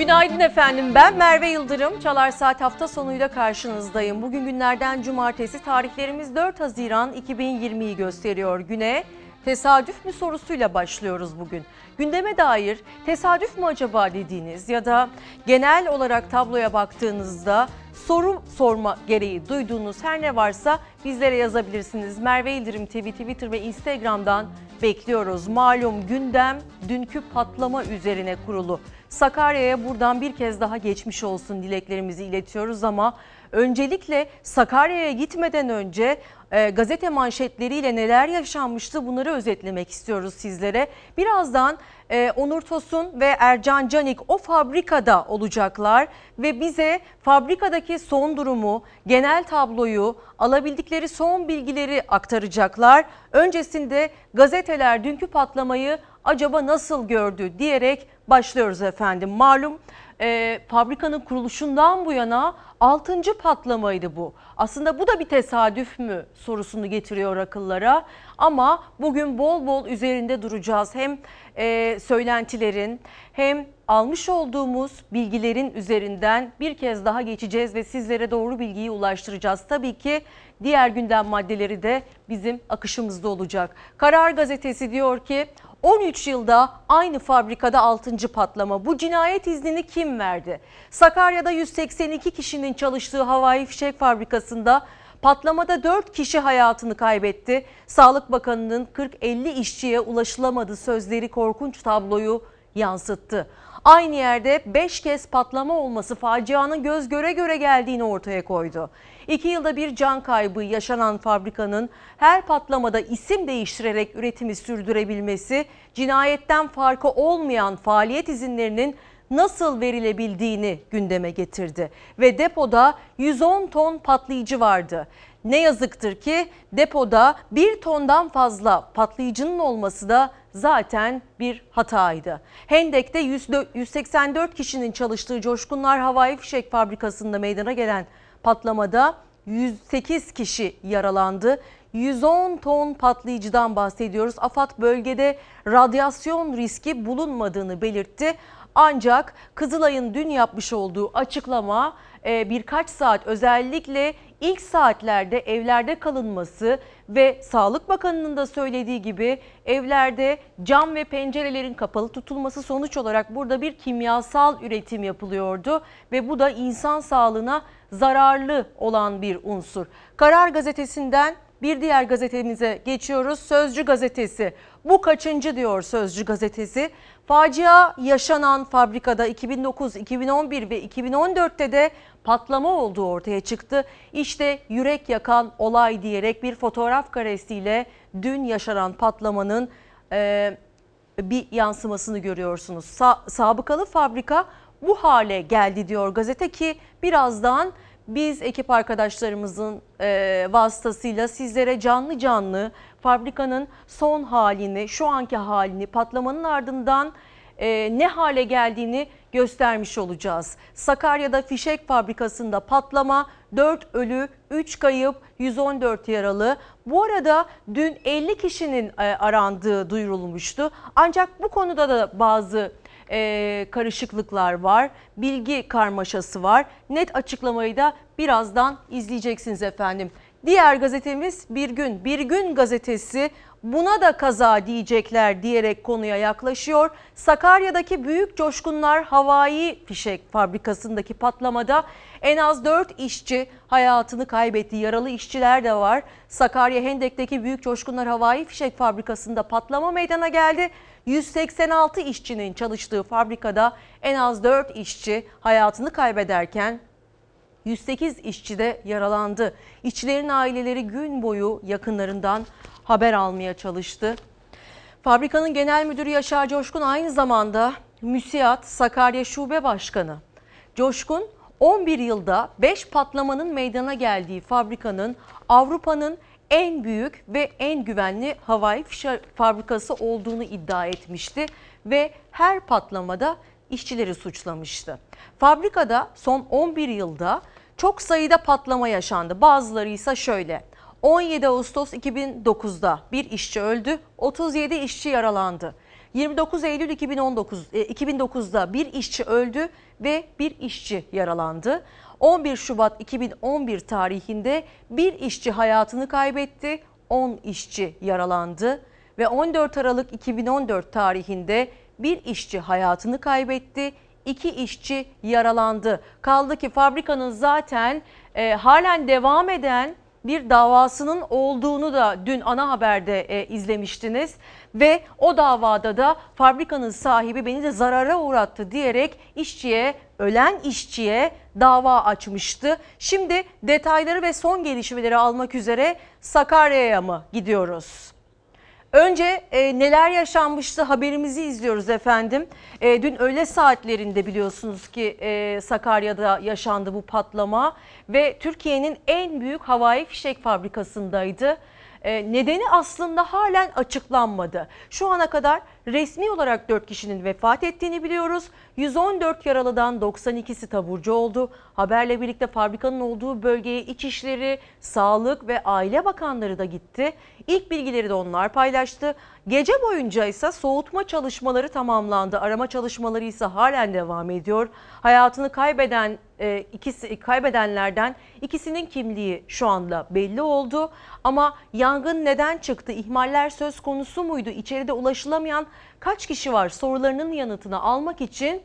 Günaydın efendim. Ben Merve Yıldırım. Çalar Saat hafta sonuyla karşınızdayım. Bugün günlerden cumartesi. Tarihlerimiz 4 Haziran 2020'yi gösteriyor. Güne tesadüf mü sorusuyla başlıyoruz bugün. Gündeme dair tesadüf mü acaba dediğiniz ya da genel olarak tabloya baktığınızda soru sorma gereği duyduğunuz her ne varsa bizlere yazabilirsiniz. Merve Yıldırım TV, Twitter ve Instagram'dan bekliyoruz. Malum gündem dünkü patlama üzerine kurulu. Sakarya'ya buradan bir kez daha geçmiş olsun dileklerimizi iletiyoruz ama öncelikle Sakarya'ya gitmeden önce e, gazete manşetleriyle neler yaşanmıştı bunları özetlemek istiyoruz sizlere. Birazdan e, Onur Tosun ve Ercan Canik o fabrikada olacaklar ve bize fabrikadaki son durumu, genel tabloyu, alabildikleri son bilgileri aktaracaklar. Öncesinde gazeteler dünkü patlamayı acaba nasıl gördü diyerek başlıyoruz efendim. Malum e, fabrikanın kuruluşundan bu yana 6. patlamaydı bu. Aslında bu da bir tesadüf mü sorusunu getiriyor akıllara. Ama bugün bol bol üzerinde duracağız. Hem e, söylentilerin hem almış olduğumuz bilgilerin üzerinden bir kez daha geçeceğiz ve sizlere doğru bilgiyi ulaştıracağız. Tabii ki diğer gündem maddeleri de bizim akışımızda olacak. Karar Gazetesi diyor ki 13 yılda aynı fabrikada 6. patlama. Bu cinayet iznini kim verdi? Sakarya'da 182 kişinin çalıştığı havai fişek fabrikasında patlamada 4 kişi hayatını kaybetti. Sağlık Bakanı'nın 40-50 işçiye ulaşılamadı sözleri korkunç tabloyu yansıttı. Aynı yerde 5 kez patlama olması facianın göz göre göre geldiğini ortaya koydu. 2 yılda bir can kaybı yaşanan fabrikanın her patlamada isim değiştirerek üretimi sürdürebilmesi, cinayetten farkı olmayan faaliyet izinlerinin nasıl verilebildiğini gündeme getirdi. Ve depoda 110 ton patlayıcı vardı. Ne yazıktır ki depoda bir tondan fazla patlayıcının olması da zaten bir hataydı. Hendek'te 184 kişinin çalıştığı Coşkunlar Havai Fişek Fabrikası'nda meydana gelen patlamada 108 kişi yaralandı. 110 ton patlayıcıdan bahsediyoruz. AFAD bölgede radyasyon riski bulunmadığını belirtti. Ancak Kızılay'ın dün yapmış olduğu açıklama e, birkaç saat özellikle ilk saatlerde evlerde kalınması ve Sağlık Bakanı'nın da söylediği gibi evlerde cam ve pencerelerin kapalı tutulması sonuç olarak burada bir kimyasal üretim yapılıyordu ve bu da insan sağlığına zararlı olan bir unsur. Karar gazetesinden bir diğer gazetemize geçiyoruz. Sözcü gazetesi. Bu kaçıncı diyor Sözcü gazetesi. Facia yaşanan fabrikada 2009, 2011 ve 2014'te de patlama olduğu ortaya çıktı. İşte yürek yakan olay diyerek bir fotoğraf karesiyle dün yaşanan patlamanın e, bir yansımasını görüyorsunuz. Sa sabıkalı fabrika bu hale geldi diyor gazete ki birazdan biz ekip arkadaşlarımızın e, vasıtasıyla sizlere canlı canlı fabrikanın son halini, şu anki halini, patlamanın ardından e, ne hale geldiğini göstermiş olacağız. Sakarya'da fişek fabrikasında patlama 4 ölü, 3 kayıp, 114 yaralı. Bu arada dün 50 kişinin e, arandığı duyurulmuştu. Ancak bu konuda da bazı e, karışıklıklar var, bilgi karmaşası var. Net açıklamayı da birazdan izleyeceksiniz efendim. Diğer gazetemiz Bir Gün. Bir Gün gazetesi buna da kaza diyecekler diyerek konuya yaklaşıyor. Sakarya'daki büyük coşkunlar havai fişek fabrikasındaki patlamada en az 4 işçi hayatını kaybetti. Yaralı işçiler de var. Sakarya Hendek'teki büyük coşkunlar havai fişek fabrikasında patlama meydana geldi. 186 işçinin çalıştığı fabrikada en az 4 işçi hayatını kaybederken 108 işçi de yaralandı. İşçilerin aileleri gün boyu yakınlarından haber almaya çalıştı. Fabrikanın genel müdürü Yaşar Coşkun aynı zamanda MÜSİAD Sakarya Şube Başkanı. Coşkun 11 yılda 5 patlamanın meydana geldiği fabrikanın Avrupa'nın en büyük ve en güvenli havai fişek fabrikası olduğunu iddia etmişti ve her patlamada işçileri suçlamıştı. Fabrikada son 11 yılda çok sayıda patlama yaşandı. Bazıları ise şöyle. 17 Ağustos 2009'da bir işçi öldü, 37 işçi yaralandı. 29 Eylül 2019 e, 2009'da bir işçi öldü ve bir işçi yaralandı. 11 Şubat 2011 tarihinde bir işçi hayatını kaybetti, 10 işçi yaralandı ve 14 Aralık 2014 tarihinde bir işçi hayatını kaybetti, iki işçi yaralandı. Kaldı ki fabrikanın zaten e, halen devam eden bir davasının olduğunu da dün ana haberde e, izlemiştiniz ve o davada da fabrikanın sahibi beni de zarara uğrattı diyerek işçiye ölen işçiye dava açmıştı. Şimdi detayları ve son gelişmeleri almak üzere Sakarya'ya mı gidiyoruz? Önce e, neler yaşanmıştı haberimizi izliyoruz efendim. E, dün öğle saatlerinde biliyorsunuz ki e, Sakarya'da yaşandı bu patlama ve Türkiye'nin en büyük havai fişek fabrikasındaydı. E, nedeni aslında halen açıklanmadı. Şu ana kadar resmi olarak 4 kişinin vefat ettiğini biliyoruz. 114 yaralıdan 92'si taburcu oldu. Haberle birlikte fabrikanın olduğu bölgeye İçişleri, Sağlık ve Aile Bakanları da gitti. İlk bilgileri de onlar paylaştı. Gece boyunca ise soğutma çalışmaları tamamlandı. Arama çalışmaları ise halen devam ediyor. Hayatını kaybeden e, ikisi kaybedenlerden ikisinin kimliği şu anda belli oldu. Ama yangın neden çıktı? İhmaller söz konusu muydu? İçeride ulaşılamayan kaç kişi var? Sorularının yanıtını almak için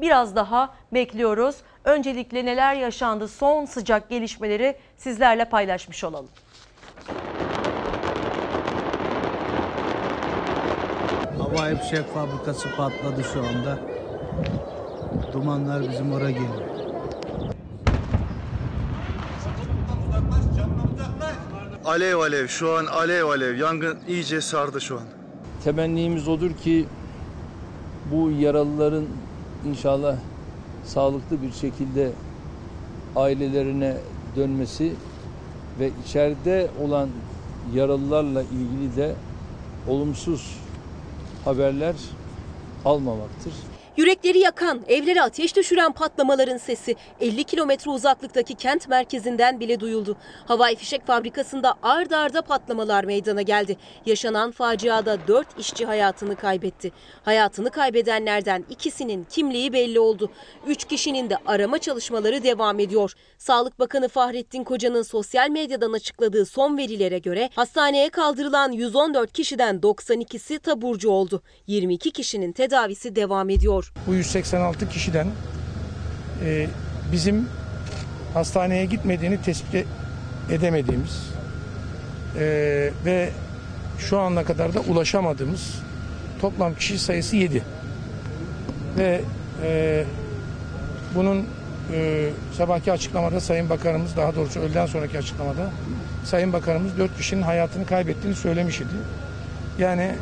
biraz daha bekliyoruz. Öncelikle neler yaşandı? Son sıcak gelişmeleri sizlerle paylaşmış olalım. Havai fişek fabrikası patladı şu anda. Dumanlar bizim oraya geliyor. Alev alev şu an alev alev yangın iyice sardı şu an. Temennimiz odur ki bu yaralıların inşallah sağlıklı bir şekilde ailelerine dönmesi ve içeride olan yaralılarla ilgili de olumsuz haberler almamaktır. Yürekleri yakan, evlere ateş düşüren patlamaların sesi 50 kilometre uzaklıktaki kent merkezinden bile duyuldu. Havai fişek fabrikasında ard arda patlamalar meydana geldi. Yaşanan faciada 4 işçi hayatını kaybetti. Hayatını kaybedenlerden ikisinin kimliği belli oldu. 3 kişinin de arama çalışmaları devam ediyor. Sağlık Bakanı Fahrettin Koca'nın sosyal medyadan açıkladığı son verilere göre hastaneye kaldırılan 114 kişiden 92'si taburcu oldu. 22 kişinin tedavisi devam ediyor. Bu 186 kişiden e, bizim hastaneye gitmediğini tespit edemediğimiz e, ve şu ana kadar da ulaşamadığımız toplam kişi sayısı 7. Ve e, bunun e, sabahki açıklamada Sayın Bakanımız daha doğrusu öğleden sonraki açıklamada Sayın Bakanımız 4 kişinin hayatını kaybettiğini söylemiş idi. Yani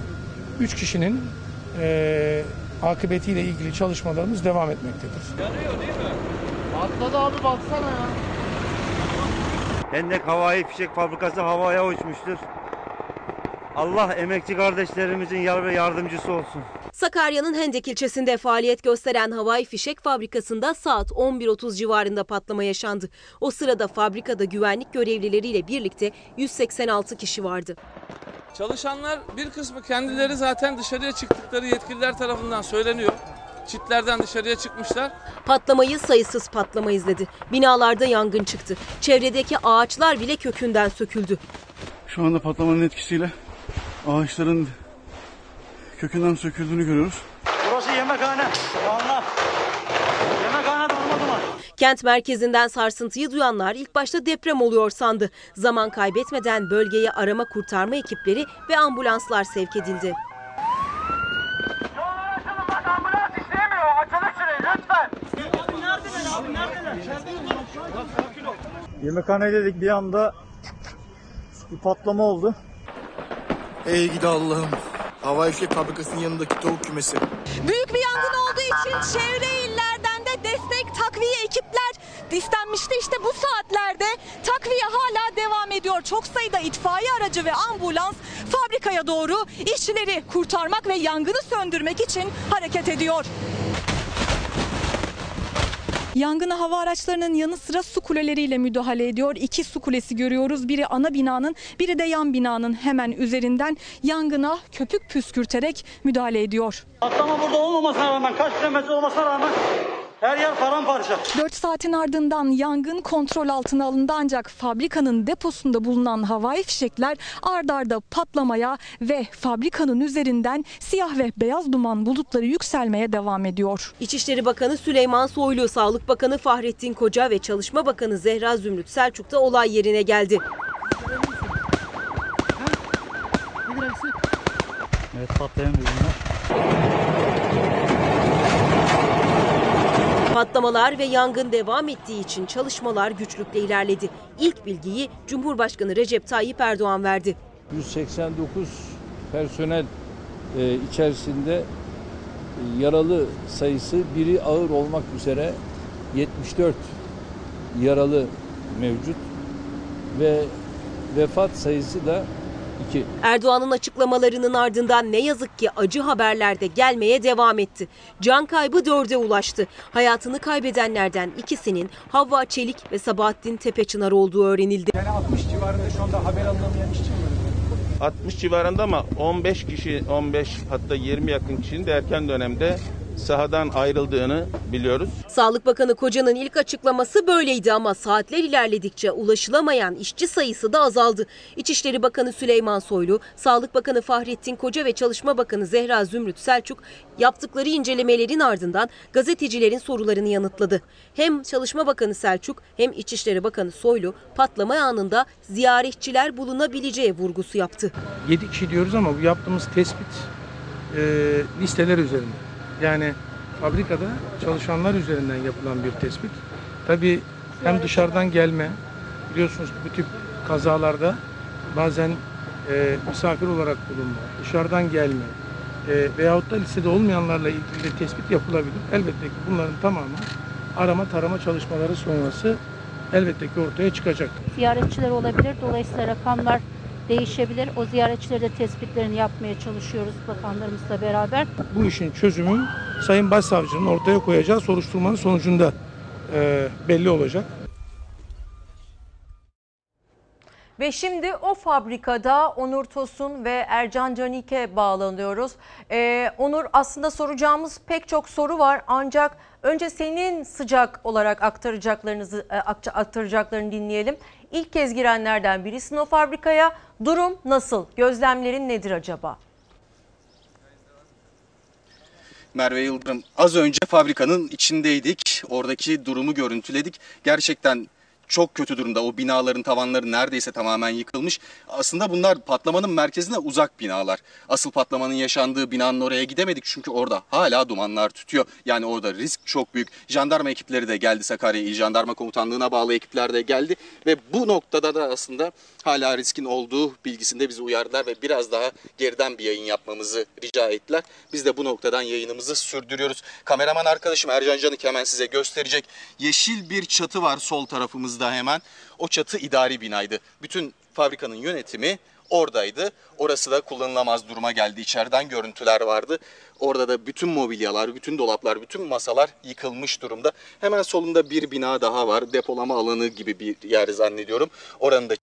3 kişinin e, akıbetiyle ilgili çalışmalarımız devam etmektedir. Hendek Havai Fişek Fabrikası havaya uçmuştur. Allah emekçi kardeşlerimizin yar ve yardımcısı olsun. Sakarya'nın Hendek ilçesinde faaliyet gösteren havai fişek fabrikasında saat 11.30 civarında patlama yaşandı. O sırada fabrikada güvenlik görevlileriyle birlikte 186 kişi vardı. Çalışanlar bir kısmı kendileri zaten dışarıya çıktıkları yetkililer tarafından söyleniyor. Çitlerden dışarıya çıkmışlar. Patlamayı sayısız patlama izledi. Binalarda yangın çıktı. Çevredeki ağaçlar bile kökünden söküldü. Şu anda patlamanın etkisiyle ağaçların kökünden söküldüğünü görüyoruz. Burası yemekhane. Anla. Kent merkezinden sarsıntıyı duyanlar ilk başta deprem oluyor sandı. Zaman kaybetmeden bölgeye arama kurtarma ekipleri ve ambulanslar sevk edildi. Yemekhane dedik bir anda bir patlama oldu. Ey gidi Allah'ım. Havai fişek fabrikasının yanındaki tavuk kümesi. Büyük bir yangın olduğu için çevre illerden takviye ekipler istenmişti. İşte bu saatlerde takviye hala devam ediyor. Çok sayıda itfaiye aracı ve ambulans fabrikaya doğru işçileri kurtarmak ve yangını söndürmek için hareket ediyor. Yangına hava araçlarının yanı sıra su kuleleriyle müdahale ediyor. İki su kulesi görüyoruz. Biri ana binanın, biri de yan binanın hemen üzerinden yangına köpük püskürterek müdahale ediyor. Patlama burada olmamasına rağmen, kaç kilometre olmasına rağmen her yer paramparça. 4 saatin ardından yangın kontrol altına alındı ancak fabrikanın deposunda bulunan havai fişekler ard arda patlamaya ve fabrikanın üzerinden siyah ve beyaz duman bulutları yükselmeye devam ediyor. İçişleri Bakanı Süleyman Soylu, Sağlık Bakanı Fahrettin Koca ve Çalışma Bakanı Zehra Zümrüt Selçuk da olay yerine geldi. Evet patlayan ürünler. Patlamalar ve yangın devam ettiği için çalışmalar güçlükle ilerledi. İlk bilgiyi Cumhurbaşkanı Recep Tayyip Erdoğan verdi. 189 personel e, içerisinde e, yaralı sayısı biri ağır olmak üzere 74 yaralı mevcut ve vefat sayısı da 2. Erdoğan'ın açıklamalarının ardından ne yazık ki acı haberler de gelmeye devam etti. Can kaybı dörde ulaştı. Hayatını kaybedenlerden ikisinin Havva Çelik ve Sabahattin Tepeçınar olduğu öğrenildi. Yani 60 civarında şu anda haber alınamayan işçi mi? 60 civarında ama 15 kişi 15 hatta 20 yakın kişinin de erken dönemde sahadan ayrıldığını biliyoruz. Sağlık Bakanı Koca'nın ilk açıklaması böyleydi ama saatler ilerledikçe ulaşılamayan işçi sayısı da azaldı. İçişleri Bakanı Süleyman Soylu, Sağlık Bakanı Fahrettin Koca ve Çalışma Bakanı Zehra Zümrüt Selçuk yaptıkları incelemelerin ardından gazetecilerin sorularını yanıtladı. Hem Çalışma Bakanı Selçuk hem İçişleri Bakanı Soylu patlama anında ziyaretçiler bulunabileceği vurgusu yaptı. 7 kişi diyoruz ama bu yaptığımız tespit e, listeler üzerinde. Yani fabrikada çalışanlar üzerinden yapılan bir tespit. Tabii hem dışarıdan gelme, biliyorsunuz bu tip kazalarda bazen e, misafir olarak bulunma, dışarıdan gelme e, veyahut da listede olmayanlarla ilgili de tespit yapılabilir. Elbette ki bunların tamamı arama tarama çalışmaları sonrası elbette ki ortaya çıkacaktır. ziyaretçiler olabilir. Dolayısıyla rakamlar değişebilir. O ziyaretçileri de tespitlerini yapmaya çalışıyoruz bakanlarımızla beraber. Bu işin çözümü Sayın Başsavcının ortaya koyacağı soruşturmanın sonucunda e, belli olacak. Ve şimdi o fabrikada Onur Tosun ve Ercan Canik'e bağlanıyoruz. Ee, Onur aslında soracağımız pek çok soru var ancak önce senin sıcak olarak aktaracaklarınızı e, akta- aktaracaklarını dinleyelim. İlk kez girenlerden birisin o fabrikaya. Durum nasıl? Gözlemlerin nedir acaba? Merve Yıldırım. Az önce fabrikanın içindeydik. Oradaki durumu görüntüledik. Gerçekten çok kötü durumda. O binaların tavanları neredeyse tamamen yıkılmış. Aslında bunlar patlamanın merkezine uzak binalar. Asıl patlamanın yaşandığı binanın oraya gidemedik çünkü orada hala dumanlar tütüyor. Yani orada risk çok büyük. Jandarma ekipleri de geldi Sakarya İl Jandarma Komutanlığı'na bağlı ekipler de geldi ve bu noktada da aslında hala riskin olduğu bilgisinde bizi uyardılar ve biraz daha geriden bir yayın yapmamızı rica ettiler. Biz de bu noktadan yayınımızı sürdürüyoruz. Kameraman arkadaşım Ercan Canık hemen size gösterecek. Yeşil bir çatı var sol tarafımızda hemen. O çatı idari binaydı. Bütün fabrikanın yönetimi oradaydı. Orası da kullanılamaz duruma geldi. İçeriden görüntüler vardı. Orada da bütün mobilyalar, bütün dolaplar, bütün masalar yıkılmış durumda. Hemen solunda bir bina daha var. Depolama alanı gibi bir yer zannediyorum. Oranın da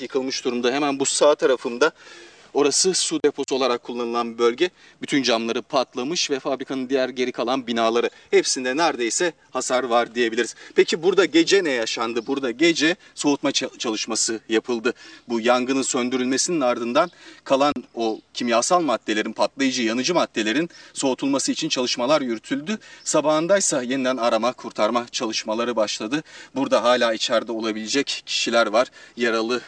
yıkılmış durumda. Hemen bu sağ tarafımda Orası su deposu olarak kullanılan bölge. Bütün camları patlamış ve fabrikanın diğer geri kalan binaları hepsinde neredeyse hasar var diyebiliriz. Peki burada gece ne yaşandı? Burada gece soğutma ça- çalışması yapıldı. Bu yangının söndürülmesinin ardından kalan o kimyasal maddelerin, patlayıcı, yanıcı maddelerin soğutulması için çalışmalar yürütüldü. Sabahındaysa yeniden arama, kurtarma çalışmaları başladı. Burada hala içeride olabilecek kişiler var. Yaralı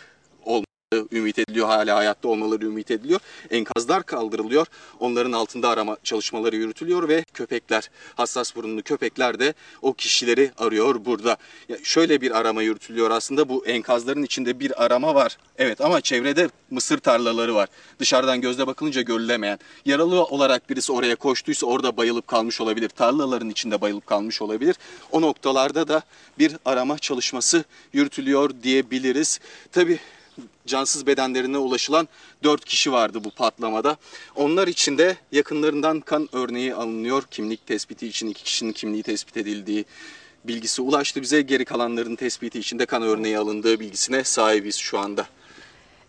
ümit ediliyor. Hala hayatta olmaları ümit ediliyor. Enkazlar kaldırılıyor. Onların altında arama çalışmaları yürütülüyor ve köpekler, hassas burunlu köpekler de o kişileri arıyor burada. Ya şöyle bir arama yürütülüyor aslında. Bu enkazların içinde bir arama var. Evet ama çevrede mısır tarlaları var. Dışarıdan gözle bakılınca görülemeyen. Yaralı olarak birisi oraya koştuysa orada bayılıp kalmış olabilir. Tarlaların içinde bayılıp kalmış olabilir. O noktalarda da bir arama çalışması yürütülüyor diyebiliriz. Tabii cansız bedenlerine ulaşılan 4 kişi vardı bu patlamada. Onlar için de yakınlarından kan örneği alınıyor. Kimlik tespiti için iki kişinin kimliği tespit edildiği bilgisi ulaştı bize. Geri kalanların tespiti için de kan örneği alındığı bilgisine sahibiz şu anda.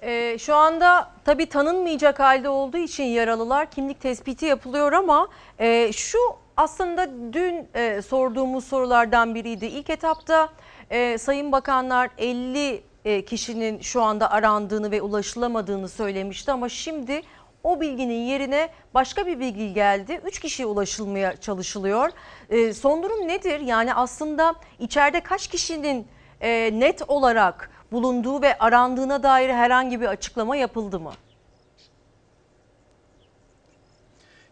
Ee, şu anda tabii tanınmayacak halde olduğu için yaralılar kimlik tespiti yapılıyor ama e, şu aslında dün e, sorduğumuz sorulardan biriydi. İlk etapta e, Sayın Bakanlar 50 e, kişinin şu anda arandığını ve ulaşılamadığını söylemişti ama şimdi o bilginin yerine başka bir bilgi geldi. 3 kişiye ulaşılmaya çalışılıyor. E, son durum nedir? Yani aslında içeride kaç kişinin e, net olarak bulunduğu ve arandığına dair herhangi bir açıklama yapıldı mı?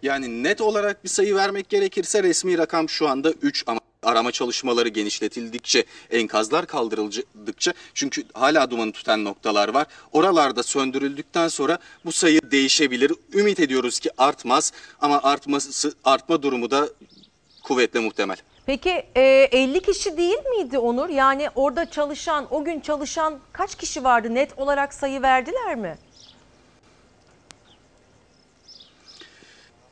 Yani net olarak bir sayı vermek gerekirse resmi rakam şu anda 3 ama arama çalışmaları genişletildikçe, enkazlar kaldırıldıkça çünkü hala dumanı tutan noktalar var. Oralarda söndürüldükten sonra bu sayı değişebilir. Ümit ediyoruz ki artmaz ama artması artma durumu da kuvvetle muhtemel. Peki e, 50 kişi değil miydi Onur? Yani orada çalışan, o gün çalışan kaç kişi vardı? Net olarak sayı verdiler mi?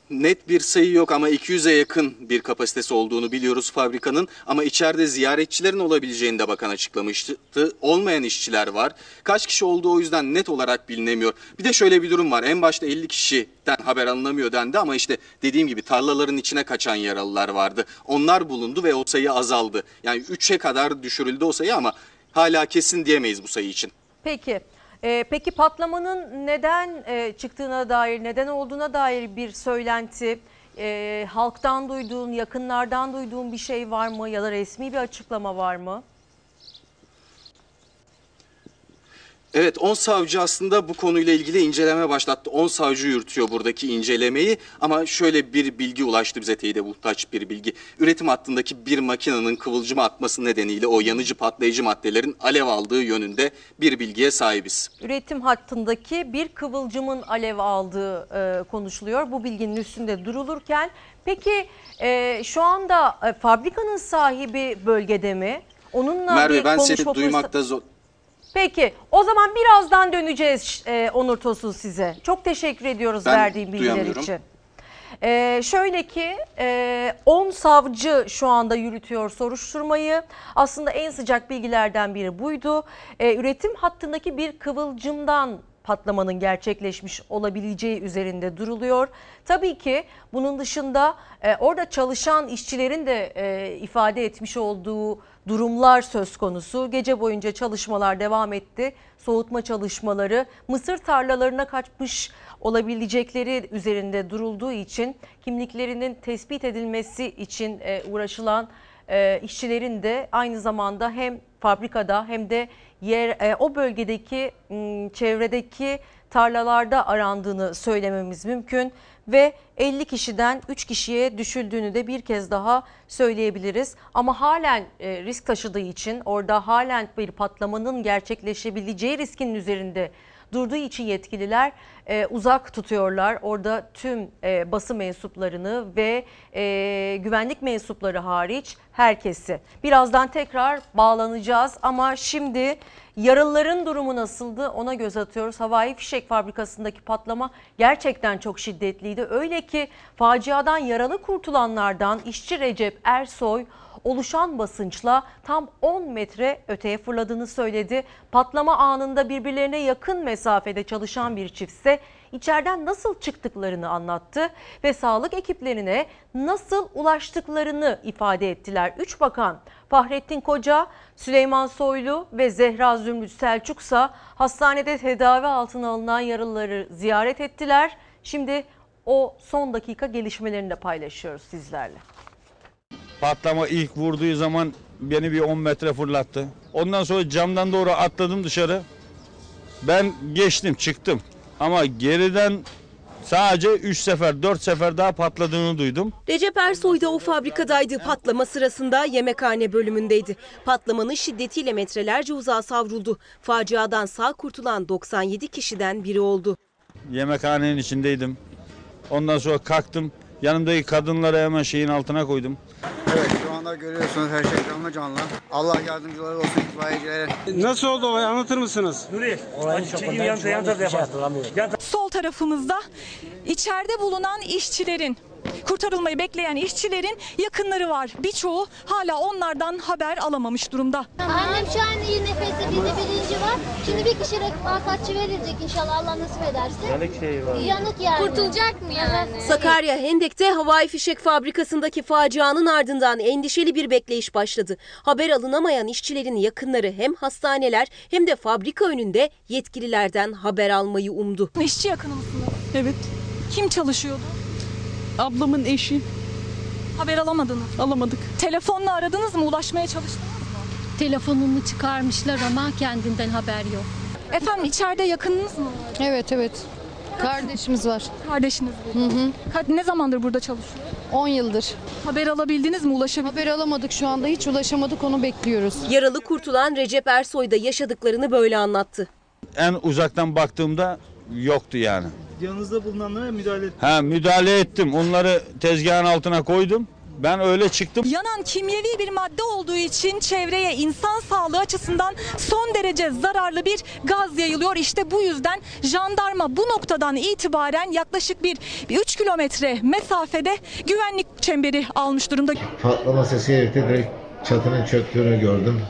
Net bir sayı yok ama 200'e yakın bir kapasitesi olduğunu biliyoruz fabrikanın. Ama içeride ziyaretçilerin olabileceğini de bakan açıklamıştı. Olmayan işçiler var. Kaç kişi olduğu o yüzden net olarak bilinemiyor. Bir de şöyle bir durum var. En başta 50 kişiden haber alınamıyor dendi ama işte dediğim gibi tarlaların içine kaçan yaralılar vardı. Onlar bulundu ve o sayı azaldı. Yani 3'e kadar düşürüldü o sayı ama hala kesin diyemeyiz bu sayı için. Peki. E, peki patlamanın neden e, çıktığına dair, neden olduğuna dair bir söylenti, e, halktan duyduğun, yakınlardan duyduğun bir şey var mı ya da resmi bir açıklama var mı? Evet 10 savcı aslında bu konuyla ilgili inceleme başlattı. 10 savcı yürütüyor buradaki incelemeyi ama şöyle bir bilgi ulaştı bize teyide muhtaç bir bilgi. Üretim hattındaki bir makinenin kıvılcım atması nedeniyle o yanıcı patlayıcı maddelerin alev aldığı yönünde bir bilgiye sahibiz. Üretim hattındaki bir kıvılcımın alev aldığı e, konuşuluyor. Bu bilginin üstünde durulurken peki e, şu anda e, fabrikanın sahibi bölgede mi? Onunla Merve ben seni duymakta zor... Peki o zaman birazdan döneceğiz e, Onur Tosun size. Çok teşekkür ediyoruz Ben verdiğin bilgiler duyamıyorum. için. E, şöyle ki e, 10 savcı şu anda yürütüyor soruşturmayı. Aslında en sıcak bilgilerden biri buydu. E, üretim hattındaki bir kıvılcımdan patlamanın gerçekleşmiş olabileceği üzerinde duruluyor. Tabii ki bunun dışında e, orada çalışan işçilerin de e, ifade etmiş olduğu durumlar söz konusu. Gece boyunca çalışmalar devam etti. Soğutma çalışmaları mısır tarlalarına kaçmış olabilecekleri üzerinde durulduğu için kimliklerinin tespit edilmesi için e, uğraşılan e, işçilerin de aynı zamanda hem fabrikada hem de yer e, o bölgedeki m, çevredeki tarlalarda arandığını söylememiz mümkün ve 50 kişiden 3 kişiye düşüldüğünü de bir kez daha söyleyebiliriz. Ama halen e, risk taşıdığı için orada halen bir patlamanın gerçekleşebileceği riskinin üzerinde durduğu için yetkililer e, uzak tutuyorlar. Orada tüm e, basın mensuplarını ve e, güvenlik mensupları hariç herkesi. Birazdan tekrar bağlanacağız ama şimdi yaralıların durumu nasıldı ona göz atıyoruz. Havai fişek fabrikasındaki patlama gerçekten çok şiddetliydi. Öyle ki faciadan yaralı kurtulanlardan işçi Recep Ersoy oluşan basınçla tam 10 metre öteye fırladığını söyledi. Patlama anında birbirlerine yakın mesafede çalışan bir çiftse içeriden nasıl çıktıklarını anlattı ve sağlık ekiplerine nasıl ulaştıklarını ifade ettiler. Üç bakan Fahrettin Koca, Süleyman Soylu ve Zehra Zümrüt Selçuk ise hastanede tedavi altına alınan yaralıları ziyaret ettiler. Şimdi o son dakika gelişmelerini de paylaşıyoruz sizlerle. Patlama ilk vurduğu zaman beni bir 10 metre fırlattı. Ondan sonra camdan doğru atladım dışarı. Ben geçtim çıktım. Ama geriden sadece 3 sefer 4 sefer daha patladığını duydum. Recep Ersoy da o fabrikadaydı. Patlama sırasında yemekhane bölümündeydi. Patlamanın şiddetiyle metrelerce uzağa savruldu. Faciadan sağ kurtulan 97 kişiden biri oldu. Yemekhanenin içindeydim. Ondan sonra kalktım. Yanımdaki kadınları hemen şeyin altına koydum. Evet şu anda görüyorsunuz her şey canlı canlı. Allah yardımcıları olsun itfaiyecilere. Nasıl oldu olay anlatır mısınız? Nuri. Sol tarafımızda içeride bulunan işçilerin Kurtarılmayı bekleyen işçilerin yakınları var. Birçoğu hala onlardan haber alamamış durumda. Annem şu an iyi nefesi bizde birinci var. Şimdi bir kişi refakatçi verilecek inşallah Allah nasip ederse. Yanık şeyi var. Yanık yani. Kurtulacak mı yani? Sakarya Hendek'te havai fişek fabrikasındaki facianın ardından endişeli bir bekleyiş başladı. Haber alınamayan işçilerin yakınları hem hastaneler hem de fabrika önünde yetkililerden haber almayı umdu. İşçi yakını mısınız? Evet. Kim çalışıyordu? Ablamın eşi. Haber alamadınız. Alamadık. Telefonla aradınız mı? Ulaşmaya çalıştınız mı? Telefonunu çıkarmışlar ama kendinden haber yok. Efendim içeride yakınınız mı var? Evet evet. Kardeşimiz var. Kardeşiniz Hı hı. Ka- Ne zamandır burada çalışıyor? 10 yıldır. Haber alabildiniz mi? Ulaşabildiniz Haber alamadık şu anda hiç ulaşamadık onu bekliyoruz. Yaralı kurtulan Recep Ersoy da yaşadıklarını böyle anlattı. En uzaktan baktığımda yoktu yani. Yanınızda bulunanlara müdahale et. Ha müdahale ettim. Onları tezgahın altına koydum. Ben öyle çıktım. Yanan kimyevi bir madde olduğu için çevreye insan sağlığı açısından son derece zararlı bir gaz yayılıyor. İşte bu yüzden jandarma bu noktadan itibaren yaklaşık bir 3 kilometre mesafede güvenlik çemberi almış durumda. Patlama sesiyle birlikte direkt çatının çöktüğünü gördüm.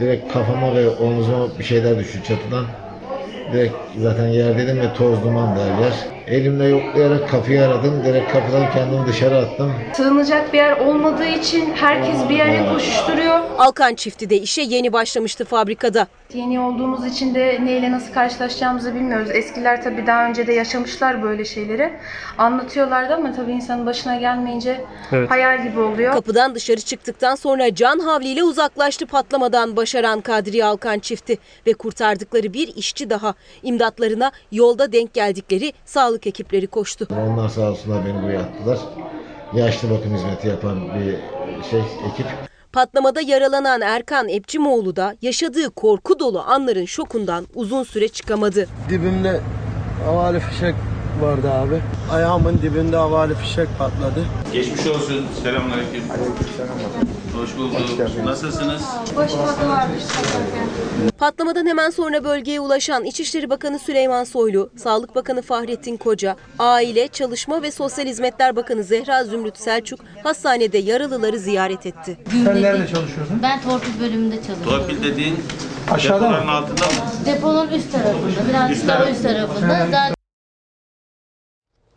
Direkt kafama ve omzuma bir şeyler düştü çatıdan. Direkt zaten yerdeydim ve toz duman her yer. Elimle yoklayarak kapıyı aradım. Direkt kapıdan kendimi dışarı attım. Sığınacak bir yer olmadığı için herkes bir yere koşuşturuyor. Alkan çifti de işe yeni başlamıştı fabrikada. Yeni olduğumuz için de neyle nasıl karşılaşacağımızı bilmiyoruz. Eskiler tabii daha önce de yaşamışlar böyle şeyleri. Anlatıyorlardı ama tabii insanın başına gelmeyince Evet. hayal gibi oluyor. Kapıdan dışarı çıktıktan sonra can havliyle uzaklaştı patlamadan başaran Kadriye Alkan çifti ve kurtardıkları bir işçi daha. İmdatlarına yolda denk geldikleri sağlık ekipleri koştu. Onlar sağ olsunlar beni buraya attılar. Yaşlı bakım hizmeti yapan bir şey ekip. Patlamada yaralanan Erkan Epçimoğlu da yaşadığı korku dolu anların şokundan uzun süre çıkamadı. Dibimde havale fişek vardı abi. Ayağımın dibinde havale fişek patladı. Geçmiş olsun. Selamünaleyküm. Hoş bulduk. Nasılsınız? Patlamadan hemen sonra bölgeye ulaşan İçişleri Bakanı Süleyman Soylu, Sağlık Bakanı Fahrettin Koca, Aile, Çalışma ve Sosyal Hizmetler Bakanı Zehra Zümrüt Selçuk hastanede yaralıları ziyaret etti. Sen nerede çalışıyorsun? Ben torpil bölümünde çalışıyorum. Torpil dediğin Aşağıda mı? depoların altında mı? Deponun üst tarafında, biraz Üst daha üst tarafında. Zaten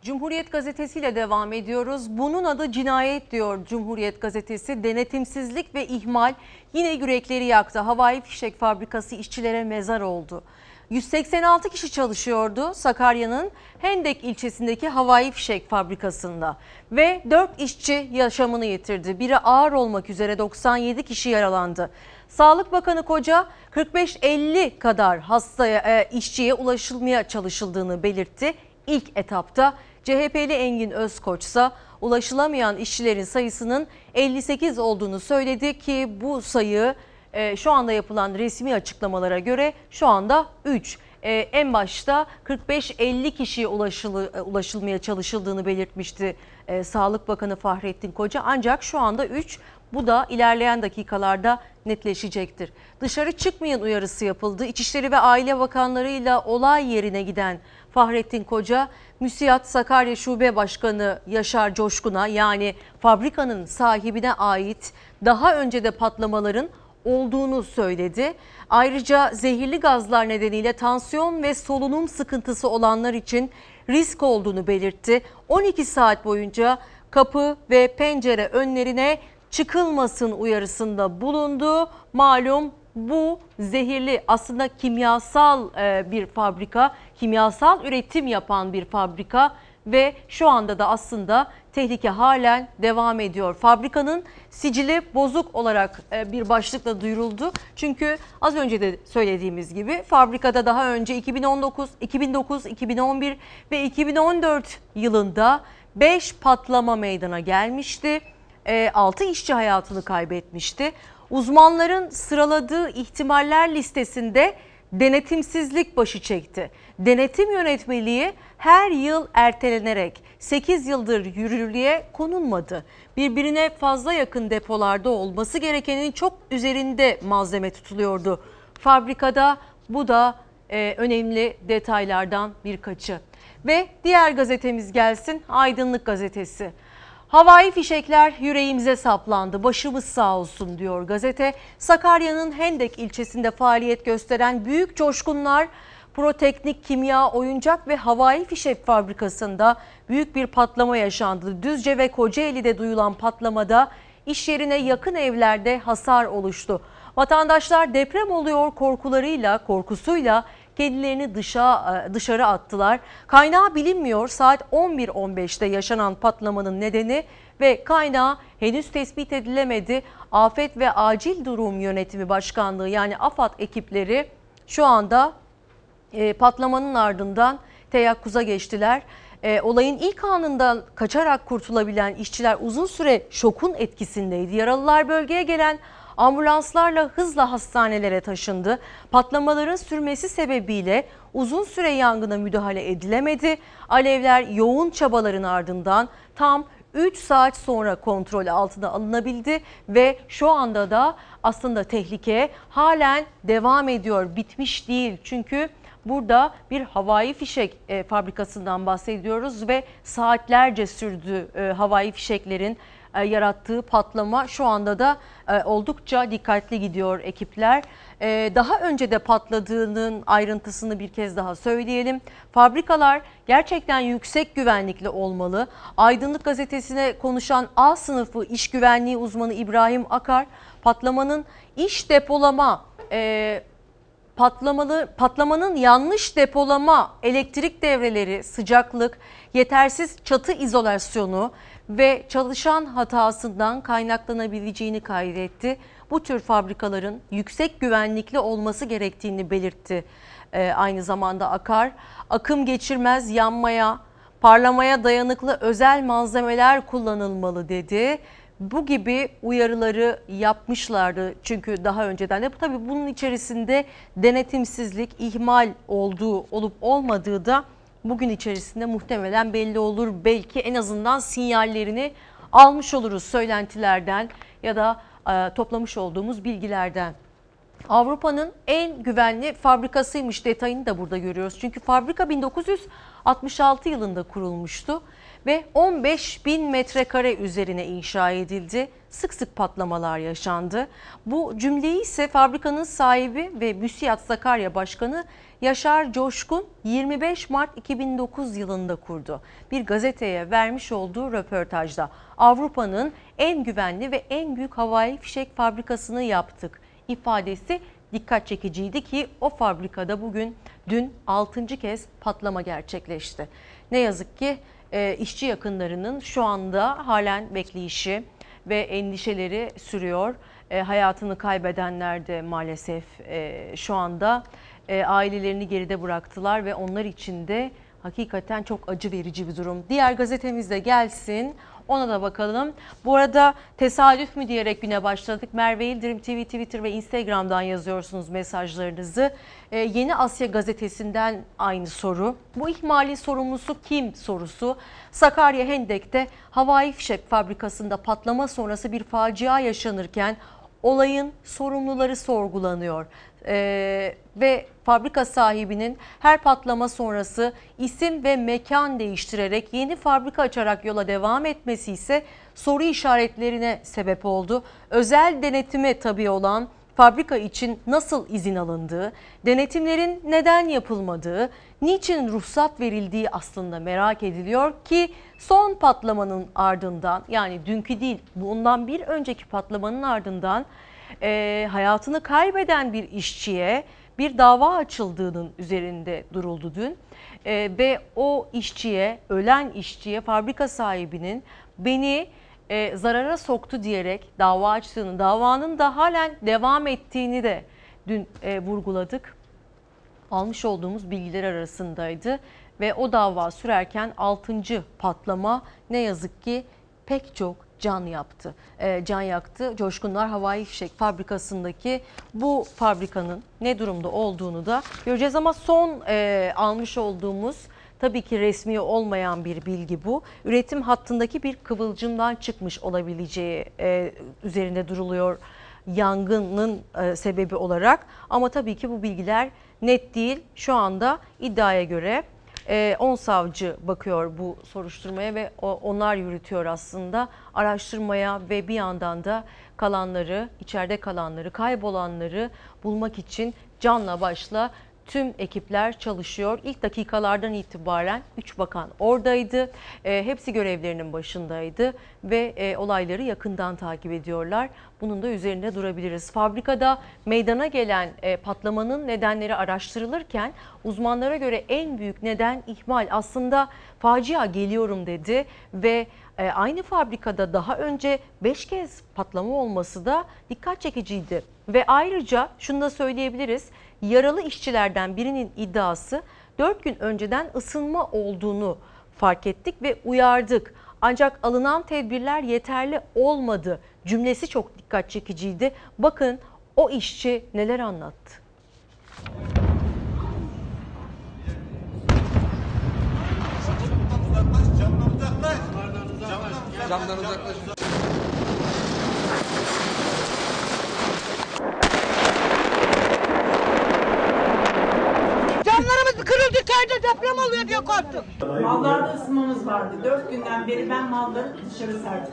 Cumhuriyet gazetesiyle devam ediyoruz. Bunun adı cinayet diyor Cumhuriyet gazetesi. Denetimsizlik ve ihmal yine yürekleri yaktı. Havai fişek fabrikası işçilere mezar oldu. 186 kişi çalışıyordu Sakarya'nın Hendek ilçesindeki havai fişek fabrikasında ve 4 işçi yaşamını yitirdi. Biri ağır olmak üzere 97 kişi yaralandı. Sağlık Bakanı Koca 45-50 kadar hastaya e, işçiye ulaşılmaya çalışıldığını belirtti. İlk etapta CHP'li Engin Özkoç ise ulaşılamayan işçilerin sayısının 58 olduğunu söyledi ki bu sayı e, şu anda yapılan resmi açıklamalara göre şu anda 3. E, en başta 45-50 kişiye ulaşılı, e, ulaşılmaya çalışıldığını belirtmişti e, Sağlık Bakanı Fahrettin Koca. Ancak şu anda 3 bu da ilerleyen dakikalarda netleşecektir. Dışarı çıkmayın uyarısı yapıldı. İçişleri ve Aile Bakanlarıyla olay yerine giden Fahrettin Koca, Müsiyat Sakarya Şube Başkanı Yaşar Coşkun'a yani fabrikanın sahibine ait daha önce de patlamaların olduğunu söyledi. Ayrıca zehirli gazlar nedeniyle tansiyon ve solunum sıkıntısı olanlar için risk olduğunu belirtti. 12 saat boyunca kapı ve pencere önlerine çıkılmasın uyarısında bulundu. Malum bu zehirli aslında kimyasal e, bir fabrika, kimyasal üretim yapan bir fabrika ve şu anda da aslında tehlike halen devam ediyor. Fabrikanın sicili bozuk olarak e, bir başlıkla duyuruldu. Çünkü az önce de söylediğimiz gibi fabrikada daha önce 2019, 2009, 2011 ve 2014 yılında 5 patlama meydana gelmişti. 6 işçi hayatını kaybetmişti. Uzmanların sıraladığı ihtimaller listesinde denetimsizlik başı çekti. Denetim yönetmeliği her yıl ertelenerek 8 yıldır yürürlüğe konulmadı. Birbirine fazla yakın depolarda olması gerekenin çok üzerinde malzeme tutuluyordu. Fabrikada bu da e, önemli detaylardan birkaçı. Ve diğer gazetemiz gelsin Aydınlık Gazetesi. Havai fişekler yüreğimize saplandı. Başımız sağ olsun diyor gazete. Sakarya'nın Hendek ilçesinde faaliyet gösteren büyük coşkunlar Proteknik Kimya Oyuncak ve Havai Fişek Fabrikası'nda büyük bir patlama yaşandı. Düzce ve Kocaeli'de duyulan patlamada iş yerine yakın evlerde hasar oluştu. Vatandaşlar deprem oluyor korkularıyla, korkusuyla kendilerini dışa, e, dışarı attılar. Kaynağı bilinmiyor. Saat 11.15'te yaşanan patlamanın nedeni ve kaynağı henüz tespit edilemedi. Afet ve Acil Durum Yönetimi Başkanlığı yani AFAD ekipleri şu anda e, patlamanın ardından teyakkuza geçtiler. E, olayın ilk anından kaçarak kurtulabilen işçiler uzun süre şokun etkisindeydi. Yaralılar bölgeye gelen ambulanslarla hızla hastanelere taşındı. Patlamaların sürmesi sebebiyle uzun süre yangına müdahale edilemedi. Alevler yoğun çabaların ardından tam 3 saat sonra kontrol altına alınabildi ve şu anda da aslında tehlike halen devam ediyor. Bitmiş değil çünkü Burada bir havai fişek e, fabrikasından bahsediyoruz ve saatlerce sürdü e, havai fişeklerin yarattığı patlama şu anda da e, oldukça dikkatli gidiyor ekipler. E, daha önce de patladığının ayrıntısını bir kez daha söyleyelim. Fabrikalar gerçekten yüksek güvenlikli olmalı. Aydınlık gazetesine konuşan A sınıfı iş güvenliği uzmanı İbrahim Akar patlamanın iş depolama e, patlamalı patlamanın yanlış depolama, elektrik devreleri, sıcaklık, yetersiz çatı izolasyonu ve çalışan hatasından kaynaklanabileceğini kaydetti. Bu tür fabrikaların yüksek güvenlikli olması gerektiğini belirtti. Ee, aynı zamanda Akar, akım geçirmez yanmaya, parlamaya dayanıklı özel malzemeler kullanılmalı dedi bu gibi uyarıları yapmışlardı çünkü daha önceden de tabii bunun içerisinde denetimsizlik, ihmal olduğu olup olmadığı da bugün içerisinde muhtemelen belli olur. Belki en azından sinyallerini almış oluruz söylentilerden ya da e, toplamış olduğumuz bilgilerden. Avrupa'nın en güvenli fabrikasıymış detayını da burada görüyoruz. Çünkü fabrika 1966 yılında kurulmuştu ve 15 bin metrekare üzerine inşa edildi. Sık sık patlamalar yaşandı. Bu cümleyi ise fabrikanın sahibi ve Müsiyat Sakarya Başkanı Yaşar Coşkun 25 Mart 2009 yılında kurdu. Bir gazeteye vermiş olduğu röportajda Avrupa'nın en güvenli ve en büyük havai fişek fabrikasını yaptık ifadesi dikkat çekiciydi ki o fabrikada bugün dün 6. kez patlama gerçekleşti. Ne yazık ki e, işçi yakınlarının şu anda halen bekleyişi ve endişeleri sürüyor. E, hayatını kaybedenler de maalesef e, şu anda e, ailelerini geride bıraktılar ve onlar için de hakikaten çok acı verici bir durum. Diğer gazetemiz de gelsin. Ona da bakalım. Bu arada tesadüf mü diyerek güne başladık. Merve İldirim TV, Twitter ve Instagram'dan yazıyorsunuz mesajlarınızı. Ee, Yeni Asya gazetesinden aynı soru. Bu ihmalin sorumlusu kim sorusu. Sakarya Hendek'te havai fişek fabrikasında patlama sonrası bir facia yaşanırken olayın sorumluları sorgulanıyor. Ee, ve fabrika sahibinin her patlama sonrası isim ve mekan değiştirerek yeni fabrika açarak yola devam etmesi ise soru işaretlerine sebep oldu. Özel denetime tabi olan fabrika için nasıl izin alındığı, denetimlerin neden yapılmadığı, niçin ruhsat verildiği aslında merak ediliyor ki son patlamanın ardından yani dünkü değil bundan bir önceki patlamanın ardından e, hayatını kaybeden bir işçiye bir dava açıldığının üzerinde duruldu dün. E, ve o işçiye, ölen işçiye fabrika sahibinin beni e, zarara soktu diyerek dava açtığını, davanın da halen devam ettiğini de dün e, vurguladık. Almış olduğumuz bilgiler arasındaydı ve o dava sürerken 6. patlama ne yazık ki pek çok can yaptı. E, can yaktı. Coşkunlar Havai Fişek Fabrikası'ndaki bu fabrikanın ne durumda olduğunu da göreceğiz ama son e, almış olduğumuz Tabii ki resmi olmayan bir bilgi bu. Üretim hattındaki bir kıvılcımdan çıkmış olabileceği e, üzerinde duruluyor yangının e, sebebi olarak. Ama tabii ki bu bilgiler net değil. Şu anda iddiaya göre 10 savcı bakıyor bu soruşturmaya ve onlar yürütüyor aslında. Araştırmaya ve bir yandan da kalanları, içeride kalanları, kaybolanları bulmak için canla başla tüm ekipler çalışıyor. İlk dakikalardan itibaren 3 bakan oradaydı. E, hepsi görevlerinin başındaydı ve e, olayları yakından takip ediyorlar. Bunun da üzerinde durabiliriz. Fabrikada meydana gelen e, patlamanın nedenleri araştırılırken uzmanlara göre en büyük neden ihmal. Aslında facia geliyorum dedi ve e, aynı fabrikada daha önce 5 kez patlama olması da dikkat çekiciydi. Ve ayrıca şunu da söyleyebiliriz. Yaralı işçilerden birinin iddiası 4 gün önceden ısınma olduğunu fark ettik ve uyardık. Ancak alınan tedbirler yeterli olmadı. Cümlesi çok dikkat çekiciydi. Bakın o işçi neler anlattı. Camdan uzaklaş. Camlarımız kırıldı köyde deprem oluyor diye korktuk. Mallarda ısınmamız vardı. Dört günden beri ben malları dışarı serdim.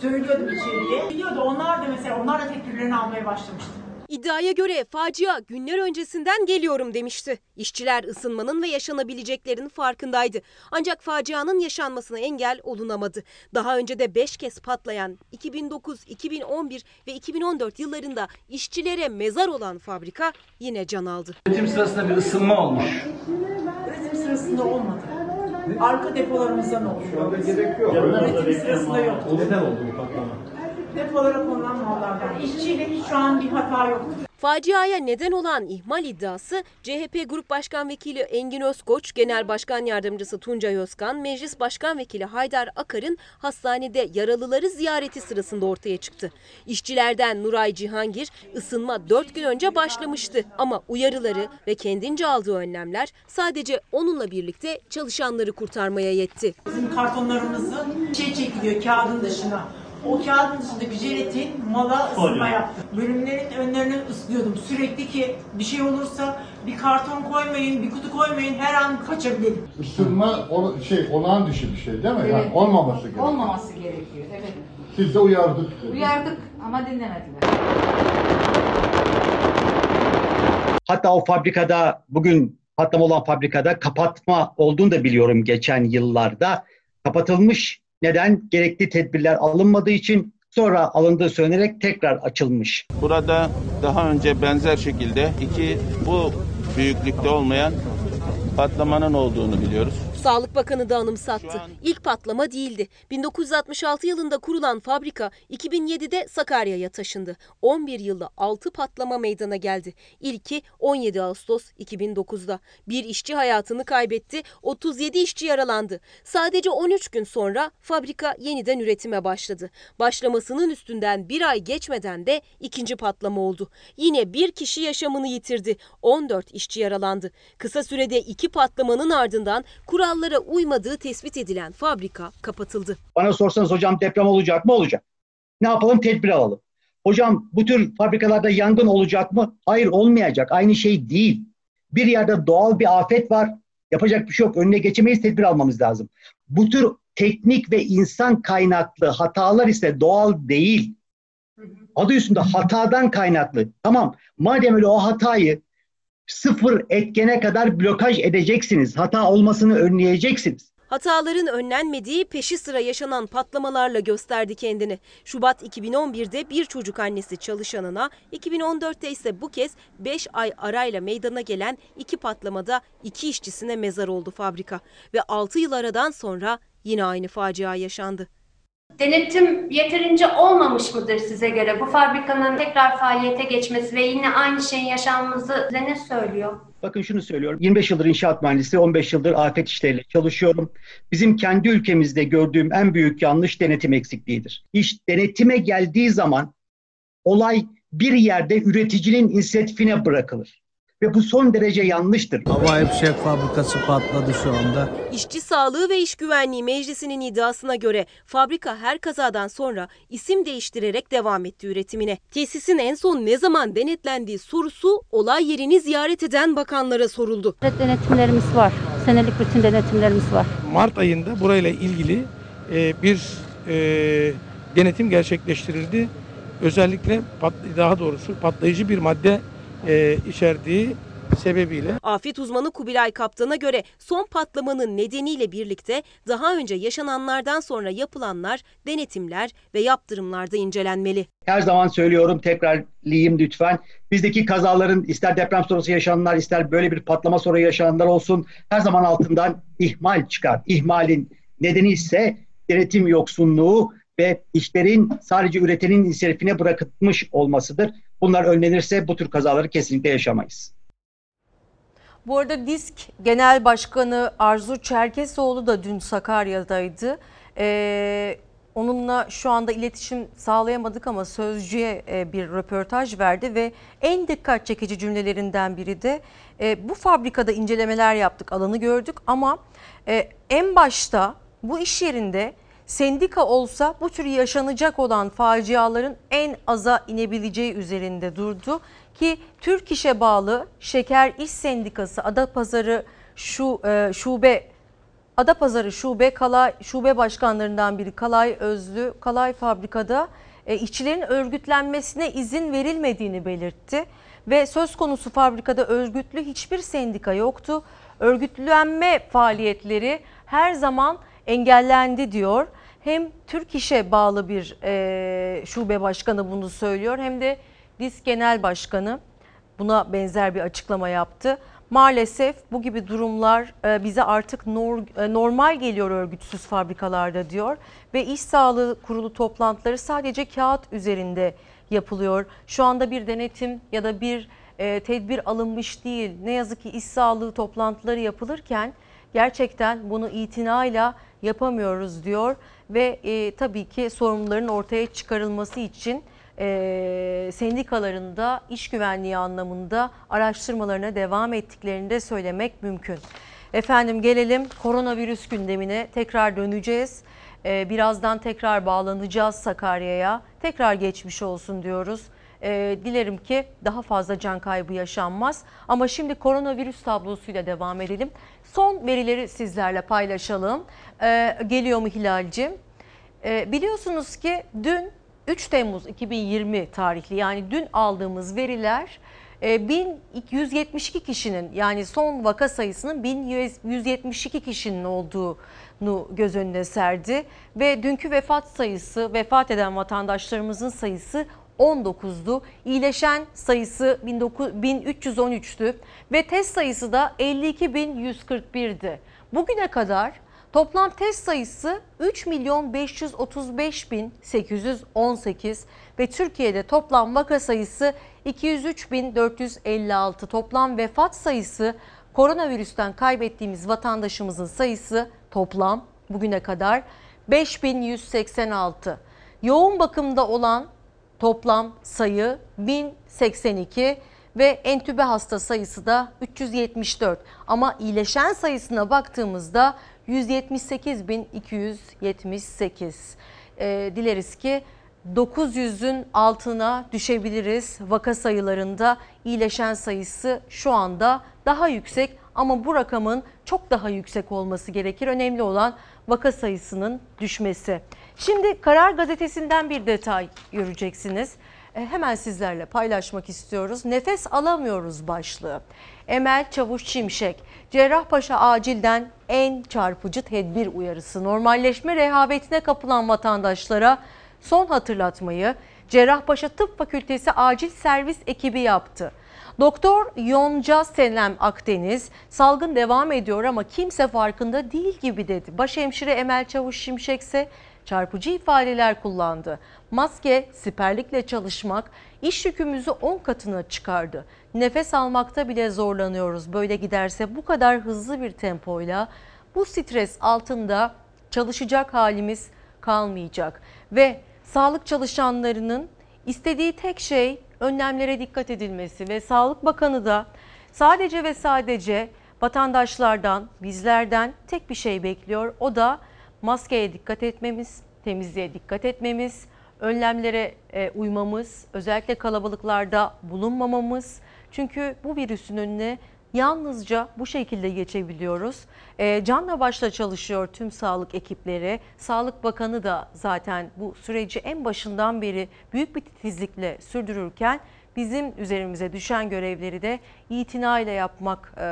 Söylüyordum içeriye. Biliyordu onlar da mesela onlar da tedbirlerini almaya başlamıştı. İddiaya göre facia günler öncesinden geliyorum demişti. İşçiler ısınmanın ve yaşanabileceklerin farkındaydı. Ancak facianın yaşanmasına engel olunamadı. Daha önce de 5 kez patlayan 2009, 2011 ve 2014 yıllarında işçilere mezar olan fabrika yine can aldı. Üretim sırasında bir ısınma olmuş. Üretim sırasında olmadı. Arka depolarımızdan oluşuyor. Gerek yok. Üretim sırasında yok. Neden oldu bu patlama? Depolara konulan mallardan. İşçiyle şu an bir hata yok. Faciaya neden olan ihmal iddiası CHP Grup Başkan Vekili Engin Özkoç, Genel Başkan Yardımcısı Tuncay Özkan, Meclis Başkan Vekili Haydar Akar'ın hastanede yaralıları ziyareti sırasında ortaya çıktı. İşçilerden Nuray Cihangir ısınma 4 gün önce başlamıştı ama uyarıları ve kendince aldığı önlemler sadece onunla birlikte çalışanları kurtarmaya yetti. Bizim kartonlarımızı şey çekiliyor kağıdın dışına. O kağıdın dışındaki jelatin mala ısınma yaptı. Bölümlerin önlerini ıslıyordum sürekli ki bir şey olursa bir karton koymayın, bir kutu koymayın her an kaçabilirim. Isınma o- şey olağan dışı bir şey değil mi? Evet. Yani olmaması gerekiyor. Olmaması gerekiyor. Evet. Siz de uyardık. Uyardık ama dinlemediler. Hatta o fabrikada bugün patlama olan fabrikada kapatma olduğunu da biliyorum geçen yıllarda. Kapatılmış. Neden? Gerekli tedbirler alınmadığı için sonra alındığı söylenerek tekrar açılmış. Burada daha önce benzer şekilde iki bu büyüklükte olmayan patlamanın olduğunu biliyoruz. Sağlık Bakanı da anımsattı. İlk patlama değildi. 1966 yılında kurulan fabrika 2007'de Sakarya'ya taşındı. 11 yılda 6 patlama meydana geldi. İlki 17 Ağustos 2009'da. Bir işçi hayatını kaybetti, 37 işçi yaralandı. Sadece 13 gün sonra fabrika yeniden üretime başladı. Başlamasının üstünden bir ay geçmeden de ikinci patlama oldu. Yine bir kişi yaşamını yitirdi. 14 işçi yaralandı. Kısa sürede iki patlamanın ardından kurallara uymadığı tespit edilen fabrika kapatıldı. Bana sorsanız hocam deprem olacak mı? Olacak. Ne yapalım? Tedbir alalım. Hocam bu tür fabrikalarda yangın olacak mı? Hayır olmayacak. Aynı şey değil. Bir yerde doğal bir afet var. Yapacak bir şey yok. Önüne geçemeyiz. Tedbir almamız lazım. Bu tür teknik ve insan kaynaklı hatalar ise doğal değil. Adı üstünde hatadan kaynaklı. Tamam. Madem öyle o hatayı sıfır etkene kadar blokaj edeceksiniz. Hata olmasını önleyeceksiniz. Hataların önlenmediği peşi sıra yaşanan patlamalarla gösterdi kendini. Şubat 2011'de bir çocuk annesi çalışanına, 2014'te ise bu kez 5 ay arayla meydana gelen iki patlamada iki işçisine mezar oldu fabrika. Ve 6 yıl aradan sonra yine aynı facia yaşandı. Denetim yeterince olmamış mıdır size göre? Bu fabrikanın tekrar faaliyete geçmesi ve yine aynı şeyin yaşanması size ne söylüyor? Bakın şunu söylüyorum. 25 yıldır inşaat mühendisi, 15 yıldır afet işleriyle çalışıyorum. Bizim kendi ülkemizde gördüğüm en büyük yanlış denetim eksikliğidir. İş denetime geldiği zaman olay bir yerde üreticinin inisiyatifine bırakılır. Ve bu son derece yanlıştır. Havai fişek fabrikası patladı şu anda. İşçi Sağlığı ve İş Güvenliği Meclisi'nin iddiasına göre fabrika her kazadan sonra isim değiştirerek devam etti üretimine. Tesisin en son ne zaman denetlendiği sorusu olay yerini ziyaret eden bakanlara soruldu. Denetimlerimiz var. Senelik rutin denetimlerimiz var. Mart ayında burayla ilgili e, bir e, denetim gerçekleştirildi. Özellikle pat, daha doğrusu patlayıcı bir madde e, içerdiği sebebiyle. Afet uzmanı Kubilay Kaptan'a göre son patlamanın nedeniyle birlikte daha önce yaşananlardan sonra yapılanlar, denetimler ve yaptırımlarda incelenmeli. Her zaman söylüyorum tekrarlayayım lütfen. Bizdeki kazaların ister deprem sonrası yaşananlar ister böyle bir patlama sonra yaşananlar olsun her zaman altından ihmal çıkar. İhmalin nedeni ise denetim yoksunluğu ve işlerin sadece üretenin inisiyatifine bırakılmış olmasıdır. Bunlar önlenirse bu tür kazaları kesinlikle yaşamayız. Bu arada DİSK Genel Başkanı Arzu Çerkesoğlu da dün Sakarya'daydı. Ee, onunla şu anda iletişim sağlayamadık ama Sözcü'ye e, bir röportaj verdi ve en dikkat çekici cümlelerinden biri de e, bu fabrikada incelemeler yaptık, alanı gördük ama e, en başta bu iş yerinde sendika olsa bu tür yaşanacak olan faciaların en aza inebileceği üzerinde durdu ki Türk İş'e bağlı Şeker İş Sendikası Adapazarı şu e, şube Adapazarı şube Kalay şube başkanlarından biri Kalay Özlü Kalay fabrikada e, işçilerin örgütlenmesine izin verilmediğini belirtti ve söz konusu fabrikada örgütlü hiçbir sendika yoktu. Örgütlenme faaliyetleri her zaman engellendi diyor. Hem Türk İş'e bağlı bir e, şube başkanı bunu söylüyor hem de DİS Genel Başkanı buna benzer bir açıklama yaptı. Maalesef bu gibi durumlar e, bize artık e, normal geliyor örgütsüz fabrikalarda diyor ve iş sağlığı kurulu toplantıları sadece kağıt üzerinde yapılıyor. Şu anda bir denetim ya da bir e, tedbir alınmış değil. Ne yazık ki iş sağlığı toplantıları yapılırken gerçekten bunu itinayla yapamıyoruz diyor ve e, tabii ki sorumluların ortaya çıkarılması için e, sendikaların da iş güvenliği anlamında araştırmalarına devam ettiklerini de söylemek mümkün. Efendim gelelim koronavirüs gündemine tekrar döneceğiz. E, birazdan tekrar bağlanacağız Sakarya'ya. Tekrar geçmiş olsun diyoruz. E, dilerim ki daha fazla can kaybı yaşanmaz. Ama şimdi koronavirüs tablosuyla devam edelim. Son verileri sizlerle paylaşalım. E, geliyor mu Hilal'cim? E, biliyorsunuz ki dün 3 Temmuz 2020 tarihli yani dün aldığımız veriler e, 1172 kişinin yani son vaka sayısının 1172 kişinin olduğunu göz önüne serdi. Ve dünkü vefat sayısı, vefat eden vatandaşlarımızın sayısı 19'du. İyileşen sayısı 1313'tü ve test sayısı da 52.141'di. Bugüne kadar Toplam test sayısı 3 milyon 535 bin 818 ve Türkiye'de toplam vaka sayısı 203 bin 456. Toplam vefat sayısı koronavirüsten kaybettiğimiz vatandaşımızın sayısı toplam bugüne kadar 5186. Yoğun bakımda olan toplam sayı 1082 ve entübe hasta sayısı da 374. Ama iyileşen sayısına baktığımızda 178.278. E, dileriz ki 900'ün altına düşebiliriz vaka sayılarında. iyileşen sayısı şu anda daha yüksek ama bu rakamın çok daha yüksek olması gerekir. Önemli olan vaka sayısının düşmesi. Şimdi Karar Gazetesi'nden bir detay göreceksiniz. E, hemen sizlerle paylaşmak istiyoruz. Nefes alamıyoruz başlığı. Emel Çavuş Şimşek, Cerrahpaşa acilden en çarpıcı tedbir uyarısı. Normalleşme rehavetine kapılan vatandaşlara son hatırlatmayı Cerrahpaşa Tıp Fakültesi acil servis ekibi yaptı. Doktor Yonca Senem Akdeniz salgın devam ediyor ama kimse farkında değil gibi dedi. Başhemşire Emel Çavuş Şimşek ise çarpıcı ifadeler kullandı. Maske, siperlikle çalışmak iş yükümüzü 10 katına çıkardı. Nefes almakta bile zorlanıyoruz. Böyle giderse bu kadar hızlı bir tempoyla bu stres altında çalışacak halimiz kalmayacak. Ve sağlık çalışanlarının istediği tek şey önlemlere dikkat edilmesi ve Sağlık Bakanı da Sadece ve sadece vatandaşlardan, bizlerden tek bir şey bekliyor. O da maskeye dikkat etmemiz, temizliğe dikkat etmemiz, önlemlere e, uymamız, özellikle kalabalıklarda bulunmamamız. Çünkü bu virüsün önüne yalnızca bu şekilde geçebiliyoruz. E, canla başla çalışıyor tüm sağlık ekipleri. Sağlık Bakanı da zaten bu süreci en başından beri büyük bir titizlikle sürdürürken bizim üzerimize düşen görevleri de itinayla yapmak e,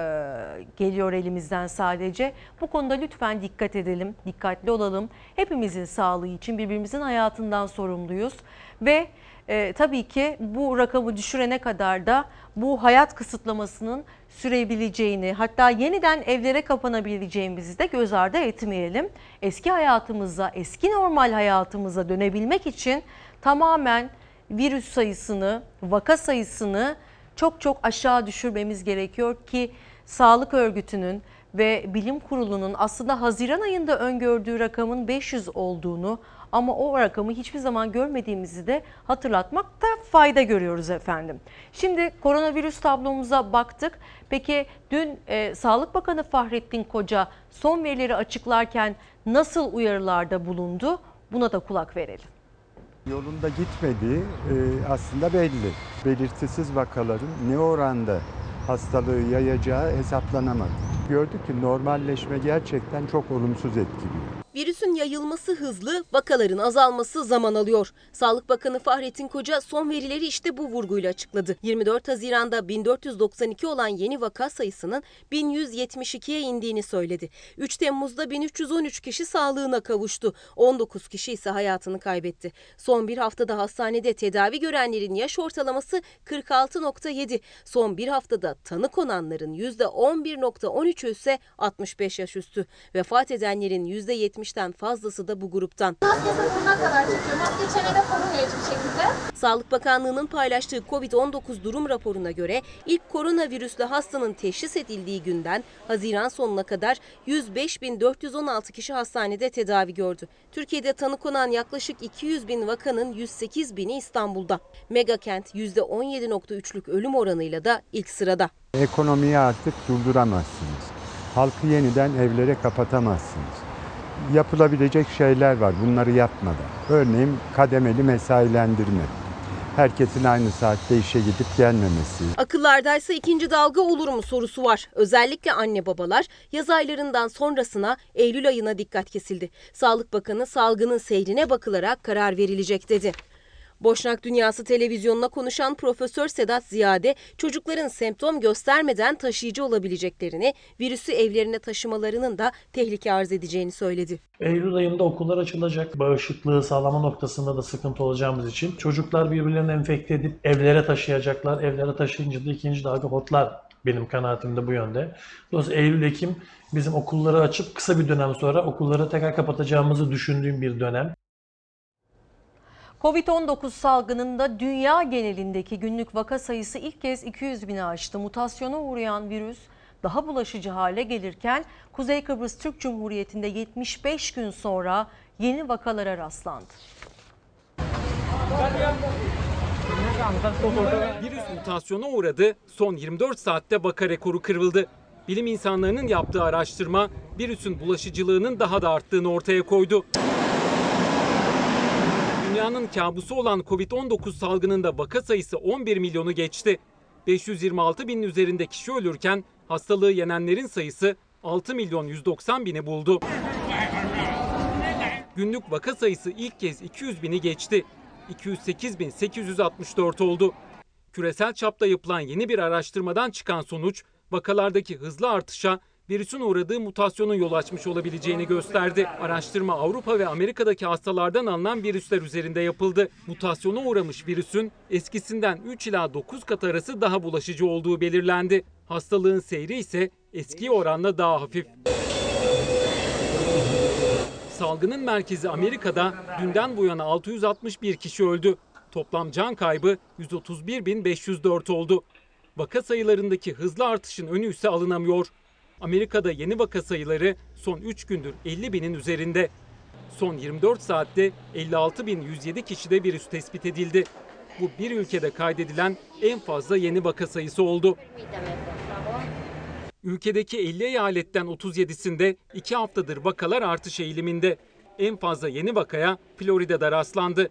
geliyor elimizden sadece. Bu konuda lütfen dikkat edelim, dikkatli olalım. Hepimizin sağlığı için birbirimizin hayatından sorumluyuz ve e, tabii ki bu rakamı düşürene kadar da bu hayat kısıtlamasının sürebileceğini hatta yeniden evlere kapanabileceğimizi de göz ardı etmeyelim. Eski hayatımıza, eski normal hayatımıza dönebilmek için tamamen virüs sayısını, vaka sayısını çok çok aşağı düşürmemiz gerekiyor ki Sağlık Örgütü'nün ve Bilim Kurulu'nun aslında Haziran ayında öngördüğü rakamın 500 olduğunu ama o rakamı hiçbir zaman görmediğimizi de hatırlatmakta fayda görüyoruz efendim. Şimdi koronavirüs tablomuza baktık. Peki dün e, Sağlık Bakanı Fahrettin Koca son verileri açıklarken nasıl uyarılarda bulundu? Buna da kulak verelim. Yolunda gitmediği e, aslında belli. Belirtisiz vakaların ne oranda hastalığı yayacağı hesaplanamadı. Gördük ki normalleşme gerçekten çok olumsuz etkiliyor. Virüsün yayılması hızlı, vakaların azalması zaman alıyor. Sağlık Bakanı Fahrettin Koca son verileri işte bu vurguyla açıkladı. 24 Haziran'da 1492 olan yeni vaka sayısının 1172'ye indiğini söyledi. 3 Temmuz'da 1313 kişi sağlığına kavuştu. 19 kişi ise hayatını kaybetti. Son bir haftada hastanede tedavi görenlerin yaş ortalaması 46.7. Son bir haftada tanı konanların %11.13'ü ise 65 yaş üstü. Vefat edenlerin %70'ten fazlası da bu gruptan. Maske sırtına kadar çekiyor. Maske çenede korunuyor hiçbir şekilde. Sağlık Bakanlığı'nın paylaştığı COVID-19 durum raporuna göre ilk koronavirüslü hastanın teşhis edildiği günden Haziran sonuna kadar 105.416 kişi hastanede tedavi gördü. Türkiye'de tanı konan yaklaşık 200 bin vakanın 108 bini İstanbul'da. Megakent %17.3'lük ölüm oranıyla da ilk sırada. Ekonomiyi artık durduramazsınız. Halkı yeniden evlere kapatamazsınız. Yapılabilecek şeyler var bunları yapmadan. Örneğin kademeli mesailendirme. Herkesin aynı saatte işe gidip gelmemesi. Akıllardaysa ikinci dalga olur mu sorusu var. Özellikle anne babalar yaz aylarından sonrasına Eylül ayına dikkat kesildi. Sağlık Bakanı salgının seyrine bakılarak karar verilecek dedi. Boşnak Dünyası televizyonuna konuşan Profesör Sedat Ziyade çocukların semptom göstermeden taşıyıcı olabileceklerini, virüsü evlerine taşımalarının da tehlike arz edeceğini söyledi. Eylül ayında okullar açılacak. Bağışıklığı sağlama noktasında da sıkıntı olacağımız için çocuklar birbirlerini enfekte edip evlere taşıyacaklar. Evlere taşıyınca da ikinci dalga hotlar benim kanaatimde bu yönde. Dolayısıyla Eylül-Ekim bizim okulları açıp kısa bir dönem sonra okulları tekrar kapatacağımızı düşündüğüm bir dönem. Covid-19 salgınında dünya genelindeki günlük vaka sayısı ilk kez 200 bini aştı. Mutasyona uğrayan virüs daha bulaşıcı hale gelirken Kuzey Kıbrıs Türk Cumhuriyeti'nde 75 gün sonra yeni vakalara rastlandı. Virüs mutasyona uğradı, son 24 saatte vaka rekoru kırıldı. Bilim insanlarının yaptığı araştırma virüsün bulaşıcılığının daha da arttığını ortaya koydu. Dünyanın kabusu olan Covid-19 salgınında vaka sayısı 11 milyonu geçti. 526 binin üzerinde kişi ölürken hastalığı yenenlerin sayısı 6 milyon 190 bini buldu. Günlük vaka sayısı ilk kez 200 bini geçti. 208.864 oldu. Küresel çapta yapılan yeni bir araştırmadan çıkan sonuç vakalardaki hızlı artışa virüsün uğradığı mutasyonun yol açmış olabileceğini gösterdi. Araştırma Avrupa ve Amerika'daki hastalardan alınan virüsler üzerinde yapıldı. Mutasyona uğramış virüsün eskisinden 3 ila 9 kat arası daha bulaşıcı olduğu belirlendi. Hastalığın seyri ise eski oranla daha hafif. Salgının merkezi Amerika'da dünden bu yana 661 kişi öldü. Toplam can kaybı 131.504 oldu. Vaka sayılarındaki hızlı artışın önü ise alınamıyor. Amerika'da yeni vaka sayıları son 3 gündür 50 binin üzerinde. Son 24 saatte 56.107 kişide virüs tespit edildi. Bu bir ülkede kaydedilen en fazla yeni vaka sayısı oldu. Ülkedeki 50 eyaletten 37'sinde 2 haftadır vakalar artış eğiliminde. En fazla yeni vakaya Florida'da rastlandı.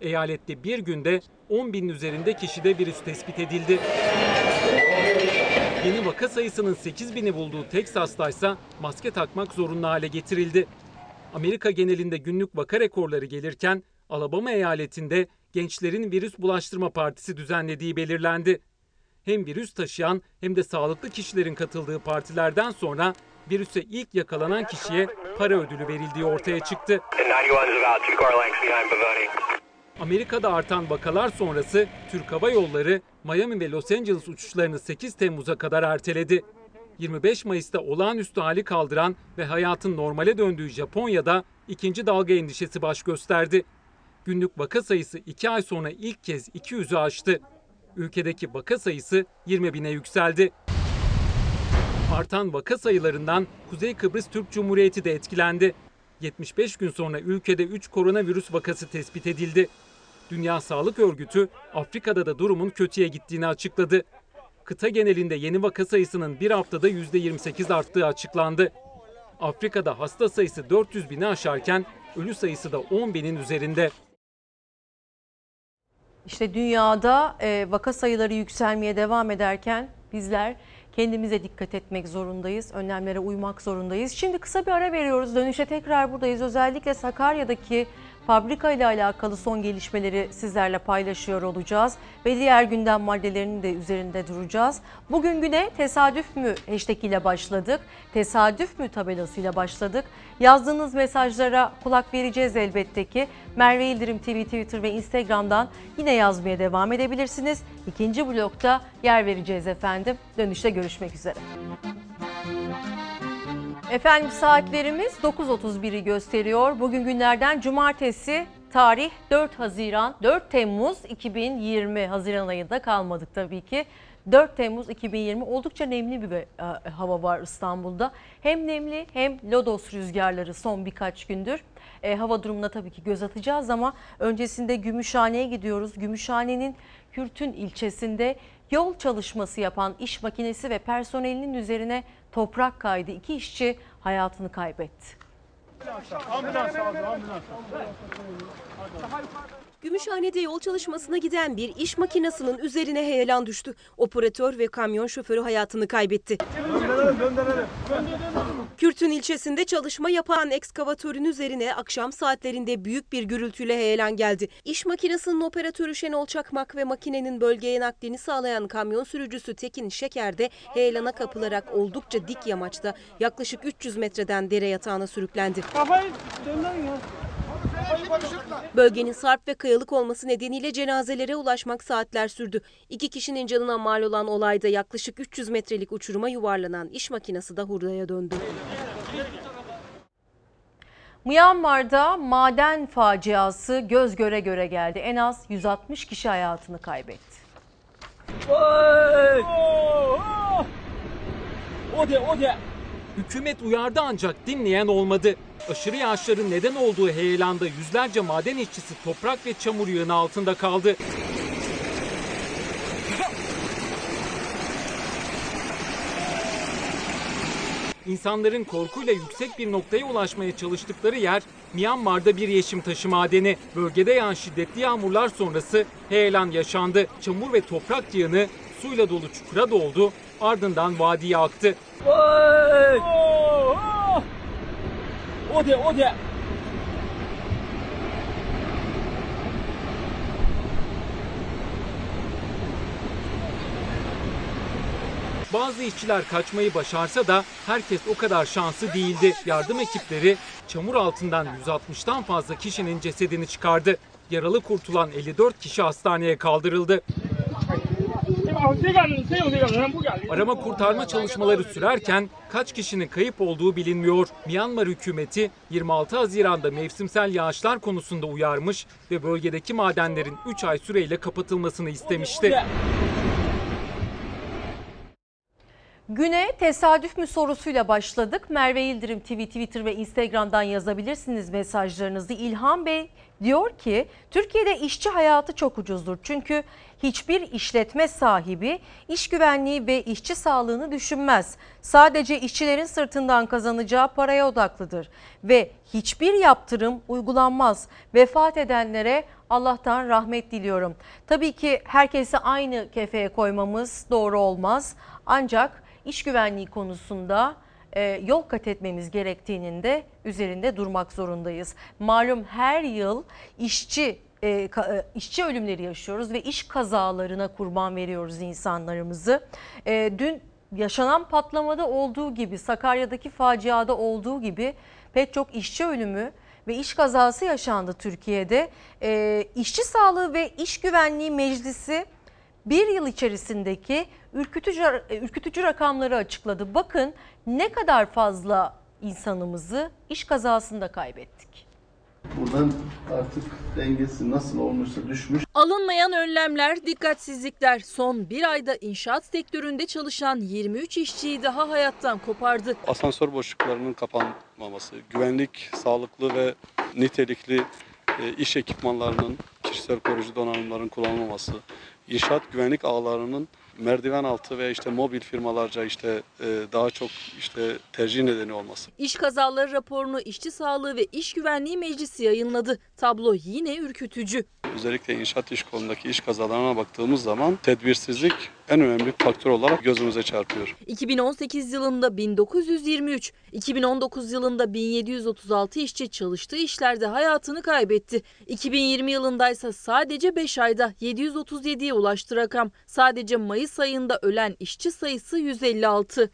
Eyalette bir günde 10 binin üzerinde kişide virüs tespit edildi. Yeni vaka sayısının 8 bini bulduğu Teksas'ta ise maske takmak zorunlu hale getirildi. Amerika genelinde günlük vaka rekorları gelirken Alabama eyaletinde gençlerin virüs bulaştırma partisi düzenlediği belirlendi. Hem virüs taşıyan hem de sağlıklı kişilerin katıldığı partilerden sonra virüse ilk yakalanan kişiye para ödülü verildiği ortaya çıktı. Amerika'da artan vakalar sonrası Türk Hava Yolları Miami ve Los Angeles uçuşlarını 8 Temmuz'a kadar erteledi. 25 Mayıs'ta olağanüstü hali kaldıran ve hayatın normale döndüğü Japonya'da ikinci dalga endişesi baş gösterdi. Günlük vaka sayısı 2 ay sonra ilk kez 200'ü aştı. Ülkedeki vaka sayısı 20 bine yükseldi. Artan vaka sayılarından Kuzey Kıbrıs Türk Cumhuriyeti de etkilendi. 75 gün sonra ülkede 3 koronavirüs vakası tespit edildi. Dünya Sağlık Örgütü Afrika'da da durumun kötüye gittiğini açıkladı. Kıta genelinde yeni vaka sayısının bir haftada %28 arttığı açıklandı. Afrika'da hasta sayısı 400 bini aşarken ölü sayısı da 10 binin üzerinde. İşte dünyada e, vaka sayıları yükselmeye devam ederken bizler kendimize dikkat etmek zorundayız. Önlemlere uymak zorundayız. Şimdi kısa bir ara veriyoruz. Dönüşe tekrar buradayız. Özellikle Sakarya'daki fabrika ile alakalı son gelişmeleri sizlerle paylaşıyor olacağız. Ve diğer gündem maddelerinin de üzerinde duracağız. Bugün güne tesadüf mü hashtag ile başladık. Tesadüf mü tabelasıyla başladık. Yazdığınız mesajlara kulak vereceğiz elbette ki. Merve İldirim TV, Twitter ve Instagram'dan yine yazmaya devam edebilirsiniz. İkinci blokta yer vereceğiz efendim. Dönüşte görüşmek üzere. Efendim saatlerimiz 9.31'i gösteriyor. Bugün günlerden cumartesi tarih 4 Haziran 4 Temmuz 2020 Haziran ayında kalmadık tabii ki. 4 Temmuz 2020 oldukça nemli bir e, hava var İstanbul'da. Hem nemli hem lodos rüzgarları son birkaç gündür. E, hava durumuna tabii ki göz atacağız ama öncesinde Gümüşhane'ye gidiyoruz. Gümüşhane'nin Kürtün ilçesinde yol çalışması yapan iş makinesi ve personelinin üzerine toprak kaydı. İki işçi hayatını kaybetti. Gümüşhane'de yol çalışmasına giden bir iş makinesinin üzerine heyelan düştü. Operatör ve kamyon şoförü hayatını kaybetti. Kürtün ilçesinde çalışma yapan ekskavatörün üzerine akşam saatlerinde büyük bir gürültüyle heyelan geldi. İş makinesinin operatörü Şenol Çakmak ve makinenin bölgeye naklini sağlayan kamyon sürücüsü Tekin Şeker de heyelana kapılarak oldukça dik yamaçta yaklaşık 300 metreden dere yatağına sürüklendi. Bölgenin sarp ve kayalık olması nedeniyle cenazelere ulaşmak saatler sürdü. İki kişinin canına mal olan olayda yaklaşık 300 metrelik uçuruma yuvarlanan iş makinesi de hurdaya döndü. Myanmar'da maden faciası göz göre göre geldi. En az 160 kişi hayatını kaybetti. Hükümet uyardı ancak dinleyen olmadı. Aşırı yağışların neden olduğu heyelanda yüzlerce maden işçisi toprak ve çamur yığını altında kaldı. İnsanların korkuyla yüksek bir noktaya ulaşmaya çalıştıkları yer Myanmar'da bir yeşim taşı madeni. Bölgede yağan şiddetli yağmurlar sonrası heyelan yaşandı. Çamur ve toprak yığını suyla dolu çukura doldu, ardından vadiye aktı. Bazı işçiler kaçmayı başarsa da herkes o kadar şanslı değildi. Yardım ekipleri çamur altından 160'tan fazla kişinin cesedini çıkardı. Yaralı kurtulan 54 kişi hastaneye kaldırıldı. Arama kurtarma çalışmaları sürerken kaç kişinin kayıp olduğu bilinmiyor. Myanmar hükümeti 26 Haziran'da mevsimsel yağışlar konusunda uyarmış ve bölgedeki madenlerin 3 ay süreyle kapatılmasını istemişti. Güne tesadüf mü sorusuyla başladık. Merve Yıldırım TV, Twitter ve Instagram'dan yazabilirsiniz mesajlarınızı. İlhan Bey diyor ki Türkiye'de işçi hayatı çok ucuzdur. Çünkü hiçbir işletme sahibi iş güvenliği ve işçi sağlığını düşünmez. Sadece işçilerin sırtından kazanacağı paraya odaklıdır. Ve hiçbir yaptırım uygulanmaz. Vefat edenlere Allah'tan rahmet diliyorum. Tabii ki herkesi aynı kefeye koymamız doğru olmaz. Ancak iş güvenliği konusunda e, yol kat etmemiz gerektiğinin de üzerinde durmak zorundayız. Malum her yıl işçi e, ka- e, işçi ölümleri yaşıyoruz ve iş kazalarına kurban veriyoruz insanlarımızı. E, dün yaşanan patlamada olduğu gibi Sakarya'daki faciada olduğu gibi pek çok işçi ölümü ve iş kazası yaşandı Türkiye'de. E, İşçi Sağlığı ve İş Güvenliği Meclisi bir yıl içerisindeki ürkütücü, ürkütücü rakamları açıkladı. Bakın ne kadar fazla insanımızı iş kazasında kaybettik. Buradan artık dengesi nasıl olmuşsa düşmüş. Alınmayan önlemler, dikkatsizlikler son bir ayda inşaat sektöründe çalışan 23 işçiyi daha hayattan kopardı. asansör boşluklarının kapanmaması, güvenlik, sağlıklı ve nitelikli e, iş ekipmanlarının, kişisel koruyucu donanımların kullanılmaması, inşaat güvenlik ağlarının merdiven altı ve işte mobil firmalarca işte e, daha çok işte tercih nedeni olması. İş kazaları raporunu İşçi Sağlığı ve İş Güvenliği Meclisi yayınladı. Tablo yine ürkütücü. Özellikle inşaat iş kolundaki iş kazalarına baktığımız zaman tedbirsizlik en önemli faktör olarak gözümüze çarpıyor. 2018 yılında 1923, 2019 yılında 1736 işçi çalıştığı işlerde hayatını kaybetti. 2020 yılında ise sadece 5 ayda 737'ye ulaştı rakam. Sadece Mayıs ayında ölen işçi sayısı 156.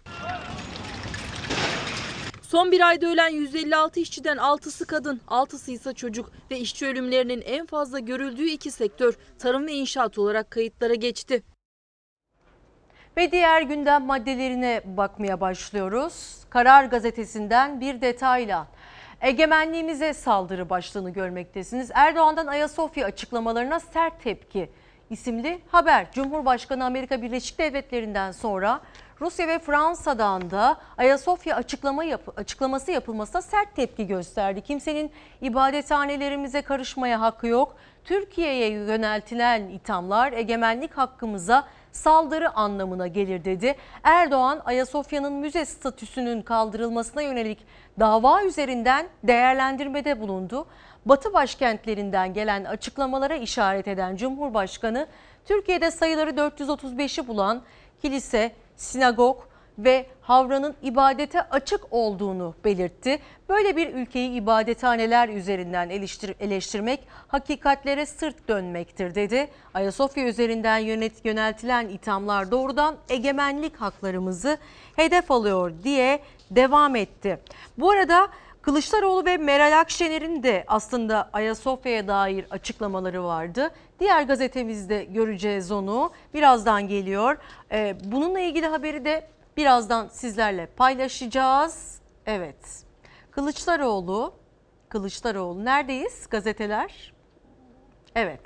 Son bir ayda ölen 156 işçiden 6'sı kadın, 6'sı ise çocuk ve işçi ölümlerinin en fazla görüldüğü iki sektör tarım ve inşaat olarak kayıtlara geçti. Ve diğer gündem maddelerine bakmaya başlıyoruz. Karar gazetesinden bir detayla. Egemenliğimize saldırı başlığını görmektesiniz. Erdoğan'dan Ayasofya açıklamalarına sert tepki isimli haber. Cumhurbaşkanı Amerika Birleşik Devletleri'nden sonra Rusya ve Fransa'dan da Ayasofya açıklama yap açıklaması yapılmasına sert tepki gösterdi. Kimsenin ibadethanelerimize karışmaya hakkı yok. Türkiye'ye yöneltilen ithamlar egemenlik hakkımıza saldırı anlamına gelir dedi. Erdoğan Ayasofya'nın müze statüsünün kaldırılmasına yönelik dava üzerinden değerlendirmede bulundu. Batı başkentlerinden gelen açıklamalara işaret eden Cumhurbaşkanı Türkiye'de sayıları 435'i bulan kilise, sinagog ve havranın ibadete açık olduğunu belirtti. Böyle bir ülkeyi ibadethaneler üzerinden eleştir, eleştirmek hakikatlere sırt dönmektir dedi. Ayasofya üzerinden yönet, yöneltilen ithamlar doğrudan egemenlik haklarımızı hedef alıyor diye devam etti. Bu arada Kılıçdaroğlu ve Meral Akşener'in de aslında Ayasofya'ya dair açıklamaları vardı. Diğer gazetemizde göreceğiz onu. Birazdan geliyor. Ee, bununla ilgili haberi de birazdan sizlerle paylaşacağız. Evet. Kılıçdaroğlu, Kılıçdaroğlu neredeyiz gazeteler? Evet.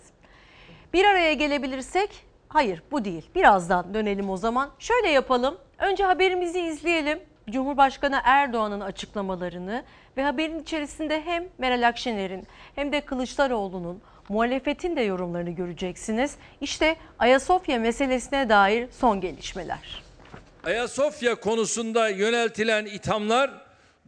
Bir araya gelebilirsek hayır bu değil. Birazdan dönelim o zaman. Şöyle yapalım. Önce haberimizi izleyelim. Cumhurbaşkanı Erdoğan'ın açıklamalarını ve haberin içerisinde hem Meral Akşener'in hem de Kılıçdaroğlu'nun muhalefetin de yorumlarını göreceksiniz. İşte Ayasofya meselesine dair son gelişmeler. Ayasofya konusunda yöneltilen ithamlar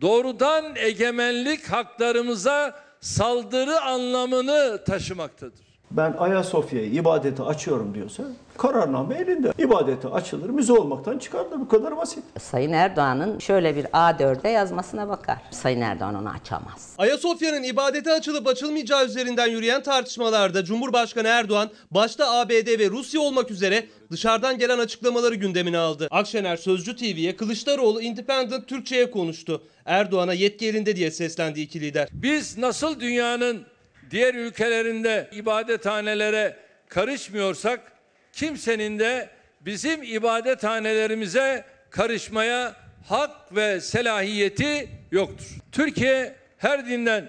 doğrudan egemenlik haklarımıza saldırı anlamını taşımaktadır. Ben Ayasofya'yı ibadete açıyorum diyorsa kararname elinde. İbadete açılır, müze olmaktan çıkarılır. Bu kadar basit. Sayın Erdoğan'ın şöyle bir A4'e yazmasına bakar. Sayın Erdoğan onu açamaz. Ayasofya'nın ibadete açılıp açılmayacağı üzerinden yürüyen tartışmalarda Cumhurbaşkanı Erdoğan başta ABD ve Rusya olmak üzere dışarıdan gelen açıklamaları gündemine aldı. Akşener Sözcü TV'ye Kılıçdaroğlu Independent Türkçe'ye konuştu. Erdoğan'a yetki elinde diye seslendi iki lider. Biz nasıl dünyanın diğer ülkelerinde ibadethanelere karışmıyorsak kimsenin de bizim ibadethanelerimize karışmaya hak ve selahiyeti yoktur. Türkiye her dinden,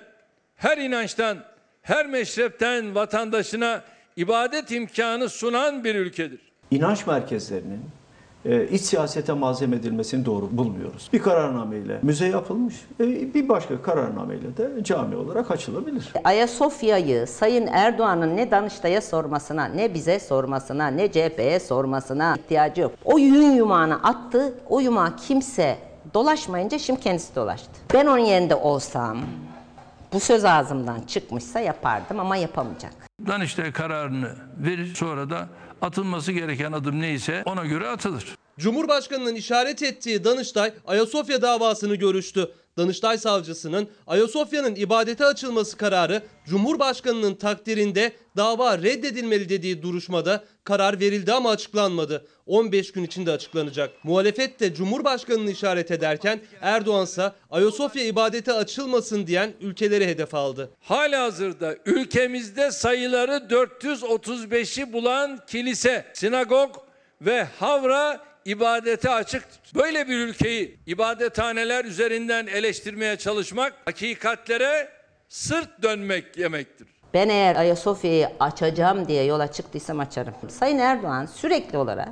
her inançtan, her meşrepten vatandaşına ibadet imkanı sunan bir ülkedir. İnanç merkezlerinin e, iç siyasete malzeme edilmesini doğru bulmuyoruz. Bir kararnameyle müze yapılmış, e, bir başka kararnameyle de cami olarak açılabilir. Ayasofya'yı Sayın Erdoğan'ın ne Danıştay'a sormasına, ne bize sormasına, ne CHP'ye sormasına ihtiyacı yok. O yün yumağını attı, o yumağı kimse dolaşmayınca şimdi kendisi dolaştı. Ben onun yerinde olsam, bu söz ağzımdan çıkmışsa yapardım ama yapamayacak. Danıştay kararını verir sonra da atılması gereken adım neyse ona göre atılır. Cumhurbaşkanının işaret ettiği Danıştay Ayasofya davasını görüştü. Danıştay savcısının Ayasofya'nın ibadete açılması kararı Cumhurbaşkanının takdirinde dava reddedilmeli dediği duruşmada karar verildi ama açıklanmadı. 15 gün içinde açıklanacak. Muhalefet de Cumhurbaşkanını işaret ederken Erdoğan ise Ayasofya ibadete açılmasın diyen ülkeleri hedef aldı. Halihazırda ülkemizde sayıları 435'i bulan kilise, sinagog ve havra ibadete açıktır. Böyle bir ülkeyi ibadethaneler üzerinden eleştirmeye çalışmak hakikatlere sırt dönmek yemektir. Ben eğer Ayasofya'yı açacağım diye yola çıktıysam açarım. Sayın Erdoğan sürekli olarak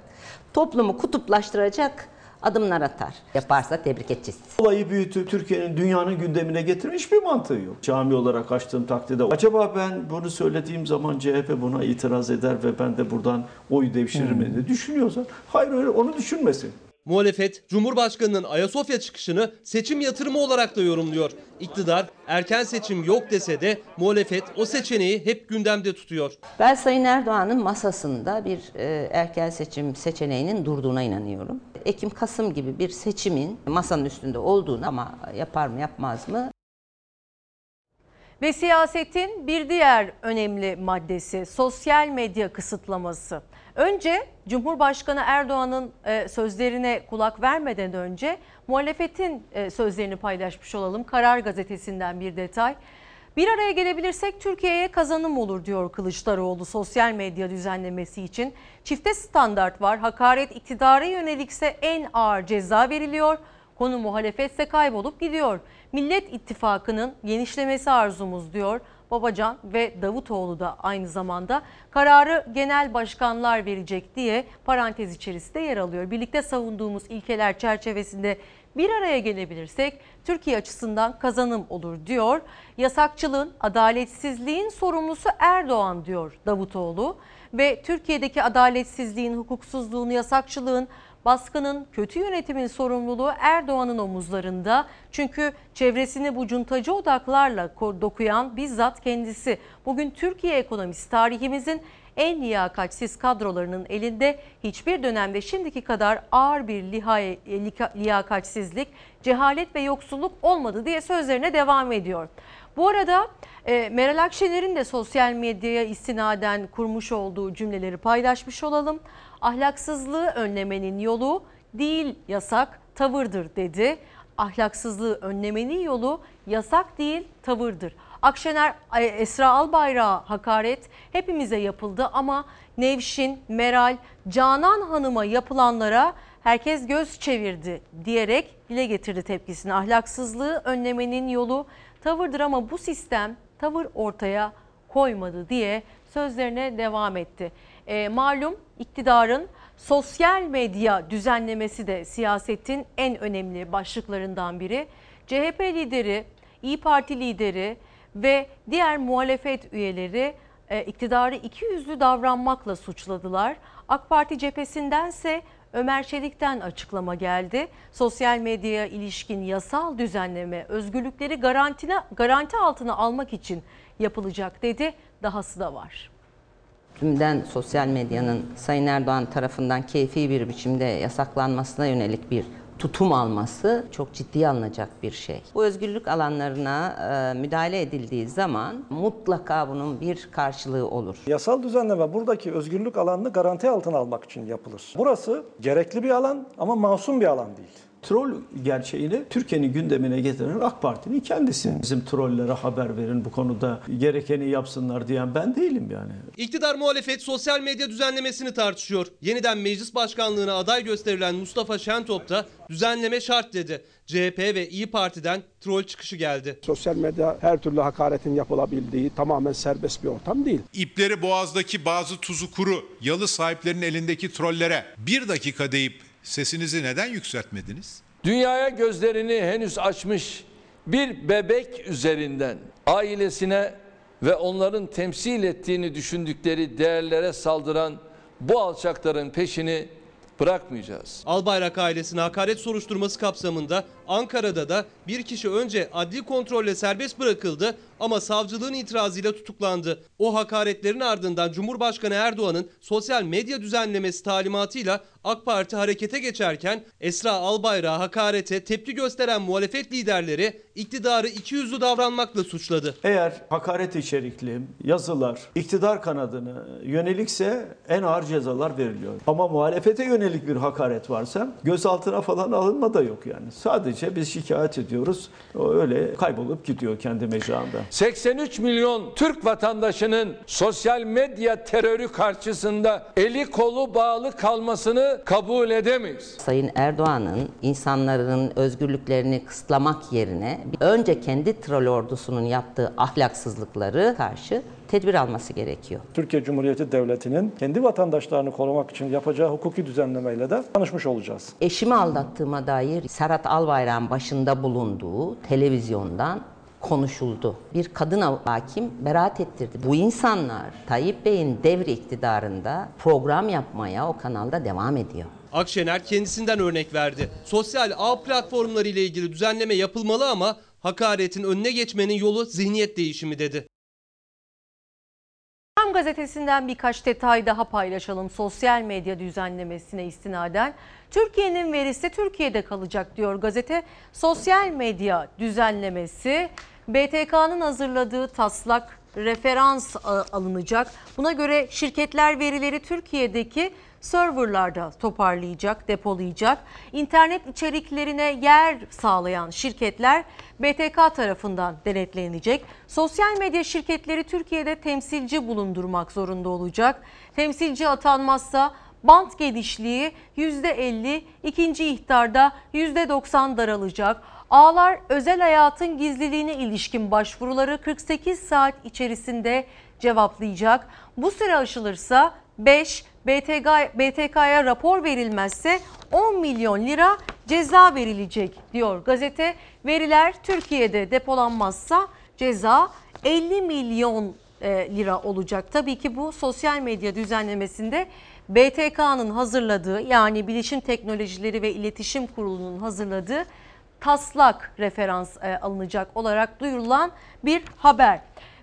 toplumu kutuplaştıracak adımlar atar. Yaparsa tebrik edeceğiz. Olayı büyütüp Türkiye'nin dünyanın gündemine getirmiş bir mantığı yok. Cami olarak açtığım takdirde acaba ben bunu söylediğim zaman CHP buna itiraz eder ve ben de buradan oy devşiririm Hmm. diye düşünüyorsa hayır öyle onu düşünmesin. Muhalefet, Cumhurbaşkanının Ayasofya çıkışını seçim yatırımı olarak da yorumluyor. İktidar erken seçim yok dese de muhalefet o seçeneği hep gündemde tutuyor. Ben Sayın Erdoğan'ın masasında bir e, erken seçim seçeneğinin durduğuna inanıyorum. Ekim-Kasım gibi bir seçimin masanın üstünde olduğunu ama yapar mı yapmaz mı Ve siyasetin bir diğer önemli maddesi sosyal medya kısıtlaması. Önce Cumhurbaşkanı Erdoğan'ın e, sözlerine kulak vermeden önce muhalefetin e, sözlerini paylaşmış olalım. Karar gazetesinden bir detay. Bir araya gelebilirsek Türkiye'ye kazanım olur diyor Kılıçdaroğlu sosyal medya düzenlemesi için. Çifte standart var. Hakaret iktidara yönelikse en ağır ceza veriliyor. Konu muhalefetse kaybolup gidiyor. Millet İttifakı'nın genişlemesi arzumuz diyor. Babacan ve Davutoğlu da aynı zamanda kararı genel başkanlar verecek diye parantez içerisinde yer alıyor. Birlikte savunduğumuz ilkeler çerçevesinde bir araya gelebilirsek Türkiye açısından kazanım olur diyor. Yasakçılığın, adaletsizliğin sorumlusu Erdoğan diyor Davutoğlu ve Türkiye'deki adaletsizliğin, hukuksuzluğun, yasakçılığın baskının, kötü yönetimin sorumluluğu Erdoğan'ın omuzlarında. Çünkü çevresini bu cuntacı odaklarla dokuyan bizzat kendisi. Bugün Türkiye ekonomisi tarihimizin en liyakatsiz kadrolarının elinde hiçbir dönemde şimdiki kadar ağır bir liyakatsizlik, cehalet ve yoksulluk olmadı diye sözlerine devam ediyor. Bu arada e, Meral Akşener'in de sosyal medyaya istinaden kurmuş olduğu cümleleri paylaşmış olalım. Ahlaksızlığı önlemenin yolu değil yasak tavırdır dedi. Ahlaksızlığı önlemenin yolu yasak değil tavırdır. Akşener Esra Albayrak'a hakaret hepimize yapıldı ama Nevşin, Meral, Canan Hanım'a yapılanlara herkes göz çevirdi diyerek dile getirdi tepkisini. Ahlaksızlığı önlemenin yolu tavırdır ama bu sistem tavır ortaya koymadı diye sözlerine devam etti. E, malum iktidarın sosyal medya düzenlemesi de siyasetin en önemli başlıklarından biri. CHP lideri, İyi Parti lideri ve diğer muhalefet üyeleri e, iktidarı ikiyüzlü davranmakla suçladılar. AK Parti cephesindense Ömer Çelik'ten açıklama geldi. Sosyal medyaya ilişkin yasal düzenleme özgürlükleri garanti altına almak için yapılacak dedi. Dahası da var. Tümden sosyal medyanın Sayın Erdoğan tarafından keyfi bir biçimde yasaklanmasına yönelik bir tutum alması çok ciddiye alınacak bir şey. Bu özgürlük alanlarına e, müdahale edildiği zaman mutlaka bunun bir karşılığı olur. Yasal düzenleme buradaki özgürlük alanını garanti altına almak için yapılır. Burası gerekli bir alan ama masum bir alan değil. Troll gerçeğini Türkiye'nin gündemine getiren AK Parti'nin kendisi. Bizim trollere haber verin bu konuda gerekeni yapsınlar diyen ben değilim yani. İktidar muhalefet sosyal medya düzenlemesini tartışıyor. Yeniden meclis başkanlığına aday gösterilen Mustafa Şentop da düzenleme şart dedi. CHP ve İyi Parti'den troll çıkışı geldi. Sosyal medya her türlü hakaretin yapılabildiği tamamen serbest bir ortam değil. İpleri boğazdaki bazı tuzu kuru yalı sahiplerinin elindeki trollere bir dakika deyip Sesinizi neden yükseltmediniz? Dünyaya gözlerini henüz açmış bir bebek üzerinden ailesine ve onların temsil ettiğini düşündükleri değerlere saldıran bu alçakların peşini bırakmayacağız. Albayrak ailesine hakaret soruşturması kapsamında Ankara'da da bir kişi önce adli kontrolle serbest bırakıldı ama savcılığın itirazıyla tutuklandı. O hakaretlerin ardından Cumhurbaşkanı Erdoğan'ın sosyal medya düzenlemesi talimatıyla AK Parti harekete geçerken Esra Albayrak'a hakarete tepki gösteren muhalefet liderleri iktidarı ikiyüzlü davranmakla suçladı. Eğer hakaret içerikli yazılar iktidar kanadına yönelikse en ağır cezalar veriliyor. Ama muhalefete yönelik bir hakaret varsa gözaltına falan alınma da yok yani. Sadece biz şikayet ediyoruz. O öyle kaybolup gidiyor kendi mecranda. 83 milyon Türk vatandaşının sosyal medya terörü karşısında eli kolu bağlı kalmasını kabul edemeyiz. Sayın Erdoğan'ın insanların özgürlüklerini kısıtlamak yerine önce kendi troll ordusunun yaptığı ahlaksızlıkları karşı tedbir alması gerekiyor. Türkiye Cumhuriyeti Devleti'nin kendi vatandaşlarını korumak için yapacağı hukuki düzenlemeyle de tanışmış olacağız. Eşimi aldattığıma dair Serhat Albayrak'ın başında bulunduğu televizyondan konuşuldu. Bir kadın hakim beraat ettirdi. Bu insanlar Tayyip Bey'in devri iktidarında program yapmaya o kanalda devam ediyor. Akşener kendisinden örnek verdi. Sosyal ağ platformları ile ilgili düzenleme yapılmalı ama hakaretin önüne geçmenin yolu zihniyet değişimi dedi. Hem gazetesinden birkaç detay daha paylaşalım sosyal medya düzenlemesine istinaden. Türkiye'nin verisi Türkiye'de kalacak diyor gazete. Sosyal medya düzenlemesi BTK'nın hazırladığı taslak referans alınacak. Buna göre şirketler verileri Türkiye'deki serverlarda toparlayacak, depolayacak. İnternet içeriklerine yer sağlayan şirketler BTK tarafından denetlenecek. Sosyal medya şirketleri Türkiye'de temsilci bulundurmak zorunda olacak. Temsilci atanmazsa bant genişliği %50, ikinci ihtarda %90 daralacak. Ağlar özel hayatın gizliliğine ilişkin başvuruları 48 saat içerisinde cevaplayacak. Bu süre aşılırsa 5 BTK, BTK'ya rapor verilmezse 10 milyon lira ceza verilecek diyor gazete. Veriler Türkiye'de depolanmazsa ceza 50 milyon lira olacak. Tabii ki bu sosyal medya düzenlemesinde BTK'nın hazırladığı yani Bilişim Teknolojileri ve İletişim Kurulu'nun hazırladığı taslak referans alınacak olarak duyurulan bir haber.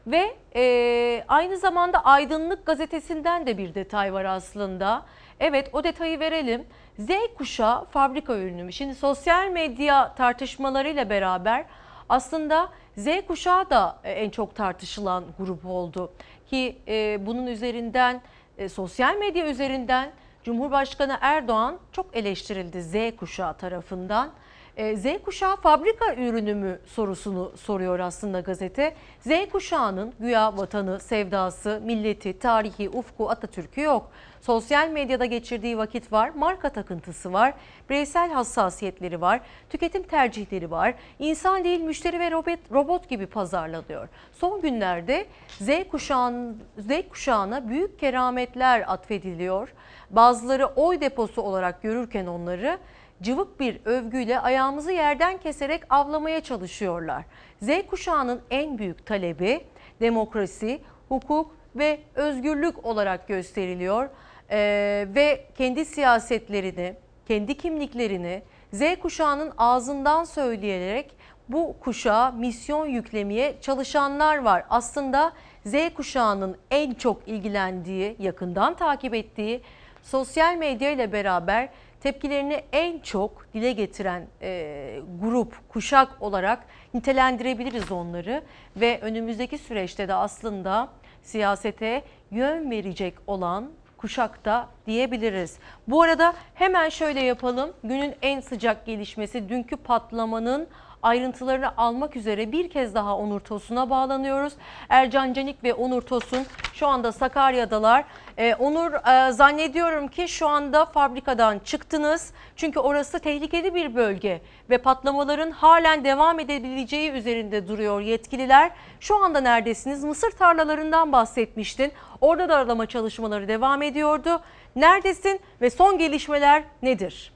Ve e, aynı zamanda Aydınlık gazetesinden de bir detay var aslında. Evet o detayı verelim. Z kuşağı fabrika ürünü? Şimdi sosyal medya tartışmalarıyla beraber aslında Z kuşağı da en çok tartışılan grup oldu. Ki e, bunun üzerinden e, sosyal medya üzerinden Cumhurbaşkanı Erdoğan çok eleştirildi Z kuşağı tarafından. Z kuşağı fabrika ürünü mü sorusunu soruyor aslında gazete. Z kuşağının güya vatanı, sevdası, milleti, tarihi, ufku, Atatürk'ü yok. Sosyal medyada geçirdiği vakit var, marka takıntısı var, bireysel hassasiyetleri var, tüketim tercihleri var. İnsan değil müşteri ve robot, robot gibi pazarlanıyor. Son günlerde Z, kuşağın, Z kuşağına büyük kerametler atfediliyor. Bazıları oy deposu olarak görürken onları cıvık bir övgüyle ayağımızı yerden keserek avlamaya çalışıyorlar. Z kuşağının en büyük talebi demokrasi, hukuk ve özgürlük olarak gösteriliyor. Ee, ve kendi siyasetlerini, kendi kimliklerini Z kuşağının ağzından söyleyerek bu kuşağa misyon yüklemeye çalışanlar var. Aslında Z kuşağının en çok ilgilendiği, yakından takip ettiği sosyal medya ile beraber tepkilerini en çok dile getiren e, grup, kuşak olarak nitelendirebiliriz onları. Ve önümüzdeki süreçte de aslında siyasete yön verecek olan kuşakta diyebiliriz. Bu arada hemen şöyle yapalım. Günün en sıcak gelişmesi dünkü patlamanın ayrıntılarını almak üzere bir kez daha Onur Tosun'a bağlanıyoruz. Ercan Canik ve Onur Tosun şu anda Sakarya'dalar. Ee, Onur e, zannediyorum ki şu anda fabrikadan çıktınız. Çünkü orası tehlikeli bir bölge ve patlamaların halen devam edebileceği üzerinde duruyor yetkililer. Şu anda neredesiniz? Mısır tarlalarından bahsetmiştin. Orada da aralama çalışmaları devam ediyordu. Neredesin ve son gelişmeler nedir?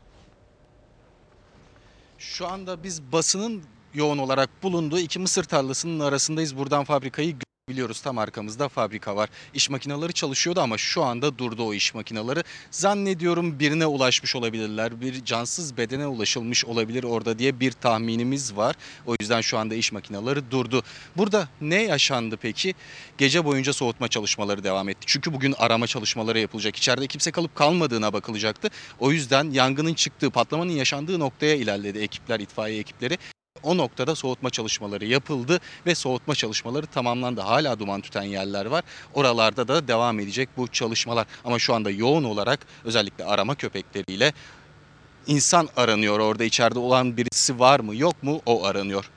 Şu anda biz basının yoğun olarak bulunduğu iki mısır tarlasının arasındayız. Buradan fabrikayı biliyoruz tam arkamızda fabrika var. İş makineleri çalışıyordu ama şu anda durdu o iş makineleri. Zannediyorum birine ulaşmış olabilirler. Bir cansız bedene ulaşılmış olabilir orada diye bir tahminimiz var. O yüzden şu anda iş makineleri durdu. Burada ne yaşandı peki? Gece boyunca soğutma çalışmaları devam etti. Çünkü bugün arama çalışmaları yapılacak. İçeride kimse kalıp kalmadığına bakılacaktı. O yüzden yangının çıktığı, patlamanın yaşandığı noktaya ilerledi ekipler, itfaiye ekipleri. O noktada soğutma çalışmaları yapıldı ve soğutma çalışmaları tamamlandı. Hala duman tüten yerler var. Oralarda da devam edecek bu çalışmalar. Ama şu anda yoğun olarak özellikle arama köpekleriyle insan aranıyor. Orada içeride olan birisi var mı yok mu o aranıyor.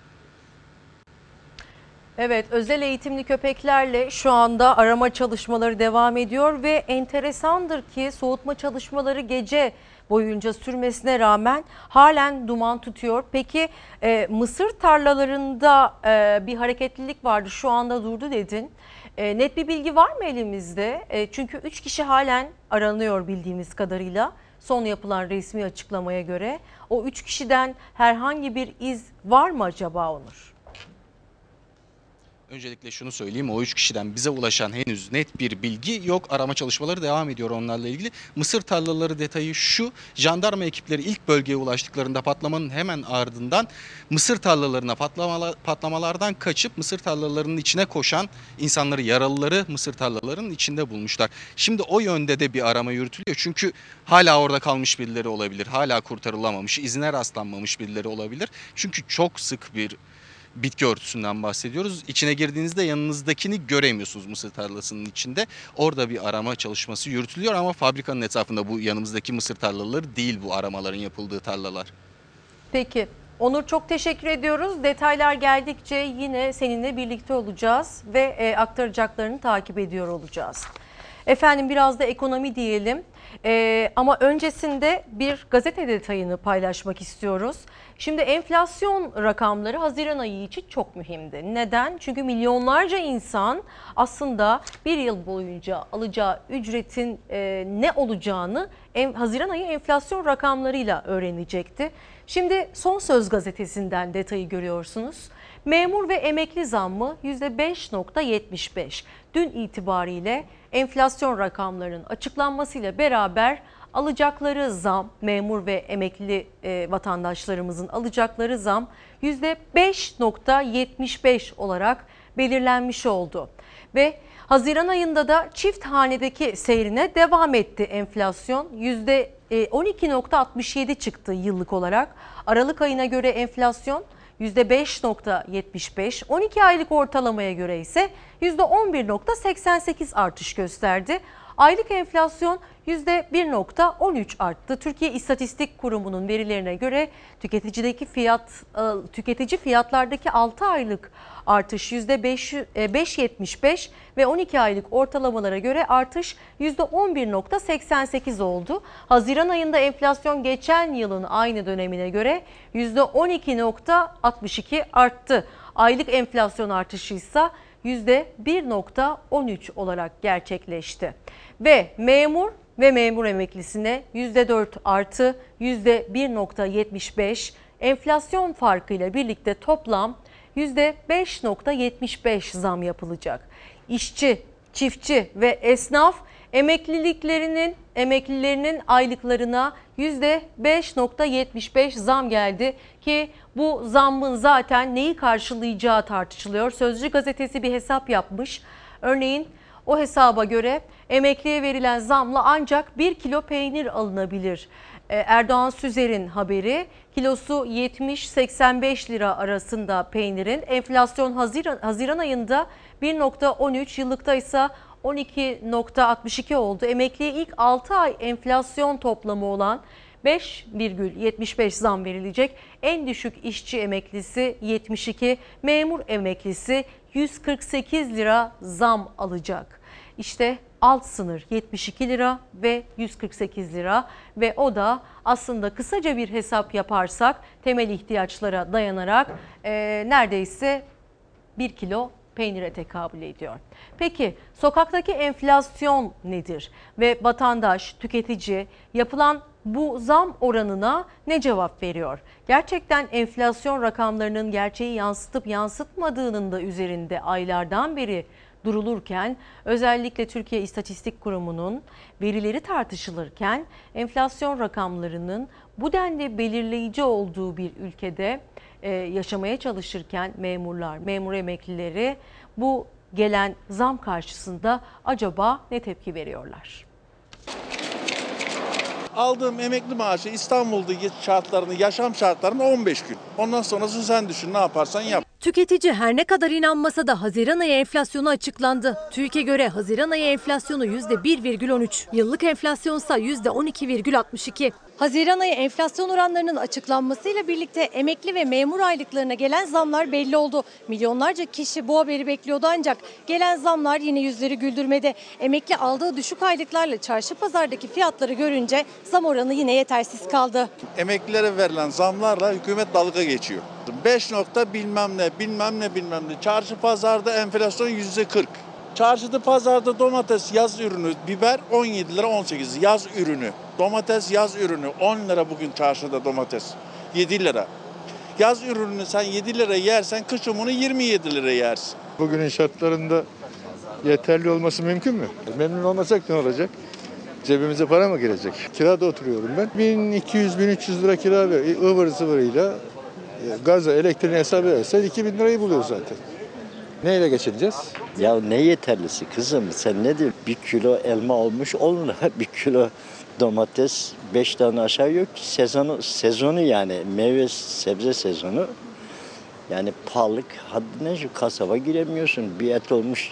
Evet, özel eğitimli köpeklerle şu anda arama çalışmaları devam ediyor ve enteresandır ki soğutma çalışmaları gece boyunca sürmesine rağmen halen duman tutuyor. Peki e, mısır tarlalarında e, bir hareketlilik vardı şu anda durdu dedin. E, net bir bilgi var mı elimizde? E, çünkü 3 kişi halen aranıyor bildiğimiz kadarıyla. Son yapılan resmi açıklamaya göre o 3 kişiden herhangi bir iz var mı acaba Onur? Öncelikle şunu söyleyeyim o üç kişiden bize ulaşan henüz net bir bilgi yok. Arama çalışmaları devam ediyor onlarla ilgili. Mısır tarlaları detayı şu. Jandarma ekipleri ilk bölgeye ulaştıklarında patlamanın hemen ardından mısır tarlalarına patlamalar, patlamalardan kaçıp mısır tarlalarının içine koşan insanları yaralıları mısır tarlalarının içinde bulmuşlar. Şimdi o yönde de bir arama yürütülüyor. Çünkü hala orada kalmış birileri olabilir. Hala kurtarılamamış, izine rastlanmamış birileri olabilir. Çünkü çok sık bir bitki örtüsünden bahsediyoruz. İçine girdiğinizde yanınızdakini göremiyorsunuz mısır tarlasının içinde. Orada bir arama çalışması yürütülüyor ama fabrikanın etrafında bu yanımızdaki mısır tarlaları değil bu aramaların yapıldığı tarlalar. Peki. Onur çok teşekkür ediyoruz. Detaylar geldikçe yine seninle birlikte olacağız ve e, aktaracaklarını takip ediyor olacağız. Efendim biraz da ekonomi diyelim. Ee, ama öncesinde bir gazete detayını paylaşmak istiyoruz. Şimdi enflasyon rakamları Haziran ayı için çok mühimdi. Neden? Çünkü milyonlarca insan aslında bir yıl boyunca alacağı ücretin e, ne olacağını en, Haziran ayı enflasyon rakamlarıyla öğrenecekti. Şimdi Son Söz gazetesinden detayı görüyorsunuz. Memur ve emekli zammı %5.75. Dün itibariyle enflasyon rakamlarının açıklanmasıyla beraber alacakları zam, memur ve emekli e, vatandaşlarımızın alacakları zam %5.75 olarak belirlenmiş oldu. Ve Haziran ayında da çift hanedeki seyrine devam etti enflasyon. %12.67 çıktı yıllık olarak. Aralık ayına göre enflasyon %5.75, 12 aylık ortalamaya göre ise %11.88 artış gösterdi. Aylık enflasyon %1.13 arttı. Türkiye İstatistik Kurumu'nun verilerine göre tüketicideki fiyat e, tüketici fiyatlardaki 6 aylık artış %5.75 e, ve 12 aylık ortalamalara göre artış %11.88 oldu. Haziran ayında enflasyon geçen yılın aynı dönemine göre %12.62 arttı. Aylık enflasyon artışı ise %1.13 olarak gerçekleşti. Ve memur ve memur emeklisine %4 artı %1.75 enflasyon farkıyla birlikte toplam %5.75 zam yapılacak. İşçi, çiftçi ve esnaf emekliliklerinin emeklilerinin aylıklarına %5.75 zam geldi ki bu zammın zaten neyi karşılayacağı tartışılıyor. Sözcü gazetesi bir hesap yapmış. Örneğin o hesaba göre emekliye verilen zamla ancak 1 kilo peynir alınabilir. Ee, Erdoğan Süzer'in haberi kilosu 70-85 lira arasında peynirin enflasyon Haziran, Haziran ayında 1.13 yıllıkta ise 12.62 oldu. Emekliye ilk 6 ay enflasyon toplamı olan 5,75 zam verilecek. En düşük işçi emeklisi 72, memur emeklisi 148 lira zam alacak. İşte alt sınır 72 lira ve 148 lira ve o da aslında kısaca bir hesap yaparsak temel ihtiyaçlara dayanarak e, neredeyse 1 kilo peynire tekabül ediyor. Peki sokaktaki enflasyon nedir? Ve vatandaş, tüketici yapılan bu zam oranına ne cevap veriyor? Gerçekten enflasyon rakamlarının gerçeği yansıtıp yansıtmadığının da üzerinde aylardan beri durulurken özellikle Türkiye İstatistik Kurumu'nun verileri tartışılırken enflasyon rakamlarının bu denli belirleyici olduğu bir ülkede e, yaşamaya çalışırken memurlar, memur emeklileri bu gelen zam karşısında acaba ne tepki veriyorlar? Aldığım emekli maaşı İstanbul'daki şartlarını, yaşam şartlarını 15 gün. Ondan sonrası sen düşün ne yaparsan yap. Tüketici her ne kadar inanmasa da Haziran ayı enflasyonu açıklandı. TÜİK'e göre Haziran ayı enflasyonu %1,13, yıllık enflasyonsa %12,62. Haziran ayı enflasyon oranlarının açıklanmasıyla birlikte emekli ve memur aylıklarına gelen zamlar belli oldu. Milyonlarca kişi bu haberi bekliyordu ancak gelen zamlar yine yüzleri güldürmedi. Emekli aldığı düşük aylıklarla çarşı pazardaki fiyatları görünce zam oranı yine yetersiz kaldı. Emeklilere verilen zamlarla hükümet dalga geçiyor. 5 nokta bilmem ne, bilmem ne, bilmem ne. Çarşı pazarda enflasyon yüzde 40. Çarşıda pazarda domates yaz ürünü, biber 17 lira 18 yaz ürünü. Domates yaz ürünü 10 lira bugün çarşıda domates. 7 lira. Yaz ürününü sen 7 lira yersen kışın bunu 27 lira yersin. Bugünün şartlarında yeterli olması mümkün mü? Memnun olmasak ne olacak? Cebimize para mı girecek? Kirada oturuyorum ben. 1200-1300 lira kira veriyor. ıvır zıvırıyla e, gaza, elektriğini hesap edersen 2000 lirayı buluyor zaten. Neyle geçineceğiz? Ya ne yeterlisi kızım sen ne diyorsun? Bir kilo elma olmuş 10 lira. Bir kilo domates 5 tane aşağı yok ki. Sezonu, sezonu yani meyve sebze sezonu. Yani pahalık haddine şu kasaba giremiyorsun. Bir et olmuş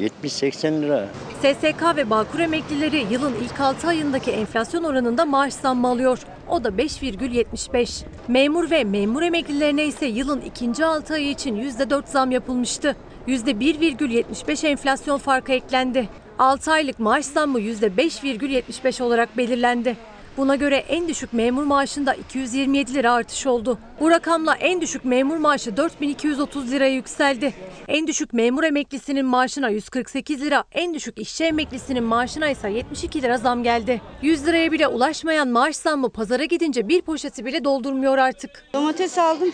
70-80 lira. SSK ve Bağkur emeklileri yılın ilk 6 ayındaki enflasyon oranında maaş zammı alıyor. O da 5,75. Memur ve memur emeklilerine ise yılın ikinci 6 ayı için %4 zam yapılmıştı. %1,75 enflasyon farkı eklendi. 6 aylık maaş zammı %5,75 olarak belirlendi. Buna göre en düşük memur maaşında 227 lira artış oldu. Bu rakamla en düşük memur maaşı 4230 liraya yükseldi. En düşük memur emeklisinin maaşına 148 lira, en düşük işçi emeklisinin maaşına ise 72 lira zam geldi. 100 liraya bile ulaşmayan maaş zammı pazara gidince bir poşeti bile doldurmuyor artık. Domates aldım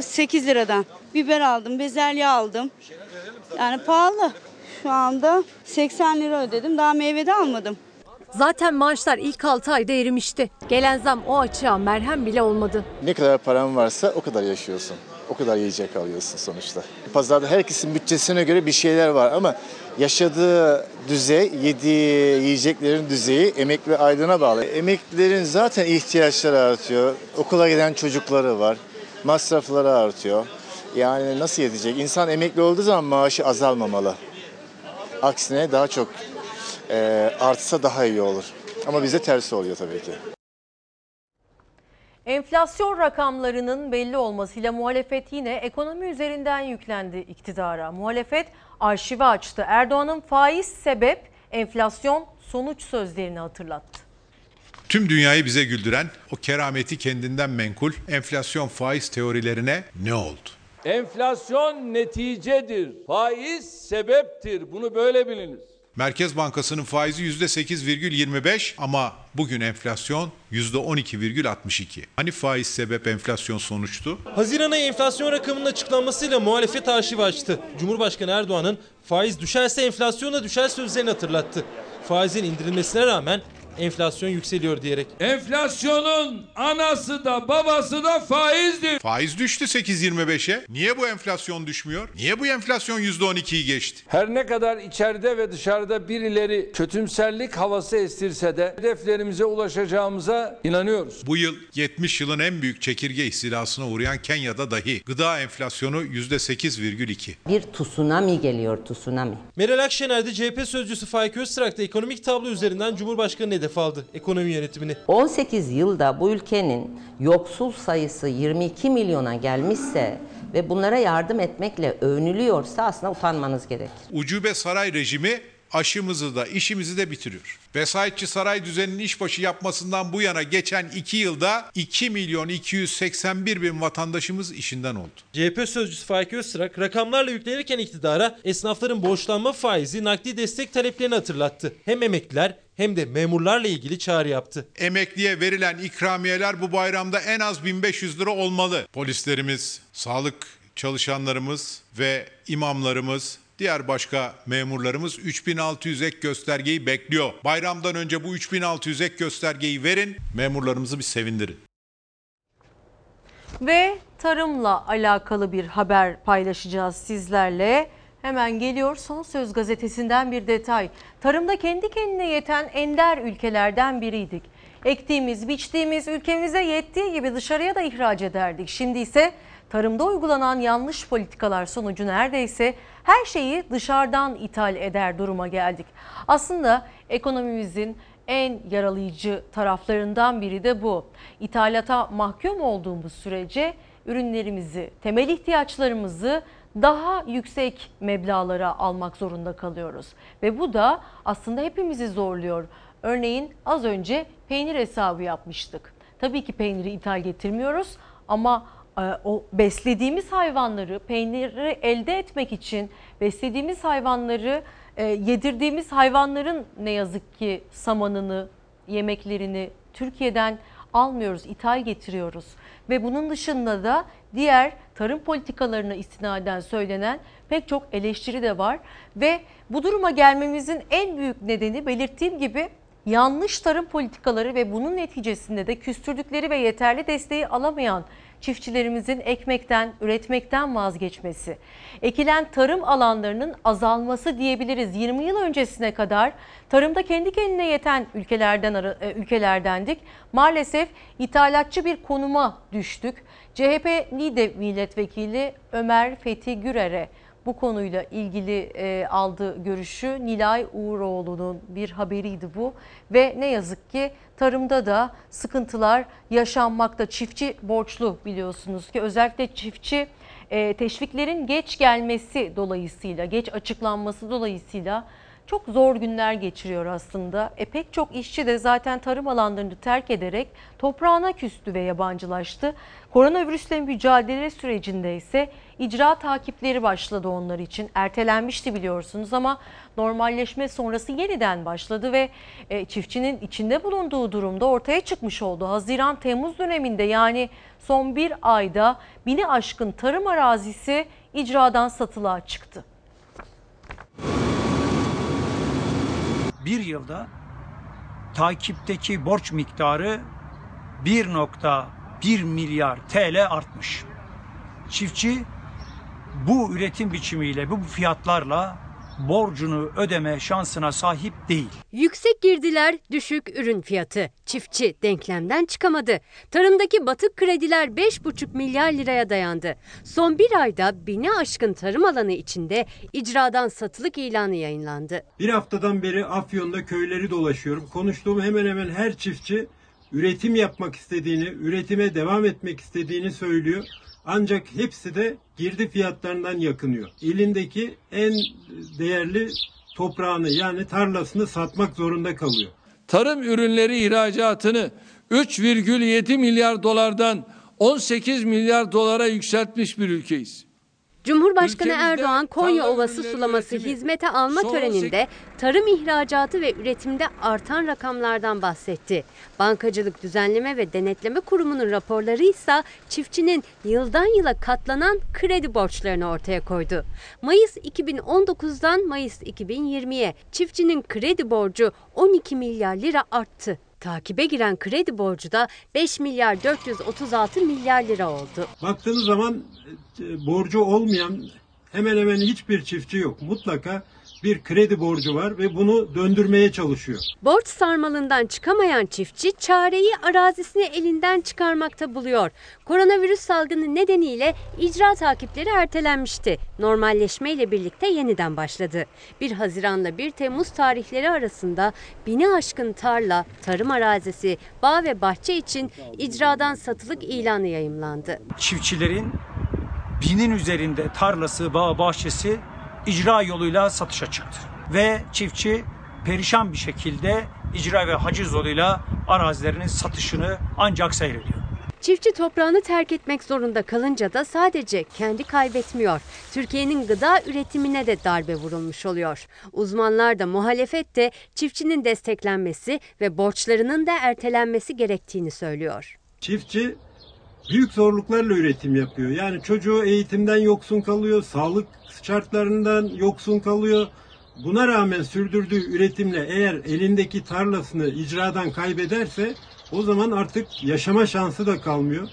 8 liradan. Biber aldım, bezelye aldım. Yani pahalı. Şu anda 80 lira ödedim. Daha meyve de almadım. Zaten maaşlar ilk 6 ayda erimişti. Gelen zam o açığa merhem bile olmadı. Ne kadar paran varsa o kadar yaşıyorsun. O kadar yiyecek alıyorsun sonuçta. Pazarda herkesin bütçesine göre bir şeyler var ama yaşadığı düzey, yediği yiyeceklerin düzeyi emekli aydına bağlı. Emeklilerin zaten ihtiyaçları artıyor. Okula giden çocukları var. Masrafları artıyor. Yani nasıl yetecek? İnsan emekli olduğu zaman maaşı azalmamalı. Aksine daha çok e, artsa daha iyi olur. Ama bize tersi oluyor tabii ki. Enflasyon rakamlarının belli olmasıyla muhalefet yine ekonomi üzerinden yüklendi iktidara. Muhalefet arşivi açtı. Erdoğan'ın faiz sebep, enflasyon sonuç sözlerini hatırlattı. Tüm dünyayı bize güldüren o kerameti kendinden menkul enflasyon faiz teorilerine ne oldu? Enflasyon neticedir, faiz sebeptir. Bunu böyle biliniz. Merkez Bankası'nın faizi %8,25 ama bugün enflasyon %12,62. Hani faiz sebep enflasyon sonuçtu? Haziran ayı enflasyon rakamının açıklanmasıyla muhalefet arşiv açtı. Cumhurbaşkanı Erdoğan'ın faiz düşerse enflasyon da düşer sözlerini hatırlattı. Faizin indirilmesine rağmen enflasyon yükseliyor diyerek. Enflasyonun anası da babası da faizdir. Faiz düştü 8,25'e. Niye bu enflasyon düşmüyor? Niye bu enflasyon %12'yi geçti? Her ne kadar içeride ve dışarıda birileri kötümserlik havası estirse de hedeflerimize ulaşacağımıza inanıyoruz. Bu yıl 70 yılın en büyük çekirge istilasına uğrayan Kenya'da dahi gıda enflasyonu %8,2. Bir tsunami geliyor tsunami. Meral Akşener de CHP sözcüsü Faik Öztrak da ekonomik tablo üzerinden Cumhurbaşkanı hedef aldı ekonomi yönetimini. 18 yılda bu ülkenin yoksul sayısı 22 milyona gelmişse ve bunlara yardım etmekle övünülüyorsa aslında utanmanız gerek. Ucube saray rejimi aşımızı da işimizi de bitiriyor. Vesayetçi saray düzeninin işbaşı yapmasından bu yana geçen 2 yılda 2 milyon 281 bin vatandaşımız işinden oldu. CHP sözcüsü Faik Öztürk rakamlarla yüklenirken iktidara esnafların borçlanma faizi nakdi destek taleplerini hatırlattı. Hem emekliler hem de memurlarla ilgili çağrı yaptı. Emekliye verilen ikramiyeler bu bayramda en az 1500 lira olmalı. Polislerimiz, sağlık çalışanlarımız ve imamlarımız Diğer başka memurlarımız 3600 ek göstergeyi bekliyor. Bayramdan önce bu 3600 ek göstergeyi verin, memurlarımızı bir sevindirin. Ve tarımla alakalı bir haber paylaşacağız sizlerle. Hemen geliyor Son Söz gazetesinden bir detay. Tarımda kendi kendine yeten ender ülkelerden biriydik. Ektiğimiz, biçtiğimiz ülkemize yettiği gibi dışarıya da ihraç ederdik. Şimdi ise tarımda uygulanan yanlış politikalar sonucu neredeyse her şeyi dışarıdan ithal eder duruma geldik. Aslında ekonomimizin en yaralayıcı taraflarından biri de bu. İthalata mahkum olduğumuz sürece ürünlerimizi, temel ihtiyaçlarımızı daha yüksek meblalara almak zorunda kalıyoruz. Ve bu da aslında hepimizi zorluyor. Örneğin az önce peynir hesabı yapmıştık. Tabii ki peyniri ithal getirmiyoruz ama e, o beslediğimiz hayvanları peyniri elde etmek için beslediğimiz hayvanları e, yedirdiğimiz hayvanların ne yazık ki samanını, yemeklerini Türkiye'den almıyoruz, ithal getiriyoruz. Ve bunun dışında da diğer tarım politikalarına istinaden söylenen pek çok eleştiri de var. Ve bu duruma gelmemizin en büyük nedeni belirttiğim gibi yanlış tarım politikaları ve bunun neticesinde de küstürdükleri ve yeterli desteği alamayan çiftçilerimizin ekmekten, üretmekten vazgeçmesi. Ekilen tarım alanlarının azalması diyebiliriz. 20 yıl öncesine kadar tarımda kendi kendine yeten ülkelerden e, ülkelerdendik. Maalesef ithalatçı bir konuma düştük. CHP NİDE milletvekili Ömer Fethi Gürer'e bu konuyla ilgili e, aldığı görüşü Nilay Uğuroğlu'nun bir haberiydi bu. Ve ne yazık ki tarımda da sıkıntılar yaşanmakta. Çiftçi borçlu biliyorsunuz ki özellikle çiftçi e, teşviklerin geç gelmesi dolayısıyla, geç açıklanması dolayısıyla çok zor günler geçiriyor aslında. E pek çok işçi de zaten tarım alanlarını terk ederek toprağına küstü ve yabancılaştı. Koronavirüsle mücadele sürecinde ise icra takipleri başladı onlar için. Ertelenmişti biliyorsunuz ama normalleşme sonrası yeniden başladı ve e, çiftçinin içinde bulunduğu durumda ortaya çıkmış oldu. Haziran-Temmuz döneminde yani son bir ayda bini aşkın tarım arazisi icradan satılığa çıktı. bir yılda takipteki borç miktarı 1.1 milyar TL artmış. Çiftçi bu üretim biçimiyle, bu fiyatlarla borcunu ödeme şansına sahip değil. Yüksek girdiler, düşük ürün fiyatı. Çiftçi denklemden çıkamadı. Tarımdaki batık krediler 5,5 milyar liraya dayandı. Son bir ayda bini aşkın tarım alanı içinde icradan satılık ilanı yayınlandı. Bir haftadan beri Afyon'da köyleri dolaşıyorum. Konuştuğum hemen hemen her çiftçi üretim yapmak istediğini, üretime devam etmek istediğini söylüyor. Ancak hepsi de girdi fiyatlarından yakınıyor. İlindeki en değerli toprağını yani tarlasını satmak zorunda kalıyor. Tarım ürünleri ihracatını 3,7 milyar dolardan 18 milyar dolara yükseltmiş bir ülkeyiz. Cumhurbaşkanı Erdoğan Konya Ovası sulaması hizmete alma töreninde tarım ihracatı ve üretimde artan rakamlardan bahsetti. Bankacılık Düzenleme ve Denetleme Kurumu'nun raporları ise çiftçinin yıldan yıla katlanan kredi borçlarını ortaya koydu. Mayıs 2019'dan Mayıs 2020'ye çiftçinin kredi borcu 12 milyar lira arttı. Takibe giren kredi borcu da 5 milyar 436 milyar lira oldu. Baktığınız zaman e, borcu olmayan hemen hemen hiçbir çiftçi yok. Mutlaka bir kredi borcu var ve bunu döndürmeye çalışıyor. Borç sarmalından çıkamayan çiftçi çareyi arazisini elinden çıkarmakta buluyor. Koronavirüs salgını nedeniyle icra takipleri ertelenmişti. Normalleşme ile birlikte yeniden başladı. 1 Haziran'la 1 Temmuz tarihleri arasında bini aşkın tarla, tarım arazisi, bağ ve bahçe için icradan satılık ilanı yayımlandı. Çiftçilerin binin üzerinde tarlası, bağ, bahçesi icra yoluyla satışa çıktı. ve çiftçi perişan bir şekilde icra ve haciz yoluyla arazilerinin satışını ancak seyrediyor. Çiftçi toprağını terk etmek zorunda kalınca da sadece kendi kaybetmiyor. Türkiye'nin gıda üretimine de darbe vurulmuş oluyor. Uzmanlar da muhalefet de çiftçinin desteklenmesi ve borçlarının da ertelenmesi gerektiğini söylüyor. Çiftçi büyük zorluklarla üretim yapıyor. Yani çocuğu eğitimden yoksun kalıyor, sağlık şartlarından yoksun kalıyor. Buna rağmen sürdürdüğü üretimle eğer elindeki tarlasını icradan kaybederse o zaman artık yaşama şansı da kalmıyor.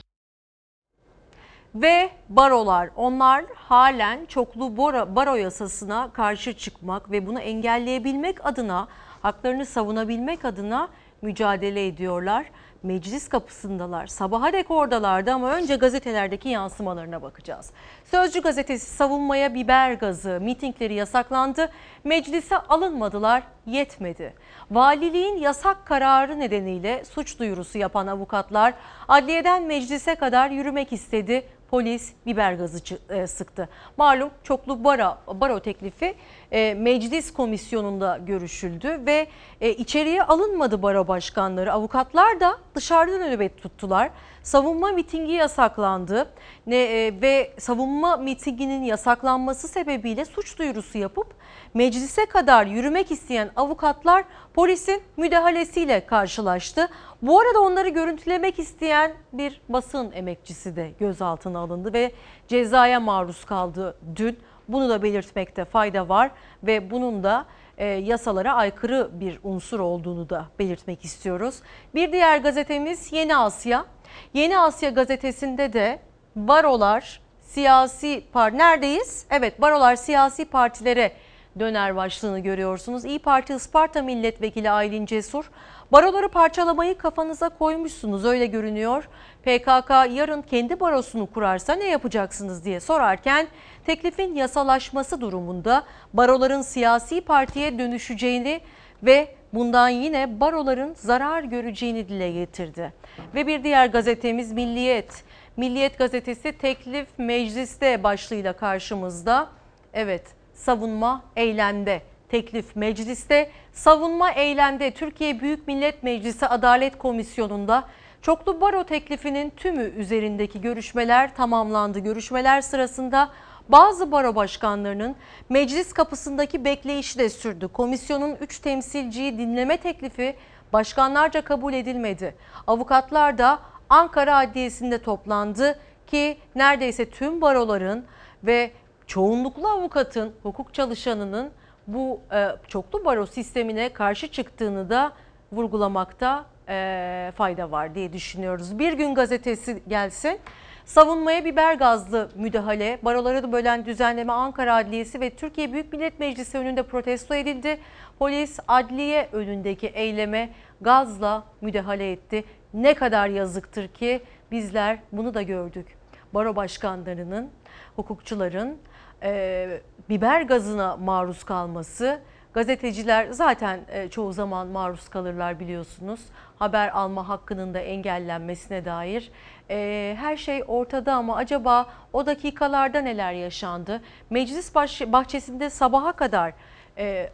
Ve barolar onlar halen çoklu baro, baro yasasına karşı çıkmak ve bunu engelleyebilmek adına haklarını savunabilmek adına mücadele ediyorlar. Meclis kapısındalar. Sabaha dek oradalardı ama önce gazetelerdeki yansımalarına bakacağız. Sözcü gazetesi savunmaya biber gazı, mitingleri yasaklandı. Meclise alınmadılar, yetmedi. Valiliğin yasak kararı nedeniyle suç duyurusu yapan avukatlar adliyeden meclise kadar yürümek istedi polis biber gazı e, sıktı. Malum çoklu baro, baro teklifi e, meclis komisyonunda görüşüldü ve e, içeriye alınmadı baro başkanları. Avukatlar da dışarıda nöbet tuttular. Savunma mitingi yasaklandı ve savunma mitinginin yasaklanması sebebiyle suç duyurusu yapıp meclise kadar yürümek isteyen avukatlar polisin müdahalesiyle karşılaştı. Bu arada onları görüntülemek isteyen bir basın emekçisi de gözaltına alındı ve cezaya maruz kaldı dün. Bunu da belirtmekte fayda var ve bunun da e, yasalara aykırı bir unsur olduğunu da belirtmek istiyoruz. Bir diğer gazetemiz Yeni Asya. Yeni Asya gazetesinde de barolar siyasi par neredeyiz? Evet barolar siyasi partilere döner başlığını görüyorsunuz. İyi Parti Isparta Milletvekili Aylin Cesur, baroları parçalamayı kafanıza koymuşsunuz öyle görünüyor. PKK yarın kendi barosunu kurarsa ne yapacaksınız diye sorarken teklifin yasalaşması durumunda baroların siyasi partiye dönüşeceğini ve bundan yine baroların zarar göreceğini dile getirdi. Ve bir diğer gazetemiz Milliyet. Milliyet gazetesi teklif mecliste başlığıyla karşımızda. Evet savunma eylemde. Teklif mecliste, savunma eylemde. Türkiye Büyük Millet Meclisi Adalet Komisyonu'nda çoklu baro teklifinin tümü üzerindeki görüşmeler tamamlandı. Görüşmeler sırasında bazı baro başkanlarının meclis kapısındaki bekleyişi de sürdü. Komisyonun 3 temsilciyi dinleme teklifi başkanlarca kabul edilmedi. Avukatlar da Ankara Adliyesi'nde toplandı ki neredeyse tüm baroların ve çoğunluklu avukatın, hukuk çalışanının bu e, çoklu baro sistemine karşı çıktığını da vurgulamakta e, fayda var diye düşünüyoruz. Bir gün gazetesi gelsin. Savunmaya biber gazlı müdahale, baroları bölen düzenleme Ankara Adliyesi ve Türkiye Büyük Millet Meclisi önünde protesto edildi. Polis adliye önündeki eyleme gazla müdahale etti. Ne kadar yazıktır ki bizler bunu da gördük. Baro başkanlarının, hukukçuların e, biber gazına maruz kalması, gazeteciler zaten e, çoğu zaman maruz kalırlar biliyorsunuz. Haber alma hakkının da engellenmesine dair e, her şey ortada ama acaba o dakikalarda neler yaşandı? Meclis bahçesinde sabaha kadar e,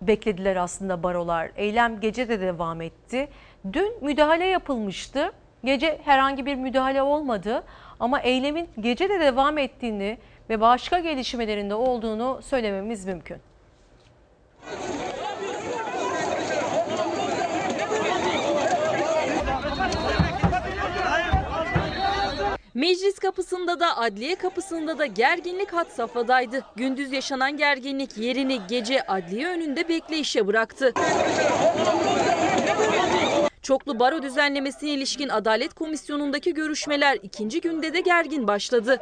beklediler aslında barolar. Eylem gece de devam etti. Dün müdahale yapılmıştı. Gece herhangi bir müdahale olmadı ama eylemin gece de devam ettiğini ve başka gelişmelerinde olduğunu söylememiz mümkün. Meclis kapısında da adliye kapısında da gerginlik hat safhadaydı. Gündüz yaşanan gerginlik yerini gece adliye önünde bekleyişe bıraktı. Çoklu baro düzenlemesine ilişkin Adalet Komisyonu'ndaki görüşmeler ikinci günde de gergin başladı.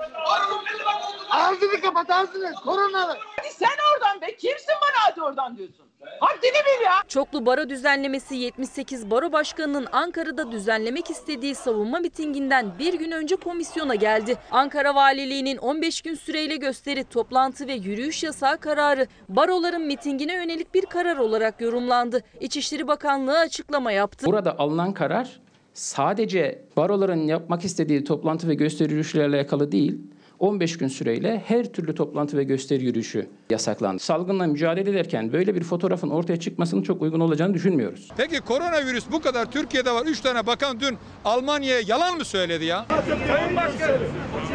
Ağzını kapat ağzını koronalı. Hadi sen oradan be kimsin bana hadi oradan diyorsun. Haddini bil ya. Çoklu baro düzenlemesi 78 baro başkanının Ankara'da düzenlemek istediği savunma mitinginden bir gün önce komisyona geldi. Ankara Valiliği'nin 15 gün süreyle gösteri, toplantı ve yürüyüş yasağı kararı baroların mitingine yönelik bir karar olarak yorumlandı. İçişleri Bakanlığı açıklama yaptı. Burada alınan karar sadece baroların yapmak istediği toplantı ve gösteri yürüyüşlerle alakalı değil 15 gün süreyle her türlü toplantı ve gösteri yürüyüşü yasaklandı. Salgınla mücadele ederken böyle bir fotoğrafın ortaya çıkmasının çok uygun olacağını düşünmüyoruz. Peki koronavirüs bu kadar Türkiye'de var. 3 tane bakan dün Almanya'ya yalan mı söyledi ya? Sayın Başkanım,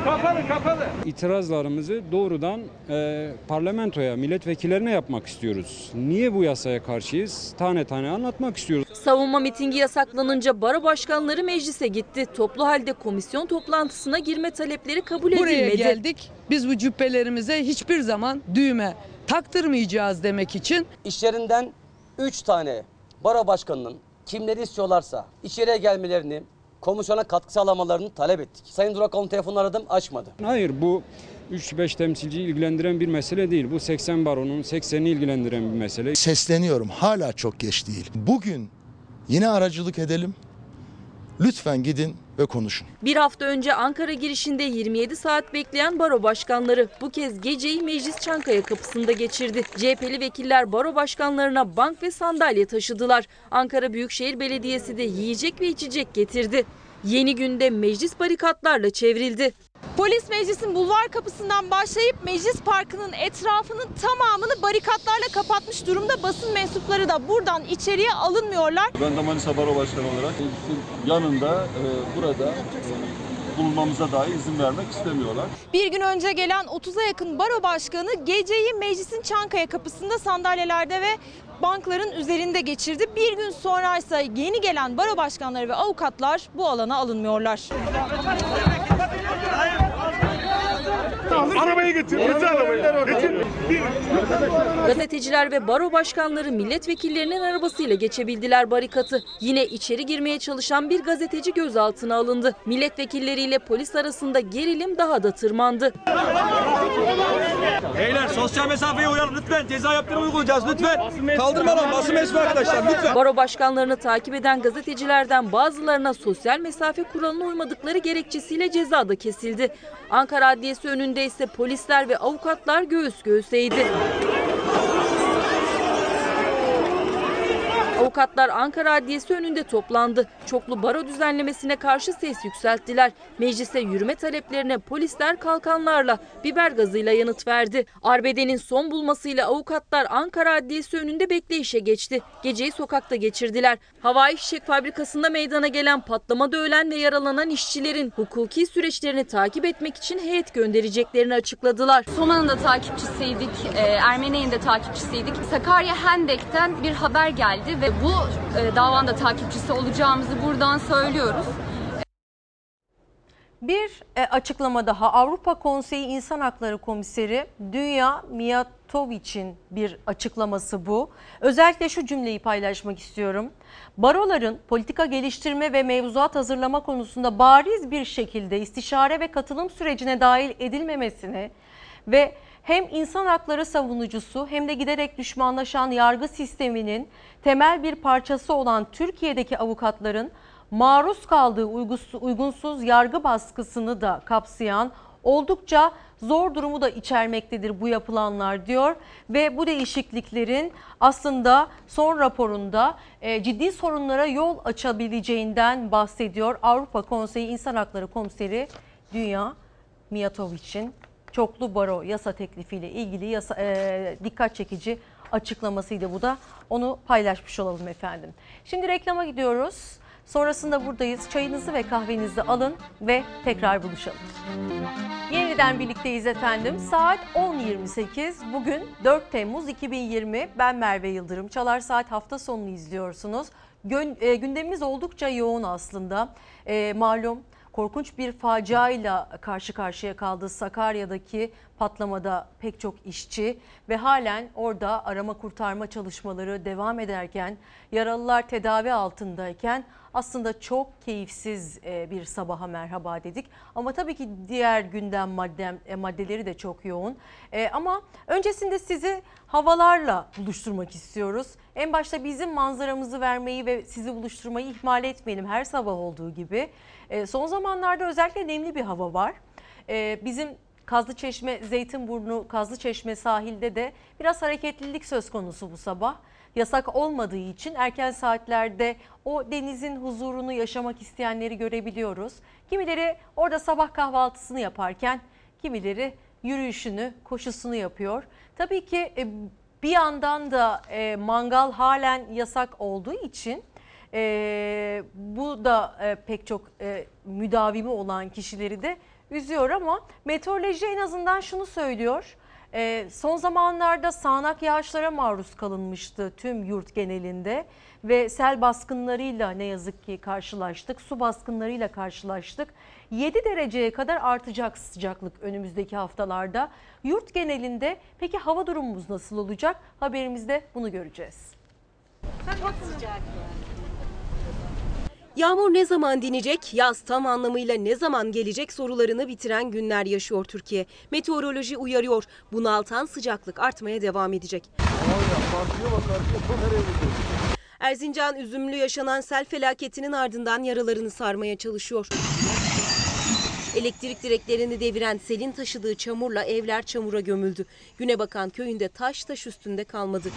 kapalı kapalı. İtirazlarımızı doğrudan e, parlamentoya, milletvekillerine yapmak istiyoruz. Niye bu yasaya karşıyız? Tane tane anlatmak istiyoruz. Savunma mitingi yasaklanınca baro başkanları meclise gitti. Toplu halde komisyon toplantısına girme talepleri kabul Buraya edilmedi. Geldik. Biz bu cübbelerimize hiçbir zaman düğme taktırmayacağız demek için. İşlerinden 3 tane baro başkanının kimleri istiyorlarsa içeriye gelmelerini, komisyona katkı sağlamalarını talep ettik. Sayın Durakoğlu'nun telefonunu aradım açmadı. Hayır bu 3-5 temsilciyi ilgilendiren bir mesele değil. Bu 80 baronun 80'ini ilgilendiren bir mesele. Sesleniyorum hala çok geç değil. Bugün yine aracılık edelim. Lütfen gidin ve konuşun. Bir hafta önce Ankara girişinde 27 saat bekleyen baro başkanları bu kez geceyi Meclis Çankaya kapısında geçirdi. CHP'li vekiller baro başkanlarına bank ve sandalye taşıdılar. Ankara Büyükşehir Belediyesi de yiyecek ve içecek getirdi. Yeni günde meclis barikatlarla çevrildi. Polis meclisin bulvar kapısından başlayıp meclis parkının etrafının tamamını barikatlarla kapatmış durumda. Basın mensupları da buradan içeriye alınmıyorlar. Ben de Manisa Baro Başkanı olarak meclisin yanında e, burada e, bulunmamıza dahi izin vermek istemiyorlar. Bir gün önce gelen 30'a yakın baro başkanı geceyi meclisin Çankaya kapısında sandalyelerde ve bankların üzerinde geçirdi. Bir gün sonra ise yeni gelen baro başkanları ve avukatlar bu alana alınmıyorlar. Arabayı getir, getir arabayı. Getir. Gazeteciler ve baro başkanları milletvekillerinin arabasıyla geçebildiler barikatı. Yine içeri girmeye çalışan bir gazeteci gözaltına alındı. Milletvekilleriyle polis arasında gerilim daha da tırmandı. Beyler sosyal mesafeye uyalım lütfen. Ceza yaptırımı uygulayacağız lütfen. Kaldırma lan basın mensubu arkadaşlar lütfen. Baro başkanlarını takip eden gazetecilerden bazılarına sosyal mesafe kuralına uymadıkları gerekçesiyle ceza da kesildi. Ankara Adliyesi önünde ise polisler ve avukatlar göğüs göğüseydi. Avukatlar Ankara Adliyesi önünde toplandı. Çoklu baro düzenlemesine karşı ses yükselttiler. Meclise yürüme taleplerine polisler kalkanlarla, biber gazıyla yanıt verdi. Arbedenin son bulmasıyla avukatlar Ankara Adliyesi önünde bekleyişe geçti. Geceyi sokakta geçirdiler. Havai fişek fabrikasında meydana gelen patlamada ölen ve yaralanan işçilerin hukuki süreçlerini takip etmek için heyet göndereceklerini açıkladılar. Soma'nın da takipçisiydik, e, Ermeni'nin de takipçisiydik. Sakarya Hendek'ten bir haber geldi ve bu e, davanın da takipçisi olacağımızı buradan söylüyoruz. Bir e, açıklama daha Avrupa Konseyi İnsan Hakları Komiseri Dünya Miyatovic'in bir açıklaması bu. Özellikle şu cümleyi paylaşmak istiyorum. Baroların politika geliştirme ve mevzuat hazırlama konusunda bariz bir şekilde istişare ve katılım sürecine dahil edilmemesini ve hem insan hakları savunucusu hem de giderek düşmanlaşan yargı sisteminin temel bir parçası olan Türkiye'deki avukatların maruz kaldığı uygunsuz yargı baskısını da kapsayan oldukça zor durumu da içermektedir bu yapılanlar diyor ve bu değişikliklerin aslında son raporunda e, ciddi sorunlara yol açabileceğinden bahsediyor Avrupa Konseyi İnsan Hakları Komiseri Dünya Miyatovic'in çoklu baro yasa teklifiyle ilgili yasa, e, dikkat çekici açıklamasıydı bu da onu paylaşmış olalım efendim. Şimdi reklama gidiyoruz. Sonrasında buradayız. Çayınızı ve kahvenizi alın ve tekrar buluşalım. Yeniden birlikteyiz efendim. Saat 10.28. Bugün 4 Temmuz 2020. Ben Merve Yıldırım. Çalar Saat hafta sonunu izliyorsunuz. E, gündemimiz oldukça yoğun aslında. E, malum korkunç bir faciayla karşı karşıya kaldı Sakarya'daki patlamada pek çok işçi ve halen orada arama kurtarma çalışmaları devam ederken yaralılar tedavi altındayken aslında çok keyifsiz bir sabaha merhaba dedik. Ama tabii ki diğer gündem maddem, maddeleri de çok yoğun. Ama öncesinde sizi havalarla buluşturmak istiyoruz. En başta bizim manzaramızı vermeyi ve sizi buluşturmayı ihmal etmeyelim her sabah olduğu gibi. Son zamanlarda özellikle nemli bir hava var. Bizim Kazlıçeşme, Zeytinburnu, Kazlıçeşme sahilde de biraz hareketlilik söz konusu bu sabah. Yasak olmadığı için erken saatlerde o denizin huzurunu yaşamak isteyenleri görebiliyoruz. Kimileri orada sabah kahvaltısını yaparken kimileri yürüyüşünü, koşusunu yapıyor. Tabii ki e, bir yandan da e, mangal halen yasak olduğu için e, bu da pek çok müdavimi olan kişileri de üzüyor ama meteoroloji en azından şunu söylüyor. E, son zamanlarda sağanak yağışlara maruz kalınmıştı tüm yurt genelinde ve sel baskınlarıyla ne yazık ki karşılaştık. Su baskınlarıyla karşılaştık. 7 dereceye kadar artacak sıcaklık önümüzdeki haftalarda. Yurt genelinde peki hava durumumuz nasıl olacak? Haberimizde bunu göreceğiz. Yağmur ne zaman dinecek, yaz tam anlamıyla ne zaman gelecek sorularını bitiren günler yaşıyor Türkiye. Meteoroloji uyarıyor, bunaltan sıcaklık artmaya devam edecek. Erzincan üzümlü yaşanan sel felaketinin ardından yaralarını sarmaya çalışıyor. Elektrik direklerini deviren selin taşıdığı çamurla evler çamura gömüldü. Günebakan köyünde taş taş üstünde kalmadı.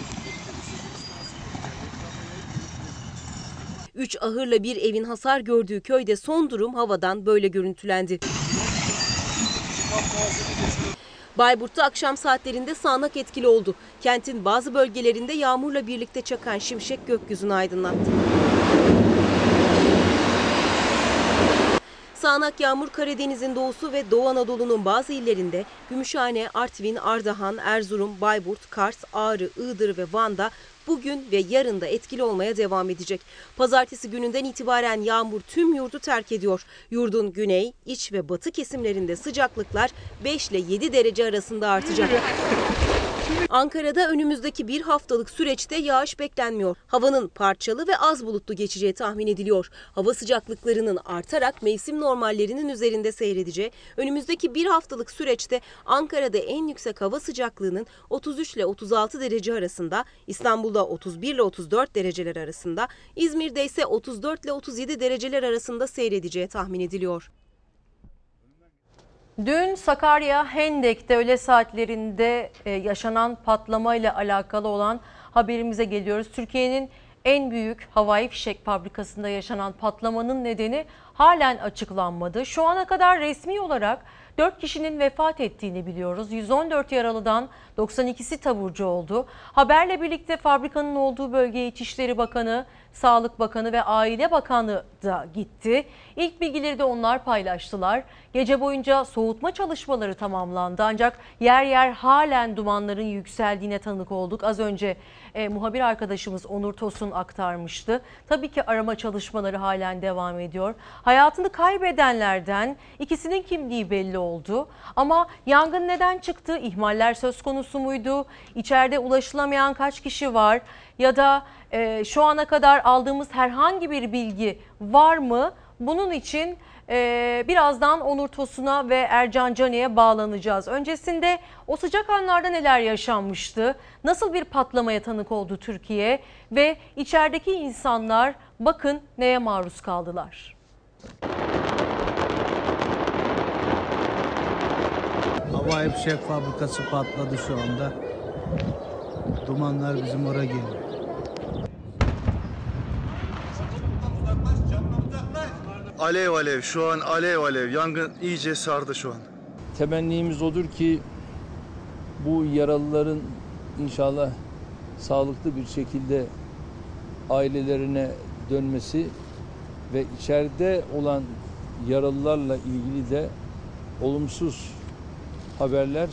Üç ahırla bir evin hasar gördüğü köyde son durum havadan böyle görüntülendi. Bayburt'ta akşam saatlerinde sağanak etkili oldu. Kentin bazı bölgelerinde yağmurla birlikte çakan şimşek gökyüzünü aydınlattı. Sağanak yağmur Karadeniz'in doğusu ve Doğu Anadolu'nun bazı illerinde Gümüşhane, Artvin, Ardahan, Erzurum, Bayburt, Kars, Ağrı, Iğdır ve Van'da bugün ve yarın da etkili olmaya devam edecek. Pazartesi gününden itibaren yağmur tüm yurdu terk ediyor. Yurdun güney, iç ve batı kesimlerinde sıcaklıklar 5 ile 7 derece arasında artacak. Ankara'da önümüzdeki bir haftalık süreçte yağış beklenmiyor. Havanın parçalı ve az bulutlu geçeceği tahmin ediliyor. Hava sıcaklıklarının artarak mevsim normallerinin üzerinde seyredeceği, önümüzdeki bir haftalık süreçte Ankara'da en yüksek hava sıcaklığının 33 ile 36 derece arasında, İstanbul'da 31 ile 34 dereceler arasında, İzmir'de ise 34 ile 37 dereceler arasında seyredeceği tahmin ediliyor. Dün Sakarya Hendek'te öğle saatlerinde e, yaşanan patlamayla alakalı olan haberimize geliyoruz. Türkiye'nin en büyük havai fişek fabrikasında yaşanan patlamanın nedeni halen açıklanmadı. Şu ana kadar resmi olarak 4 kişinin vefat ettiğini biliyoruz. 114 yaralıdan 92'si taburcu oldu. Haberle birlikte fabrikanın olduğu bölgeye İçişleri Bakanı, Sağlık Bakanı ve Aile Bakanı da gitti. İlk bilgileri de onlar paylaştılar. Gece boyunca soğutma çalışmaları tamamlandı ancak yer yer halen dumanların yükseldiğine tanık olduk. Az önce e, muhabir arkadaşımız Onur Tosun aktarmıştı. Tabii ki arama çalışmaları halen devam ediyor. Hayatını kaybedenlerden ikisinin kimliği belli oldu. Ama yangın neden çıktı? İhmaller söz konusu muydu? İçeride ulaşılamayan kaç kişi var? Ya da e, şu ana kadar aldığımız herhangi bir bilgi var mı? Bunun için e, birazdan Onur Tosun'a ve Ercan Cani'ye bağlanacağız. Öncesinde o sıcak anlarda neler yaşanmıştı? Nasıl bir patlamaya tanık oldu Türkiye? Ve içerideki insanlar bakın neye maruz kaldılar. Havai fişek fabrikası patladı şu anda. Dumanlar bizim oraya geliyor. Alev alev şu an alev alev yangın iyice sardı şu an. Temennimiz odur ki bu yaralıların inşallah sağlıklı bir şekilde ailelerine dönmesi ve içeride olan yaralılarla ilgili de olumsuz haberler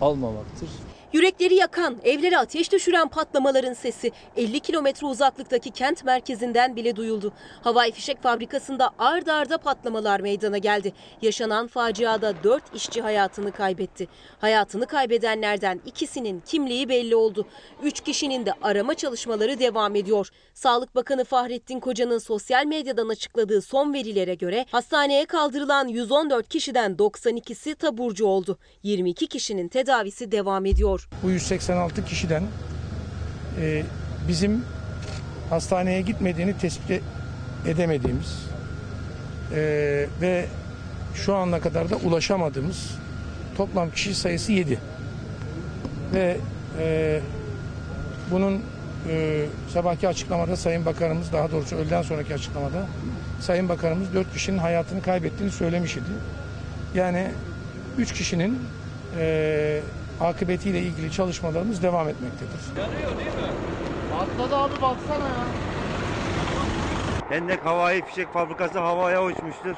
almamaktır. Yürekleri yakan, evlere ateş düşüren patlamaların sesi 50 kilometre uzaklıktaki kent merkezinden bile duyuldu. Havai fişek fabrikasında ard arda patlamalar meydana geldi. Yaşanan faciada 4 işçi hayatını kaybetti. Hayatını kaybedenlerden ikisinin kimliği belli oldu. 3 kişinin de arama çalışmaları devam ediyor. Sağlık Bakanı Fahrettin Koca'nın sosyal medyadan açıkladığı son verilere göre hastaneye kaldırılan 114 kişiden 92'si taburcu oldu. 22 kişinin tedavisi devam ediyor. Bu 186 kişiden e, bizim hastaneye gitmediğini tespit edemediğimiz e, ve şu ana kadar da ulaşamadığımız toplam kişi sayısı 7. Ve e, bunun e, sabahki açıklamada Sayın Bakanımız daha doğrusu öğleden sonraki açıklamada Sayın Bakanımız 4 kişinin hayatını kaybettiğini söylemiş idi. Yani 3 kişinin e, akıbetiyle ilgili çalışmalarımız devam etmektedir. Atladı abi baksana ya. Hendek Havai Fişek Fabrikası havaya uçmuştur.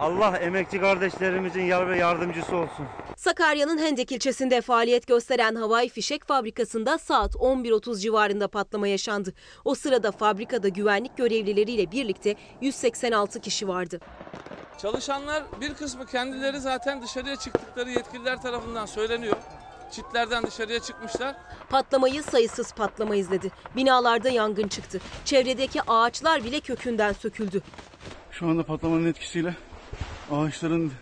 Allah emekçi kardeşlerimizin yar ve yardımcısı olsun. Sakarya'nın Hendek ilçesinde faaliyet gösteren havai fişek fabrikasında saat 11.30 civarında patlama yaşandı. O sırada fabrikada güvenlik görevlileriyle birlikte 186 kişi vardı. Çalışanlar bir kısmı kendileri zaten dışarıya çıktıkları yetkililer tarafından söyleniyor. Çitlerden dışarıya çıkmışlar. Patlamayı sayısız patlama izledi. Binalarda yangın çıktı. Çevredeki ağaçlar bile kökünden söküldü. Şu anda patlamanın etkisiyle ağaçların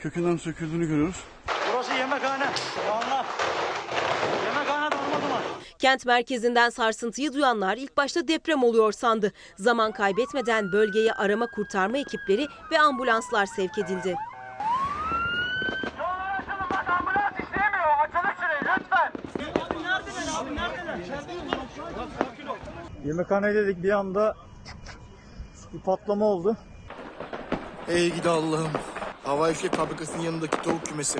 kökünden söküldüğünü görüyoruz. Burası yemekhane. Allah. Yemekhane de olmadı mı? Kent merkezinden sarsıntıyı duyanlar ilk başta deprem oluyor sandı. Zaman kaybetmeden bölgeye arama kurtarma ekipleri ve ambulanslar sevk edildi. Yemekhane dedik bir anda bir patlama oldu. Ey gidi Allah'ım. Havai fişek fabrikasının yanındaki tavuk kümesi.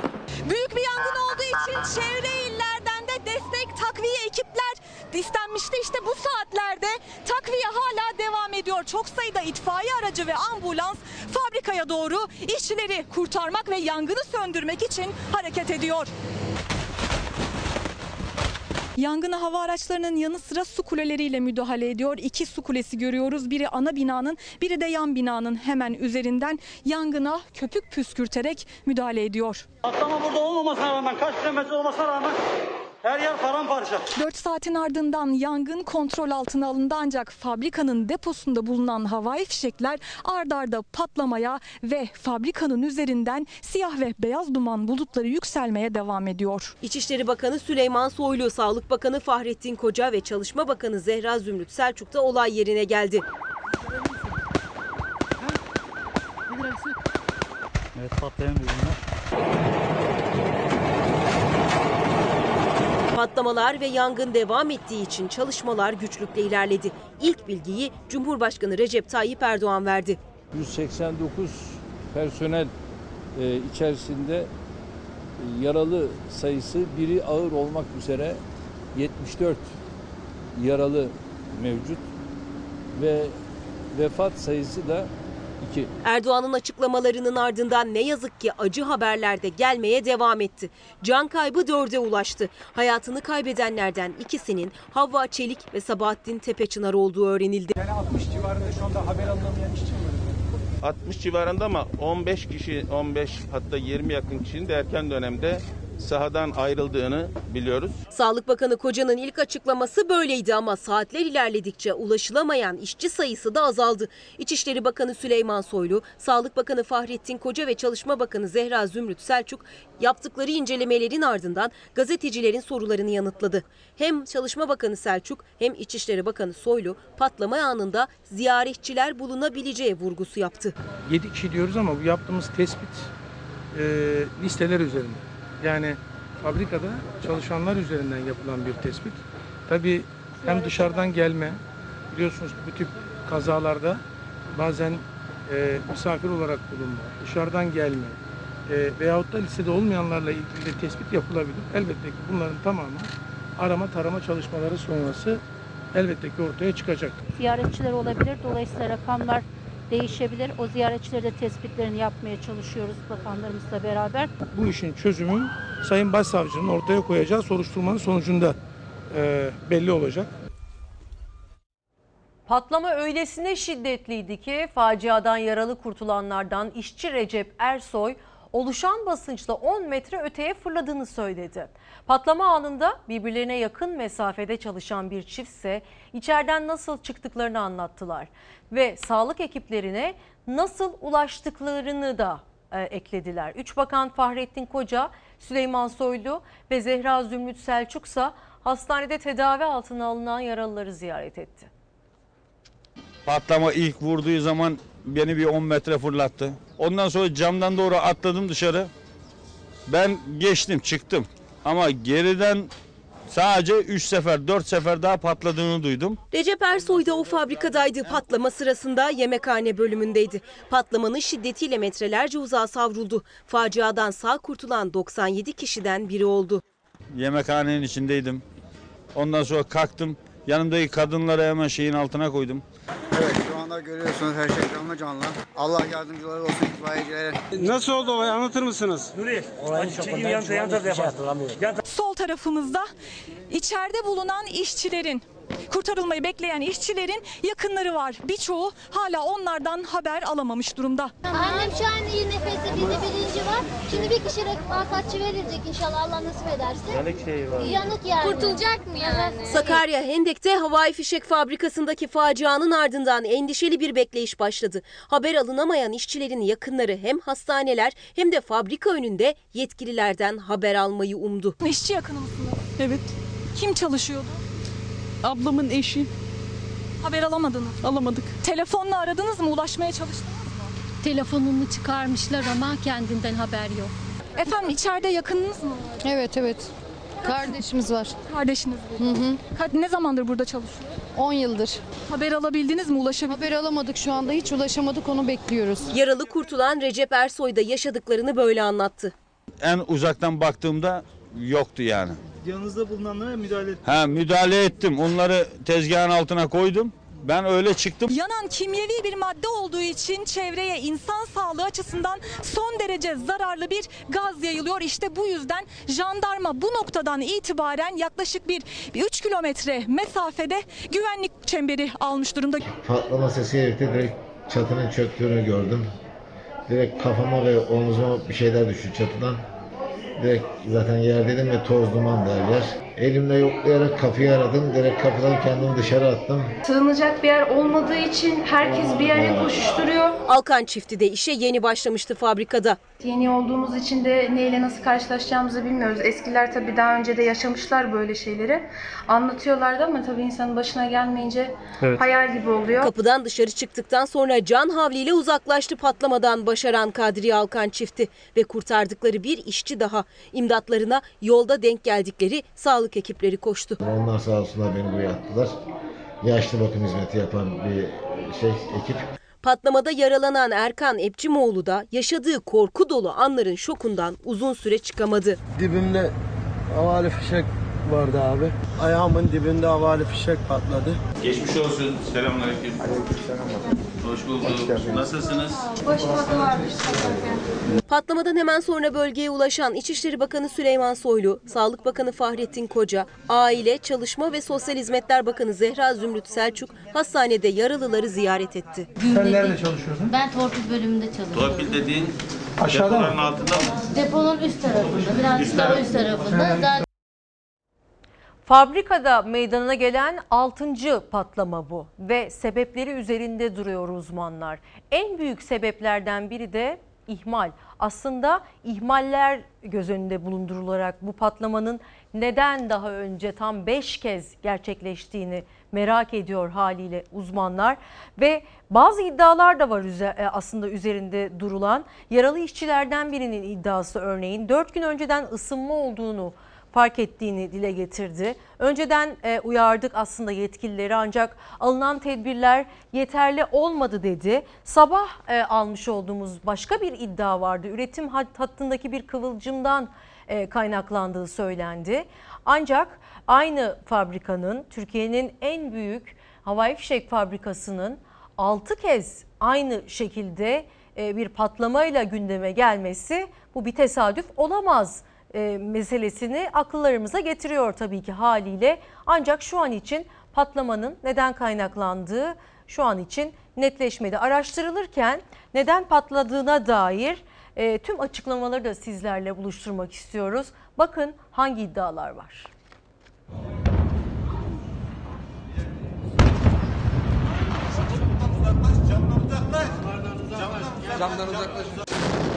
Büyük bir yangın olduğu için çevre illerden de destek takviye ekipler istenmişti. İşte bu saatlerde takviye hala devam ediyor. Çok sayıda itfaiye aracı ve ambulans fabrikaya doğru işçileri kurtarmak ve yangını söndürmek için hareket ediyor. Yangına hava araçlarının yanı sıra su kuleleriyle müdahale ediyor. İki su kulesi görüyoruz. Biri ana binanın, biri de yan binanın hemen üzerinden yangına köpük püskürterek müdahale ediyor. Patlama burada olmamasına rağmen, kaç kilometre olmasına rağmen her yer paramparça. 4 saatin ardından yangın kontrol altına alındı ancak fabrikanın deposunda bulunan havai fişekler ard arda patlamaya ve fabrikanın üzerinden siyah ve beyaz duman bulutları yükselmeye devam ediyor. İçişleri Bakanı Süleyman Soylu, Sağlık Bakanı Fahrettin Koca ve Çalışma Bakanı Zehra Zümrüt Selçuk da olay yerine geldi. Evet patlayan ürünler. Patlamalar ve yangın devam ettiği için çalışmalar güçlükle ilerledi. İlk bilgiyi Cumhurbaşkanı Recep Tayyip Erdoğan verdi. 189 personel e, içerisinde e, yaralı sayısı biri ağır olmak üzere 74 yaralı mevcut ve vefat sayısı da 2. Erdoğan'ın açıklamalarının ardından ne yazık ki acı haberler de gelmeye devam etti. Can kaybı dörde ulaştı. Hayatını kaybedenlerden ikisinin Havva Çelik ve Sabahattin Tepeçınar olduğu öğrenildi. Yani 60 civarında şu anda haber alınamayan işçi mi var? 60 civarında ama 15 kişi 15 hatta 20 yakın kişinin de erken dönemde sahadan ayrıldığını biliyoruz. Sağlık Bakanı Koca'nın ilk açıklaması böyleydi ama saatler ilerledikçe ulaşılamayan işçi sayısı da azaldı. İçişleri Bakanı Süleyman Soylu, Sağlık Bakanı Fahrettin Koca ve Çalışma Bakanı Zehra Zümrüt Selçuk yaptıkları incelemelerin ardından gazetecilerin sorularını yanıtladı. Hem Çalışma Bakanı Selçuk hem İçişleri Bakanı Soylu patlama anında ziyaretçiler bulunabileceği vurgusu yaptı. 7 kişi diyoruz ama bu yaptığımız tespit e, listeler üzerinde. Yani fabrikada çalışanlar üzerinden yapılan bir tespit. Tabii hem dışarıdan gelme, biliyorsunuz bu tip kazalarda bazen e, misafir olarak bulunma, dışarıdan gelme e, veyahut da listede olmayanlarla ilgili de tespit yapılabilir. Elbette ki bunların tamamı arama tarama çalışmaları sonrası elbette ki ortaya çıkacaktır. ziyaretçiler olabilir. Dolayısıyla rakamlar değişebilir. O ziyaretçileri de tespitlerini yapmaya çalışıyoruz bakanlarımızla beraber. Bu işin çözümü Sayın Başsavcının ortaya koyacağı soruşturmanın sonucunda e, belli olacak. Patlama öylesine şiddetliydi ki faciadan yaralı kurtulanlardan işçi Recep Ersoy oluşan basınçla 10 metre öteye fırladığını söyledi. Patlama anında birbirlerine yakın mesafede çalışan bir çiftse içeriden nasıl çıktıklarını anlattılar ve sağlık ekiplerine nasıl ulaştıklarını da e, eklediler. Üç Bakan Fahrettin Koca, Süleyman Soylu ve Zehra Zümrüt Selçuk ise hastanede tedavi altına alınan yaralıları ziyaret etti. Patlama ilk vurduğu zaman beni bir 10 metre fırlattı. Ondan sonra camdan doğru atladım dışarı. Ben geçtim çıktım. Ama geriden Sadece 3 sefer 4 sefer daha patladığını duydum. Recep Ersoy da o fabrikadaydı. Patlama sırasında yemekhane bölümündeydi. Patlamanın şiddetiyle metrelerce uzağa savruldu. Faciadan sağ kurtulan 97 kişiden biri oldu. Yemekhanenin içindeydim. Ondan sonra kalktım. Yanımdaki kadınları hemen şeyin altına koydum. Evet şu anda görüyorsunuz her şey canlı canlı. Allah yardımcıları olsun itfaiyecilere. Nasıl oldu olay anlatır mısınız? Nuri. Sol tarafımızda içeride bulunan işçilerin kurtarılmayı bekleyen işçilerin yakınları var. Birçoğu hala onlardan haber alamamış durumda. Annem şu an iyi nefeste bizde birinci var. Şimdi bir kişi refakatçi verilecek inşallah Allah nasip ederse. Yanık şey var. Yanık yani. Kurtulacak mı yani? Sakarya Hendek'te havai fişek fabrikasındaki facianın ardından endişeli bir bekleyiş başladı. Haber alınamayan işçilerin yakınları hem hastaneler hem de fabrika önünde yetkililerden haber almayı umdu. İşçi yakını mısınız? Evet. Kim çalışıyordu? Ablamın eşi. Haber alamadınız. Alamadık. Telefonla aradınız mı? Ulaşmaya çalıştınız mı? Telefonunu çıkarmışlar ama kendinden haber yok. Efendim içeride yakınınız mı? Evet evet. Kardeşimiz var. Kardeşiniz. Hı hı. Ka- Ne zamandır burada çalışıyor? 10 yıldır. Haber alabildiniz mi? Ulaşabildiniz Haber alamadık şu anda hiç ulaşamadık onu bekliyoruz. Yaralı kurtulan Recep Ersoy da yaşadıklarını böyle anlattı. En uzaktan baktığımda yoktu yani. Yanınızda bulunanlara müdahale Ha müdahale ettim. Onları tezgahın altına koydum. Ben öyle çıktım. Yanan kimyevi bir madde olduğu için çevreye insan sağlığı açısından son derece zararlı bir gaz yayılıyor. İşte bu yüzden jandarma bu noktadan itibaren yaklaşık bir, bir 3 kilometre mesafede güvenlik çemberi almış durumda. Patlama sesiyle birlikte direkt çatının çöktüğünü gördüm. Direkt kafama ve omzuma bir şeyler düştü çatıdan. Direkt zaten yerdeydim ve toz duman her yer. Elimle yoklayarak kapıyı aradım. Direkt kapıdan kendimi dışarı attım. Sığınacak bir yer olmadığı için herkes bir yere koşuşturuyor. Alkan çifti de işe yeni başlamıştı fabrikada. Yeni olduğumuz için de neyle nasıl karşılaşacağımızı bilmiyoruz. Eskiler tabii daha önce de yaşamışlar böyle şeyleri. Anlatıyorlardı ama tabii insanın başına gelmeyince Evet. hayal gibi oluyor. Kapıdan dışarı çıktıktan sonra can havliyle uzaklaştı patlamadan başaran Kadriye Alkan çifti ve kurtardıkları bir işçi daha. İmdatlarına yolda denk geldikleri sağlık ekipleri koştu. Onlar sağ olsunlar beni buraya attılar. Yaşlı bakım hizmeti yapan bir şey ekip. Patlamada yaralanan Erkan Epçimoğlu da yaşadığı korku dolu anların şokundan uzun süre çıkamadı. Dibimde havale fişek vardı abi. Ayağımın dibinde havale fişek patladı. Geçmiş olsun. Selamünaleyküm. Hoş bulduk. Nasılsınız? Boş varmış. Patlamadan hemen sonra bölgeye ulaşan İçişleri Bakanı Süleyman Soylu, Sağlık Bakanı Fahrettin Koca, Aile, Çalışma ve Sosyal Hizmetler Bakanı Zehra Zümrüt Selçuk hastanede yaralıları ziyaret etti. Sen nerede çalışıyordun? Ben torpil bölümünde çalışıyorum. Torpil dediğin Aşağıda mı? depoların altında mı? Deponun üst tarafında, biraz Üst daha üst tarafında. Zaten Fabrikada meydana gelen 6. patlama bu ve sebepleri üzerinde duruyor uzmanlar. En büyük sebeplerden biri de ihmal. Aslında ihmaller göz önünde bulundurularak bu patlamanın neden daha önce tam 5 kez gerçekleştiğini merak ediyor haliyle uzmanlar ve bazı iddialar da var e, aslında üzerinde durulan. Yaralı işçilerden birinin iddiası örneğin 4 gün önceden ısınma olduğunu fark ettiğini dile getirdi. Önceden e, uyardık aslında yetkilileri ancak alınan tedbirler yeterli olmadı dedi. Sabah e, almış olduğumuz başka bir iddia vardı. Üretim hat- hattındaki bir kıvılcımdan e, kaynaklandığı söylendi. Ancak aynı fabrikanın Türkiye'nin en büyük havai fişek fabrikasının 6 kez aynı şekilde bir patlamayla gündeme gelmesi bu bir tesadüf olamaz e, meselesini akıllarımıza getiriyor tabii ki haliyle. Ancak şu an için patlamanın neden kaynaklandığı şu an için netleşmedi. Araştırılırken neden patladığına dair e, tüm açıklamaları da sizlerle buluşturmak istiyoruz. Bakın hangi iddialar var. Camdan uzaklaş. Camlarımız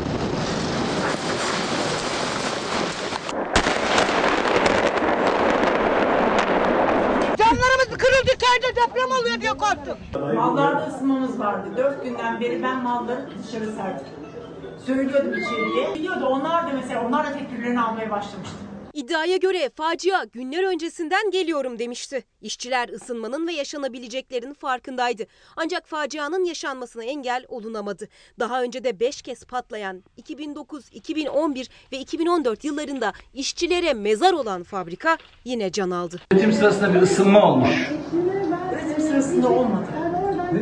kırıldı köyde deprem oluyor diye korktuk. Mallarda ısınmamız vardı. Dört günden beri ben malları dışarı serdim. Söylüyordum içeriye. Biliyordu onlar da mesela onlar da tedbirlerini almaya başlamıştı. İddiaya göre facia günler öncesinden geliyorum demişti. İşçiler ısınmanın ve yaşanabileceklerin farkındaydı. Ancak facianın yaşanmasına engel olunamadı. Daha önce de 5 kez patlayan 2009, 2011 ve 2014 yıllarında işçilere mezar olan fabrika yine can aldı. Üretim sırasında bir ısınma olmuş. Üretim sırasında olmadı.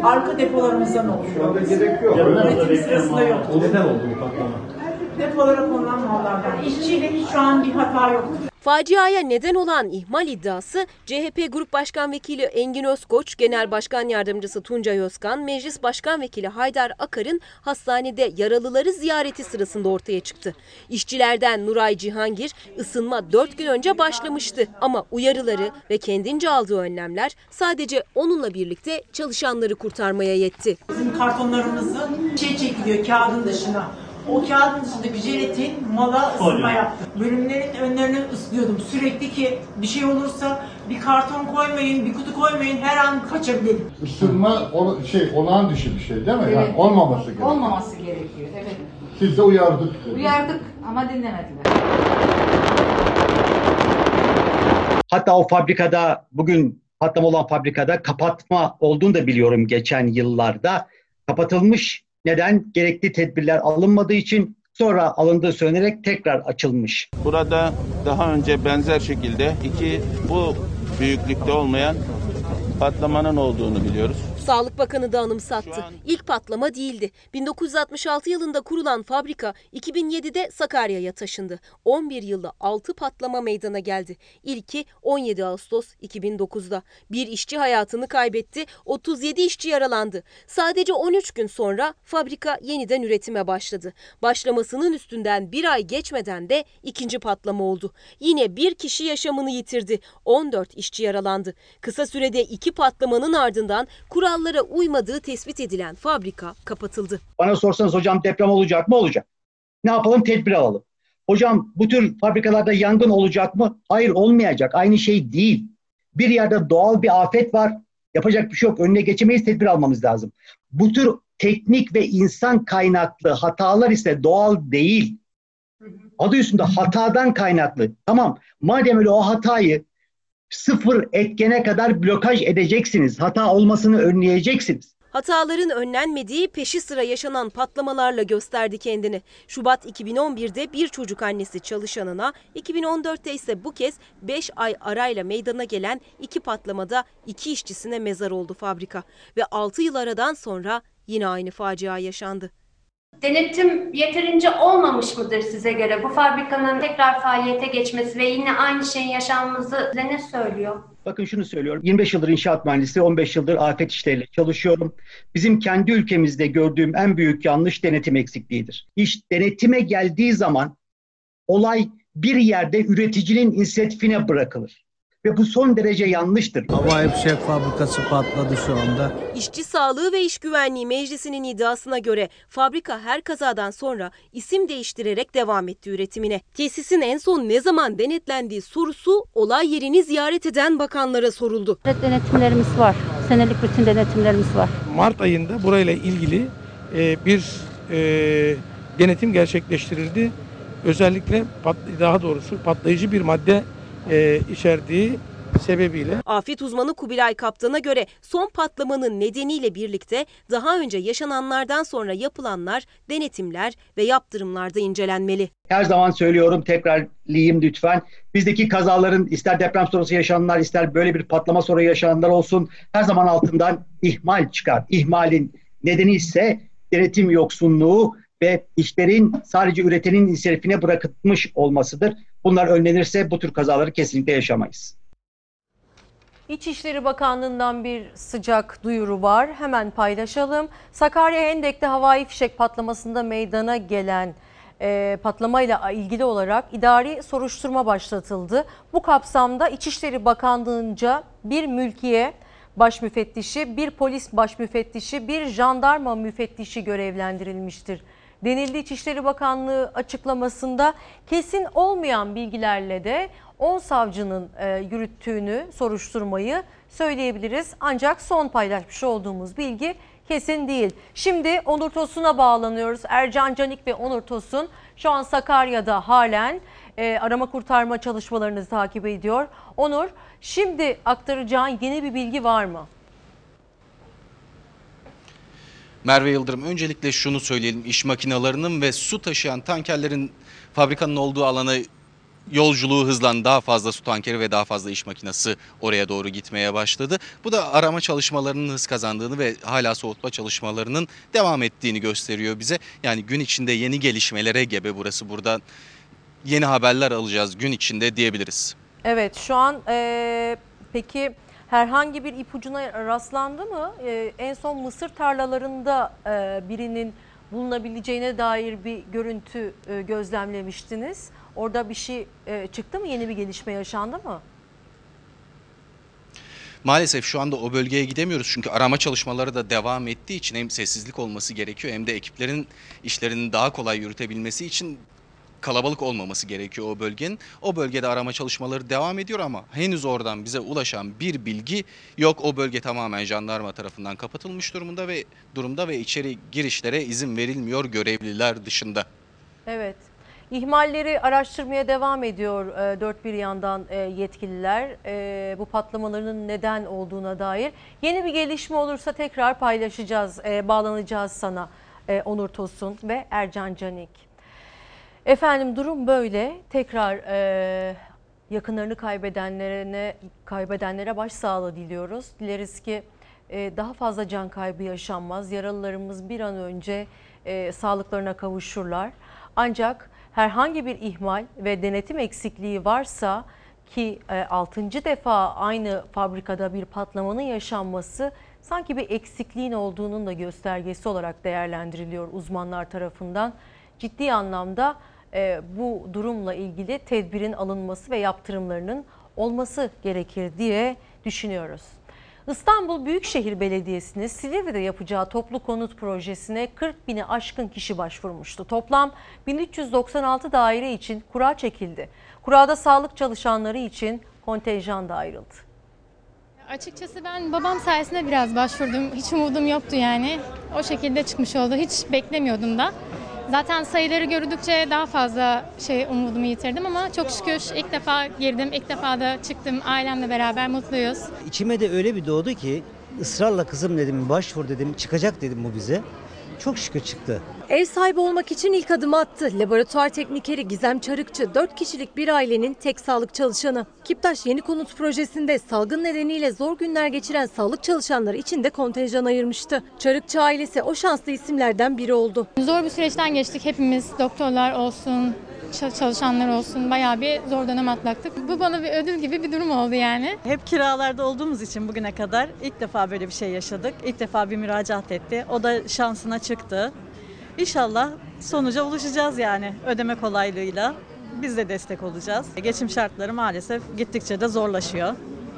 Arka depolarımızdan oldu. Şu anda gerek yok. Üretim sırasında yok. Neden oldu bu patlama? Depolara konulan mallardan. İşçiyle şu an bir hata yok. Faciaya neden olan ihmal iddiası CHP Grup Başkan Vekili Engin Özkoç, Genel Başkan Yardımcısı Tuncay Özkan, Meclis Başkan Vekili Haydar Akar'ın hastanede yaralıları ziyareti sırasında ortaya çıktı. İşçilerden Nuray Cihangir ısınma 4 gün önce başlamıştı ama uyarıları ve kendince aldığı önlemler sadece onunla birlikte çalışanları kurtarmaya yetti. Bizim kartonlarımızı şey çekiliyor kağıdın dışına. O kağıdın dışındaki jelatin mala ısınma yaptı. Bölümlerin önlerini ıslıyordum. Sürekli ki bir şey olursa bir karton koymayın, bir kutu koymayın her an kaçabilirim. Isınma ol- şey olağan dışı bir şey değil mi? Yani olmaması gerekiyor. Olmaması gerekiyor. Evet. Siz de uyardık. Uyardık ama dinlemediler. Hatta o fabrikada bugün patlama olan fabrikada kapatma olduğunu da biliyorum geçen yıllarda. Kapatılmış. Neden? Gerekli tedbirler alınmadığı için sonra alındığı söylenerek tekrar açılmış. Burada daha önce benzer şekilde iki bu büyüklükte olmayan patlamanın olduğunu biliyoruz. Sağlık Bakanı da anımsattı. İlk patlama değildi. 1966 yılında kurulan fabrika 2007'de Sakarya'ya taşındı. 11 yılda 6 patlama meydana geldi. İlki 17 Ağustos 2009'da. Bir işçi hayatını kaybetti, 37 işçi yaralandı. Sadece 13 gün sonra fabrika yeniden üretime başladı. Başlamasının üstünden bir ay geçmeden de ikinci patlama oldu. Yine bir kişi yaşamını yitirdi. 14 işçi yaralandı. Kısa sürede iki patlamanın ardından kurallara uymadığı tespit edilen fabrika kapatıldı. Bana sorsanız hocam deprem olacak mı? Olacak. Ne yapalım? Tedbir alalım. Hocam bu tür fabrikalarda yangın olacak mı? Hayır olmayacak. Aynı şey değil. Bir yerde doğal bir afet var. Yapacak bir şey yok. Önüne geçemeyiz. Tedbir almamız lazım. Bu tür teknik ve insan kaynaklı hatalar ise doğal değil. Adı üstünde hatadan kaynaklı. Tamam. Madem öyle o hatayı sıfır etkene kadar blokaj edeceksiniz. Hata olmasını önleyeceksiniz. Hataların önlenmediği peşi sıra yaşanan patlamalarla gösterdi kendini. Şubat 2011'de bir çocuk annesi çalışanına, 2014'te ise bu kez 5 ay arayla meydana gelen iki patlamada iki işçisine mezar oldu fabrika. Ve 6 yıl aradan sonra yine aynı facia yaşandı. Denetim yeterince olmamış mıdır size göre? Bu fabrikanın tekrar faaliyete geçmesi ve yine aynı şeyin yaşanması size ne söylüyor? Bakın şunu söylüyorum. 25 yıldır inşaat mühendisi, 15 yıldır afet işleriyle çalışıyorum. Bizim kendi ülkemizde gördüğüm en büyük yanlış denetim eksikliğidir. İş denetime geldiği zaman olay bir yerde üreticinin inisiyatifine bırakılır. Ve bu son derece yanlıştır. Havai fişek fabrikası patladı şu anda. İşçi Sağlığı ve İş Güvenliği Meclisi'nin iddiasına göre fabrika her kazadan sonra isim değiştirerek devam etti üretimine. Tesisin en son ne zaman denetlendiği sorusu olay yerini ziyaret eden bakanlara soruldu. Denetimlerimiz var. Senelik rutin denetimlerimiz var. Mart ayında burayla ilgili e, bir e, denetim gerçekleştirildi. Özellikle pat, daha doğrusu patlayıcı bir madde e, içerdiği sebebiyle. Afet uzmanı Kubilay Kaptan'a göre son patlamanın nedeniyle birlikte daha önce yaşananlardan sonra yapılanlar, denetimler ve yaptırımlarda incelenmeli. Her zaman söylüyorum tekrarlayayım lütfen. Bizdeki kazaların ister deprem sonrası yaşananlar ister böyle bir patlama sonra yaşananlar olsun her zaman altından ihmal çıkar. İhmalin nedeni ise denetim yoksunluğu ve işlerin sadece üretenin inisiyatifine bırakılmış olmasıdır. Bunlar önlenirse bu tür kazaları kesinlikle yaşamayız. İçişleri Bakanlığı'ndan bir sıcak duyuru var. Hemen paylaşalım. Sakarya Hendek'te havai fişek patlamasında meydana gelen e, patlamayla ilgili olarak idari soruşturma başlatıldı. Bu kapsamda İçişleri Bakanlığı'nca bir mülkiye baş müfettişi, bir polis baş müfettişi, bir jandarma müfettişi görevlendirilmiştir denildi İçişleri Bakanlığı açıklamasında kesin olmayan bilgilerle de 10 savcının e, yürüttüğünü soruşturmayı söyleyebiliriz. Ancak son paylaşmış olduğumuz bilgi kesin değil. Şimdi Onur Tosun'a bağlanıyoruz. Ercan Canik ve Onur Tosun şu an Sakarya'da halen e, arama kurtarma çalışmalarınızı takip ediyor. Onur, şimdi aktaracağın yeni bir bilgi var mı? Merve Yıldırım öncelikle şunu söyleyelim iş makinalarının ve su taşıyan tankerlerin fabrikanın olduğu alana yolculuğu hızlan daha fazla su tankeri ve daha fazla iş makinesi oraya doğru gitmeye başladı. Bu da arama çalışmalarının hız kazandığını ve hala soğutma çalışmalarının devam ettiğini gösteriyor bize. Yani gün içinde yeni gelişmelere gebe burası buradan yeni haberler alacağız gün içinde diyebiliriz. Evet şu an e, peki herhangi bir ipucuna rastlandı mı? E, en son mısır tarlalarında e, birinin bulunabileceğine dair bir görüntü e, gözlemlemiştiniz. Orada bir şey e, çıktı mı? Yeni bir gelişme yaşandı mı? Maalesef şu anda o bölgeye gidemiyoruz çünkü arama çalışmaları da devam ettiği için hem sessizlik olması gerekiyor hem de ekiplerin işlerini daha kolay yürütebilmesi için kalabalık olmaması gerekiyor o bölgenin. O bölgede arama çalışmaları devam ediyor ama henüz oradan bize ulaşan bir bilgi yok. O bölge tamamen jandarma tarafından kapatılmış durumda ve durumda ve içeri girişlere izin verilmiyor görevliler dışında. Evet. İhmalleri araştırmaya devam ediyor e, dört bir yandan e, yetkililer. E, bu patlamaların neden olduğuna dair. Yeni bir gelişme olursa tekrar paylaşacağız, e, bağlanacağız sana e, Onur Tosun ve Ercan Canik. Efendim durum böyle. Tekrar e, yakınlarını kaybedenlerine kaybedenlere başsağlığı diliyoruz. Dileriz ki e, daha fazla can kaybı yaşanmaz. Yaralılarımız bir an önce e, sağlıklarına kavuşurlar. Ancak herhangi bir ihmal ve denetim eksikliği varsa ki e, 6. defa aynı fabrikada bir patlamanın yaşanması sanki bir eksikliğin olduğunun da göstergesi olarak değerlendiriliyor uzmanlar tarafından. Ciddi anlamda e, bu durumla ilgili tedbirin alınması ve yaptırımlarının olması gerekir diye düşünüyoruz. İstanbul Büyükşehir Belediyesi'nin Silivri'de yapacağı toplu konut projesine 40 bini aşkın kişi başvurmuştu. Toplam 1396 daire için kura çekildi. Kurada sağlık çalışanları için kontenjan da ayrıldı. Açıkçası ben babam sayesinde biraz başvurdum. Hiç umudum yoktu yani. O şekilde çıkmış oldu. Hiç beklemiyordum da. Zaten sayıları gördükçe daha fazla şey umudumu yitirdim ama çok şükür ilk defa girdim, ilk defa da çıktım. Ailemle beraber mutluyuz. İçime de öyle bir doğdu ki ısrarla kızım dedim başvur dedim çıkacak dedim bu bize. Çok şükür çıktı. Ev sahibi olmak için ilk adımı attı. Laboratuvar teknikeri Gizem Çarıkçı 4 kişilik bir ailenin tek sağlık çalışanı. Kiptaş Yeni Konut Projesi'nde salgın nedeniyle zor günler geçiren sağlık çalışanları için de kontenjan ayırmıştı. Çarıkçı ailesi o şanslı isimlerden biri oldu. Zor bir süreçten geçtik hepimiz. Doktorlar olsun, çalışanlar olsun bayağı bir zor dönem atlattık. Bu bana bir ödül gibi bir durum oldu yani. Hep kiralarda olduğumuz için bugüne kadar ilk defa böyle bir şey yaşadık. İlk defa bir müracaat etti. O da şansına çıktı. İnşallah sonuca ulaşacağız yani ödeme kolaylığıyla. Biz de destek olacağız. Geçim şartları maalesef gittikçe de zorlaşıyor.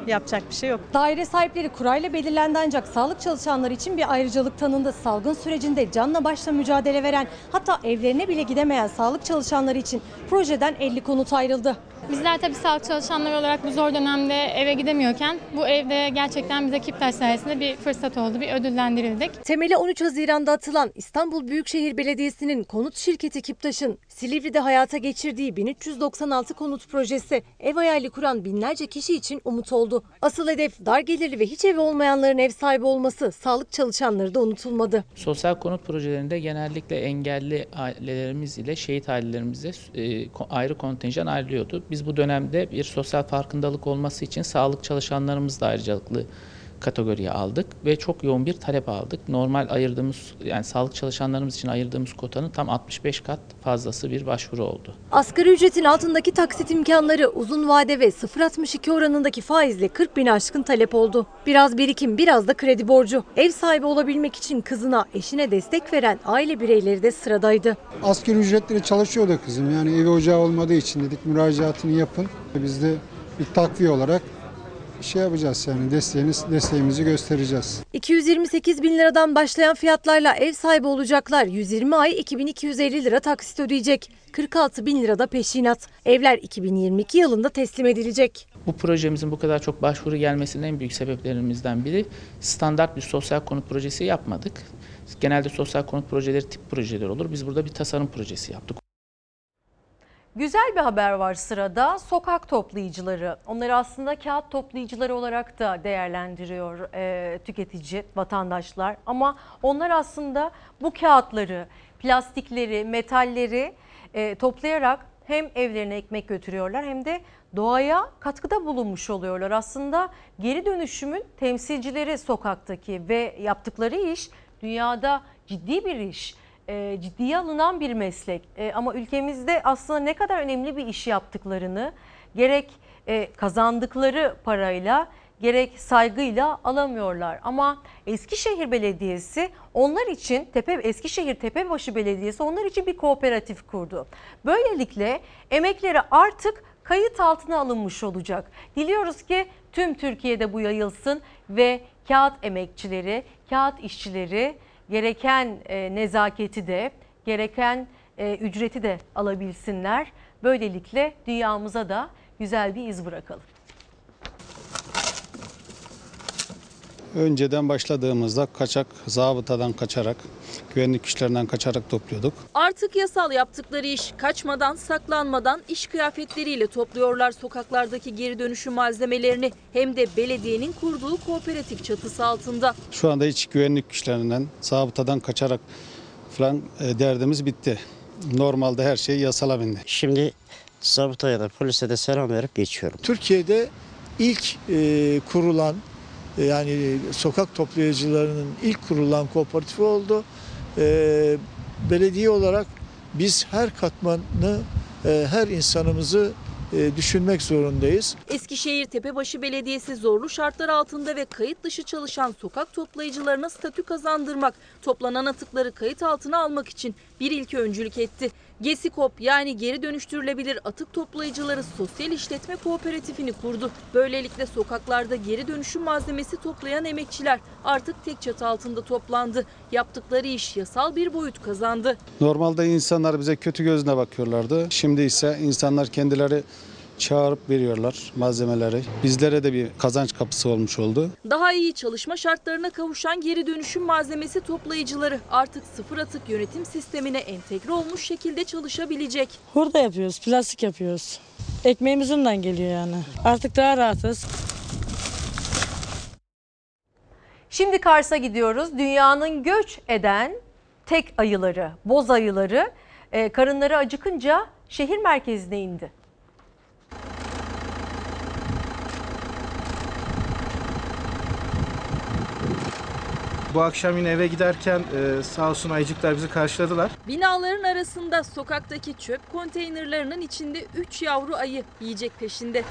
Yapacak bir şey yok. Daire sahipleri kurayla belirlendi ancak sağlık çalışanları için bir ayrıcalık tanındı. Salgın sürecinde canla başla mücadele veren hatta evlerine bile gidemeyen sağlık çalışanları için projeden 50 konut ayrıldı. Bizler tabii sağlık çalışanları olarak bu zor dönemde eve gidemiyorken bu evde gerçekten bize Kiptaş sayesinde bir fırsat oldu, bir ödüllendirildik. Temeli 13 Haziran'da atılan İstanbul Büyükşehir Belediyesi'nin konut şirketi Kiptaş'ın Silivri'de hayata geçirdiği 1396 konut projesi ev hayali kuran binlerce kişi için umut oldu. Asıl hedef dar gelirli ve hiç evi olmayanların ev sahibi olması, sağlık çalışanları da unutulmadı. Sosyal konut projelerinde genellikle engelli ailelerimiz ile şehit ailelerimize e, ayrı kontenjan ayrılıyordu. Biz bu dönemde bir sosyal farkındalık olması için sağlık çalışanlarımız da ayrıcalıklı kategoriye aldık ve çok yoğun bir talep aldık. Normal ayırdığımız yani sağlık çalışanlarımız için ayırdığımız kotanın tam 65 kat fazlası bir başvuru oldu. Asgari ücretin altındaki taksit imkanları uzun vade ve 0.62 oranındaki faizle 40 bin aşkın talep oldu. Biraz birikim biraz da kredi borcu. Ev sahibi olabilmek için kızına eşine destek veren aile bireyleri de sıradaydı. Asgari ücretle çalışıyordu kızım yani evi ocağı olmadığı için dedik müracaatını yapın. Biz de bir takviye olarak şey yapacağız yani desteğiniz, desteğimizi göstereceğiz. 228 bin liradan başlayan fiyatlarla ev sahibi olacaklar. 120 ay 2250 lira taksit ödeyecek. 46 bin lirada peşinat. Evler 2022 yılında teslim edilecek. Bu projemizin bu kadar çok başvuru gelmesinin en büyük sebeplerimizden biri standart bir sosyal konut projesi yapmadık. Genelde sosyal konut projeleri tip projeler olur. Biz burada bir tasarım projesi yaptık. Güzel bir haber var sırada. Sokak toplayıcıları. Onları aslında kağıt toplayıcıları olarak da değerlendiriyor e, tüketici, vatandaşlar. Ama onlar aslında bu kağıtları, plastikleri, metalleri e, toplayarak hem evlerine ekmek götürüyorlar hem de doğaya katkıda bulunmuş oluyorlar. Aslında geri dönüşümün temsilcileri sokaktaki ve yaptıkları iş dünyada ciddi bir iş e, ciddiye alınan bir meslek. E, ama ülkemizde aslında ne kadar önemli bir iş yaptıklarını gerek e, kazandıkları parayla gerek saygıyla alamıyorlar. Ama Eskişehir Belediyesi onlar için Tepe Eskişehir Tepebaşı Belediyesi onlar için bir kooperatif kurdu. Böylelikle emekleri artık kayıt altına alınmış olacak. Diliyoruz ki tüm Türkiye'de bu yayılsın ve kağıt emekçileri, kağıt işçileri gereken e, nezaketi de gereken e, ücreti de alabilsinler. Böylelikle dünyamıza da güzel bir iz bırakalım. Önceden başladığımızda kaçak, zabıtadan kaçarak, güvenlik güçlerinden kaçarak topluyorduk. Artık yasal yaptıkları iş kaçmadan, saklanmadan iş kıyafetleriyle topluyorlar sokaklardaki geri dönüşüm malzemelerini. Hem de belediyenin kurduğu kooperatif çatısı altında. Şu anda hiç güvenlik güçlerinden, zabıtadan kaçarak falan e, derdimiz bitti. Normalde her şey yasala bindi. Şimdi zabıtaya da polise de selam verip geçiyorum. Türkiye'de ilk e, kurulan yani sokak toplayıcılarının ilk kurulan kooperatifi oldu. E, belediye olarak biz her katmanı, e, her insanımızı e, düşünmek zorundayız. Eskişehir Tepebaşı Belediyesi zorlu şartlar altında ve kayıt dışı çalışan sokak toplayıcılarına statü kazandırmak, toplanan atıkları kayıt altına almak için bir ilke öncülük etti. Gesikop yani geri dönüştürülebilir atık toplayıcıları sosyal işletme kooperatifini kurdu. Böylelikle sokaklarda geri dönüşüm malzemesi toplayan emekçiler artık tek çatı altında toplandı. Yaptıkları iş yasal bir boyut kazandı. Normalde insanlar bize kötü gözle bakıyorlardı. Şimdi ise insanlar kendileri çağırıp veriyorlar malzemeleri. Bizlere de bir kazanç kapısı olmuş oldu. Daha iyi çalışma şartlarına kavuşan geri dönüşüm malzemesi toplayıcıları artık sıfır atık yönetim sistemine entegre olmuş şekilde çalışabilecek. Hurda yapıyoruz, plastik yapıyoruz. Ekmeğimiz ondan geliyor yani. Artık daha rahatız. Şimdi Kars'a gidiyoruz. Dünyanın göç eden tek ayıları, boz ayıları e, karınları acıkınca şehir merkezine indi. Bu akşam yine eve giderken e, sağ olsun ayıcıklar bizi karşıladılar. Binaların arasında sokaktaki çöp konteynerlarının içinde 3 yavru ayı yiyecek peşinde.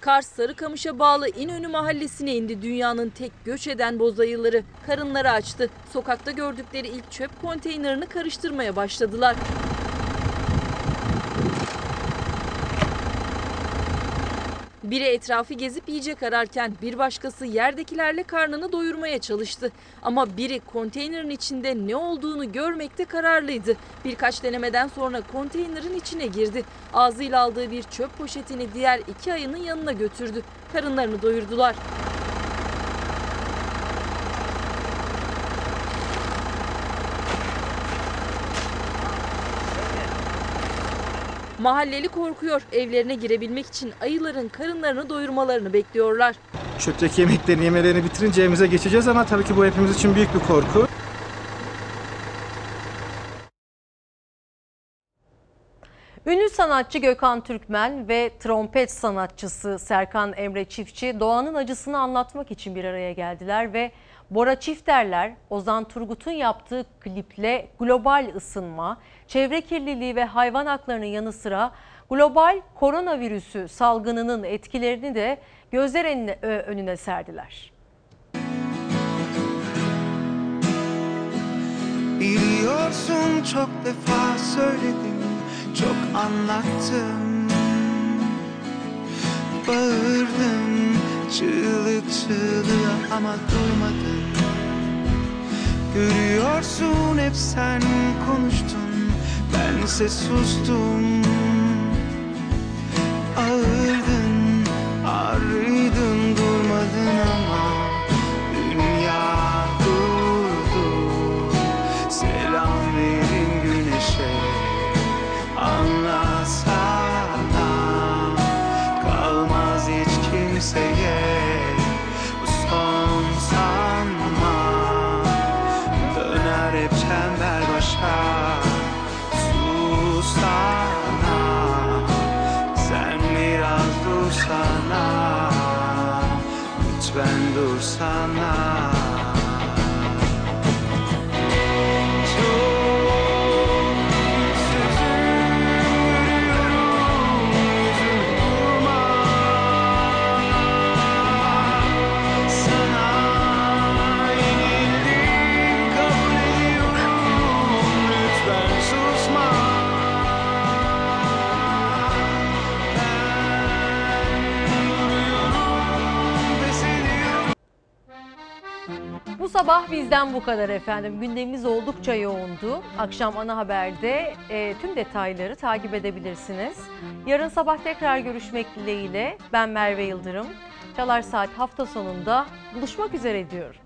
Kars Sarıkamış'a bağlı İnönü mahallesine indi dünyanın tek göç eden boz ayıları. Karınları açtı. Sokakta gördükleri ilk çöp konteynerini karıştırmaya başladılar. Biri etrafı gezip yiyecek ararken bir başkası yerdekilerle karnını doyurmaya çalıştı. Ama biri konteynerin içinde ne olduğunu görmekte kararlıydı. Birkaç denemeden sonra konteynerin içine girdi. Ağzıyla aldığı bir çöp poşetini diğer iki ayının yanına götürdü. Karınlarını doyurdular. Mahalleli korkuyor. Evlerine girebilmek için ayıların karınlarını doyurmalarını bekliyorlar. Çöpteki yemeklerini yemelerini bitirince evimize geçeceğiz ama tabii ki bu hepimiz için büyük bir korku. Ünlü sanatçı Gökhan Türkmen ve trompet sanatçısı Serkan Emre Çiftçi doğanın acısını anlatmak için bir araya geldiler ve Bora Çifterler, Ozan Turgut'un yaptığı kliple global ısınma, çevre kirliliği ve hayvan haklarının yanı sıra global koronavirüsü salgınının etkilerini de gözler önüne serdiler. Biliyorsun çok defa söyledim, çok anlattım Bağırdım çığlık çığlığa ama duymadın Görüyorsun hep sen konuştun, bense sustum. Ağırdın, ağrıydın sabah bizden bu kadar efendim. Gündemimiz oldukça yoğundu. Akşam ana haberde e, tüm detayları takip edebilirsiniz. Yarın sabah tekrar görüşmek dileğiyle ben Merve Yıldırım. Çalar Saat hafta sonunda buluşmak üzere diyorum.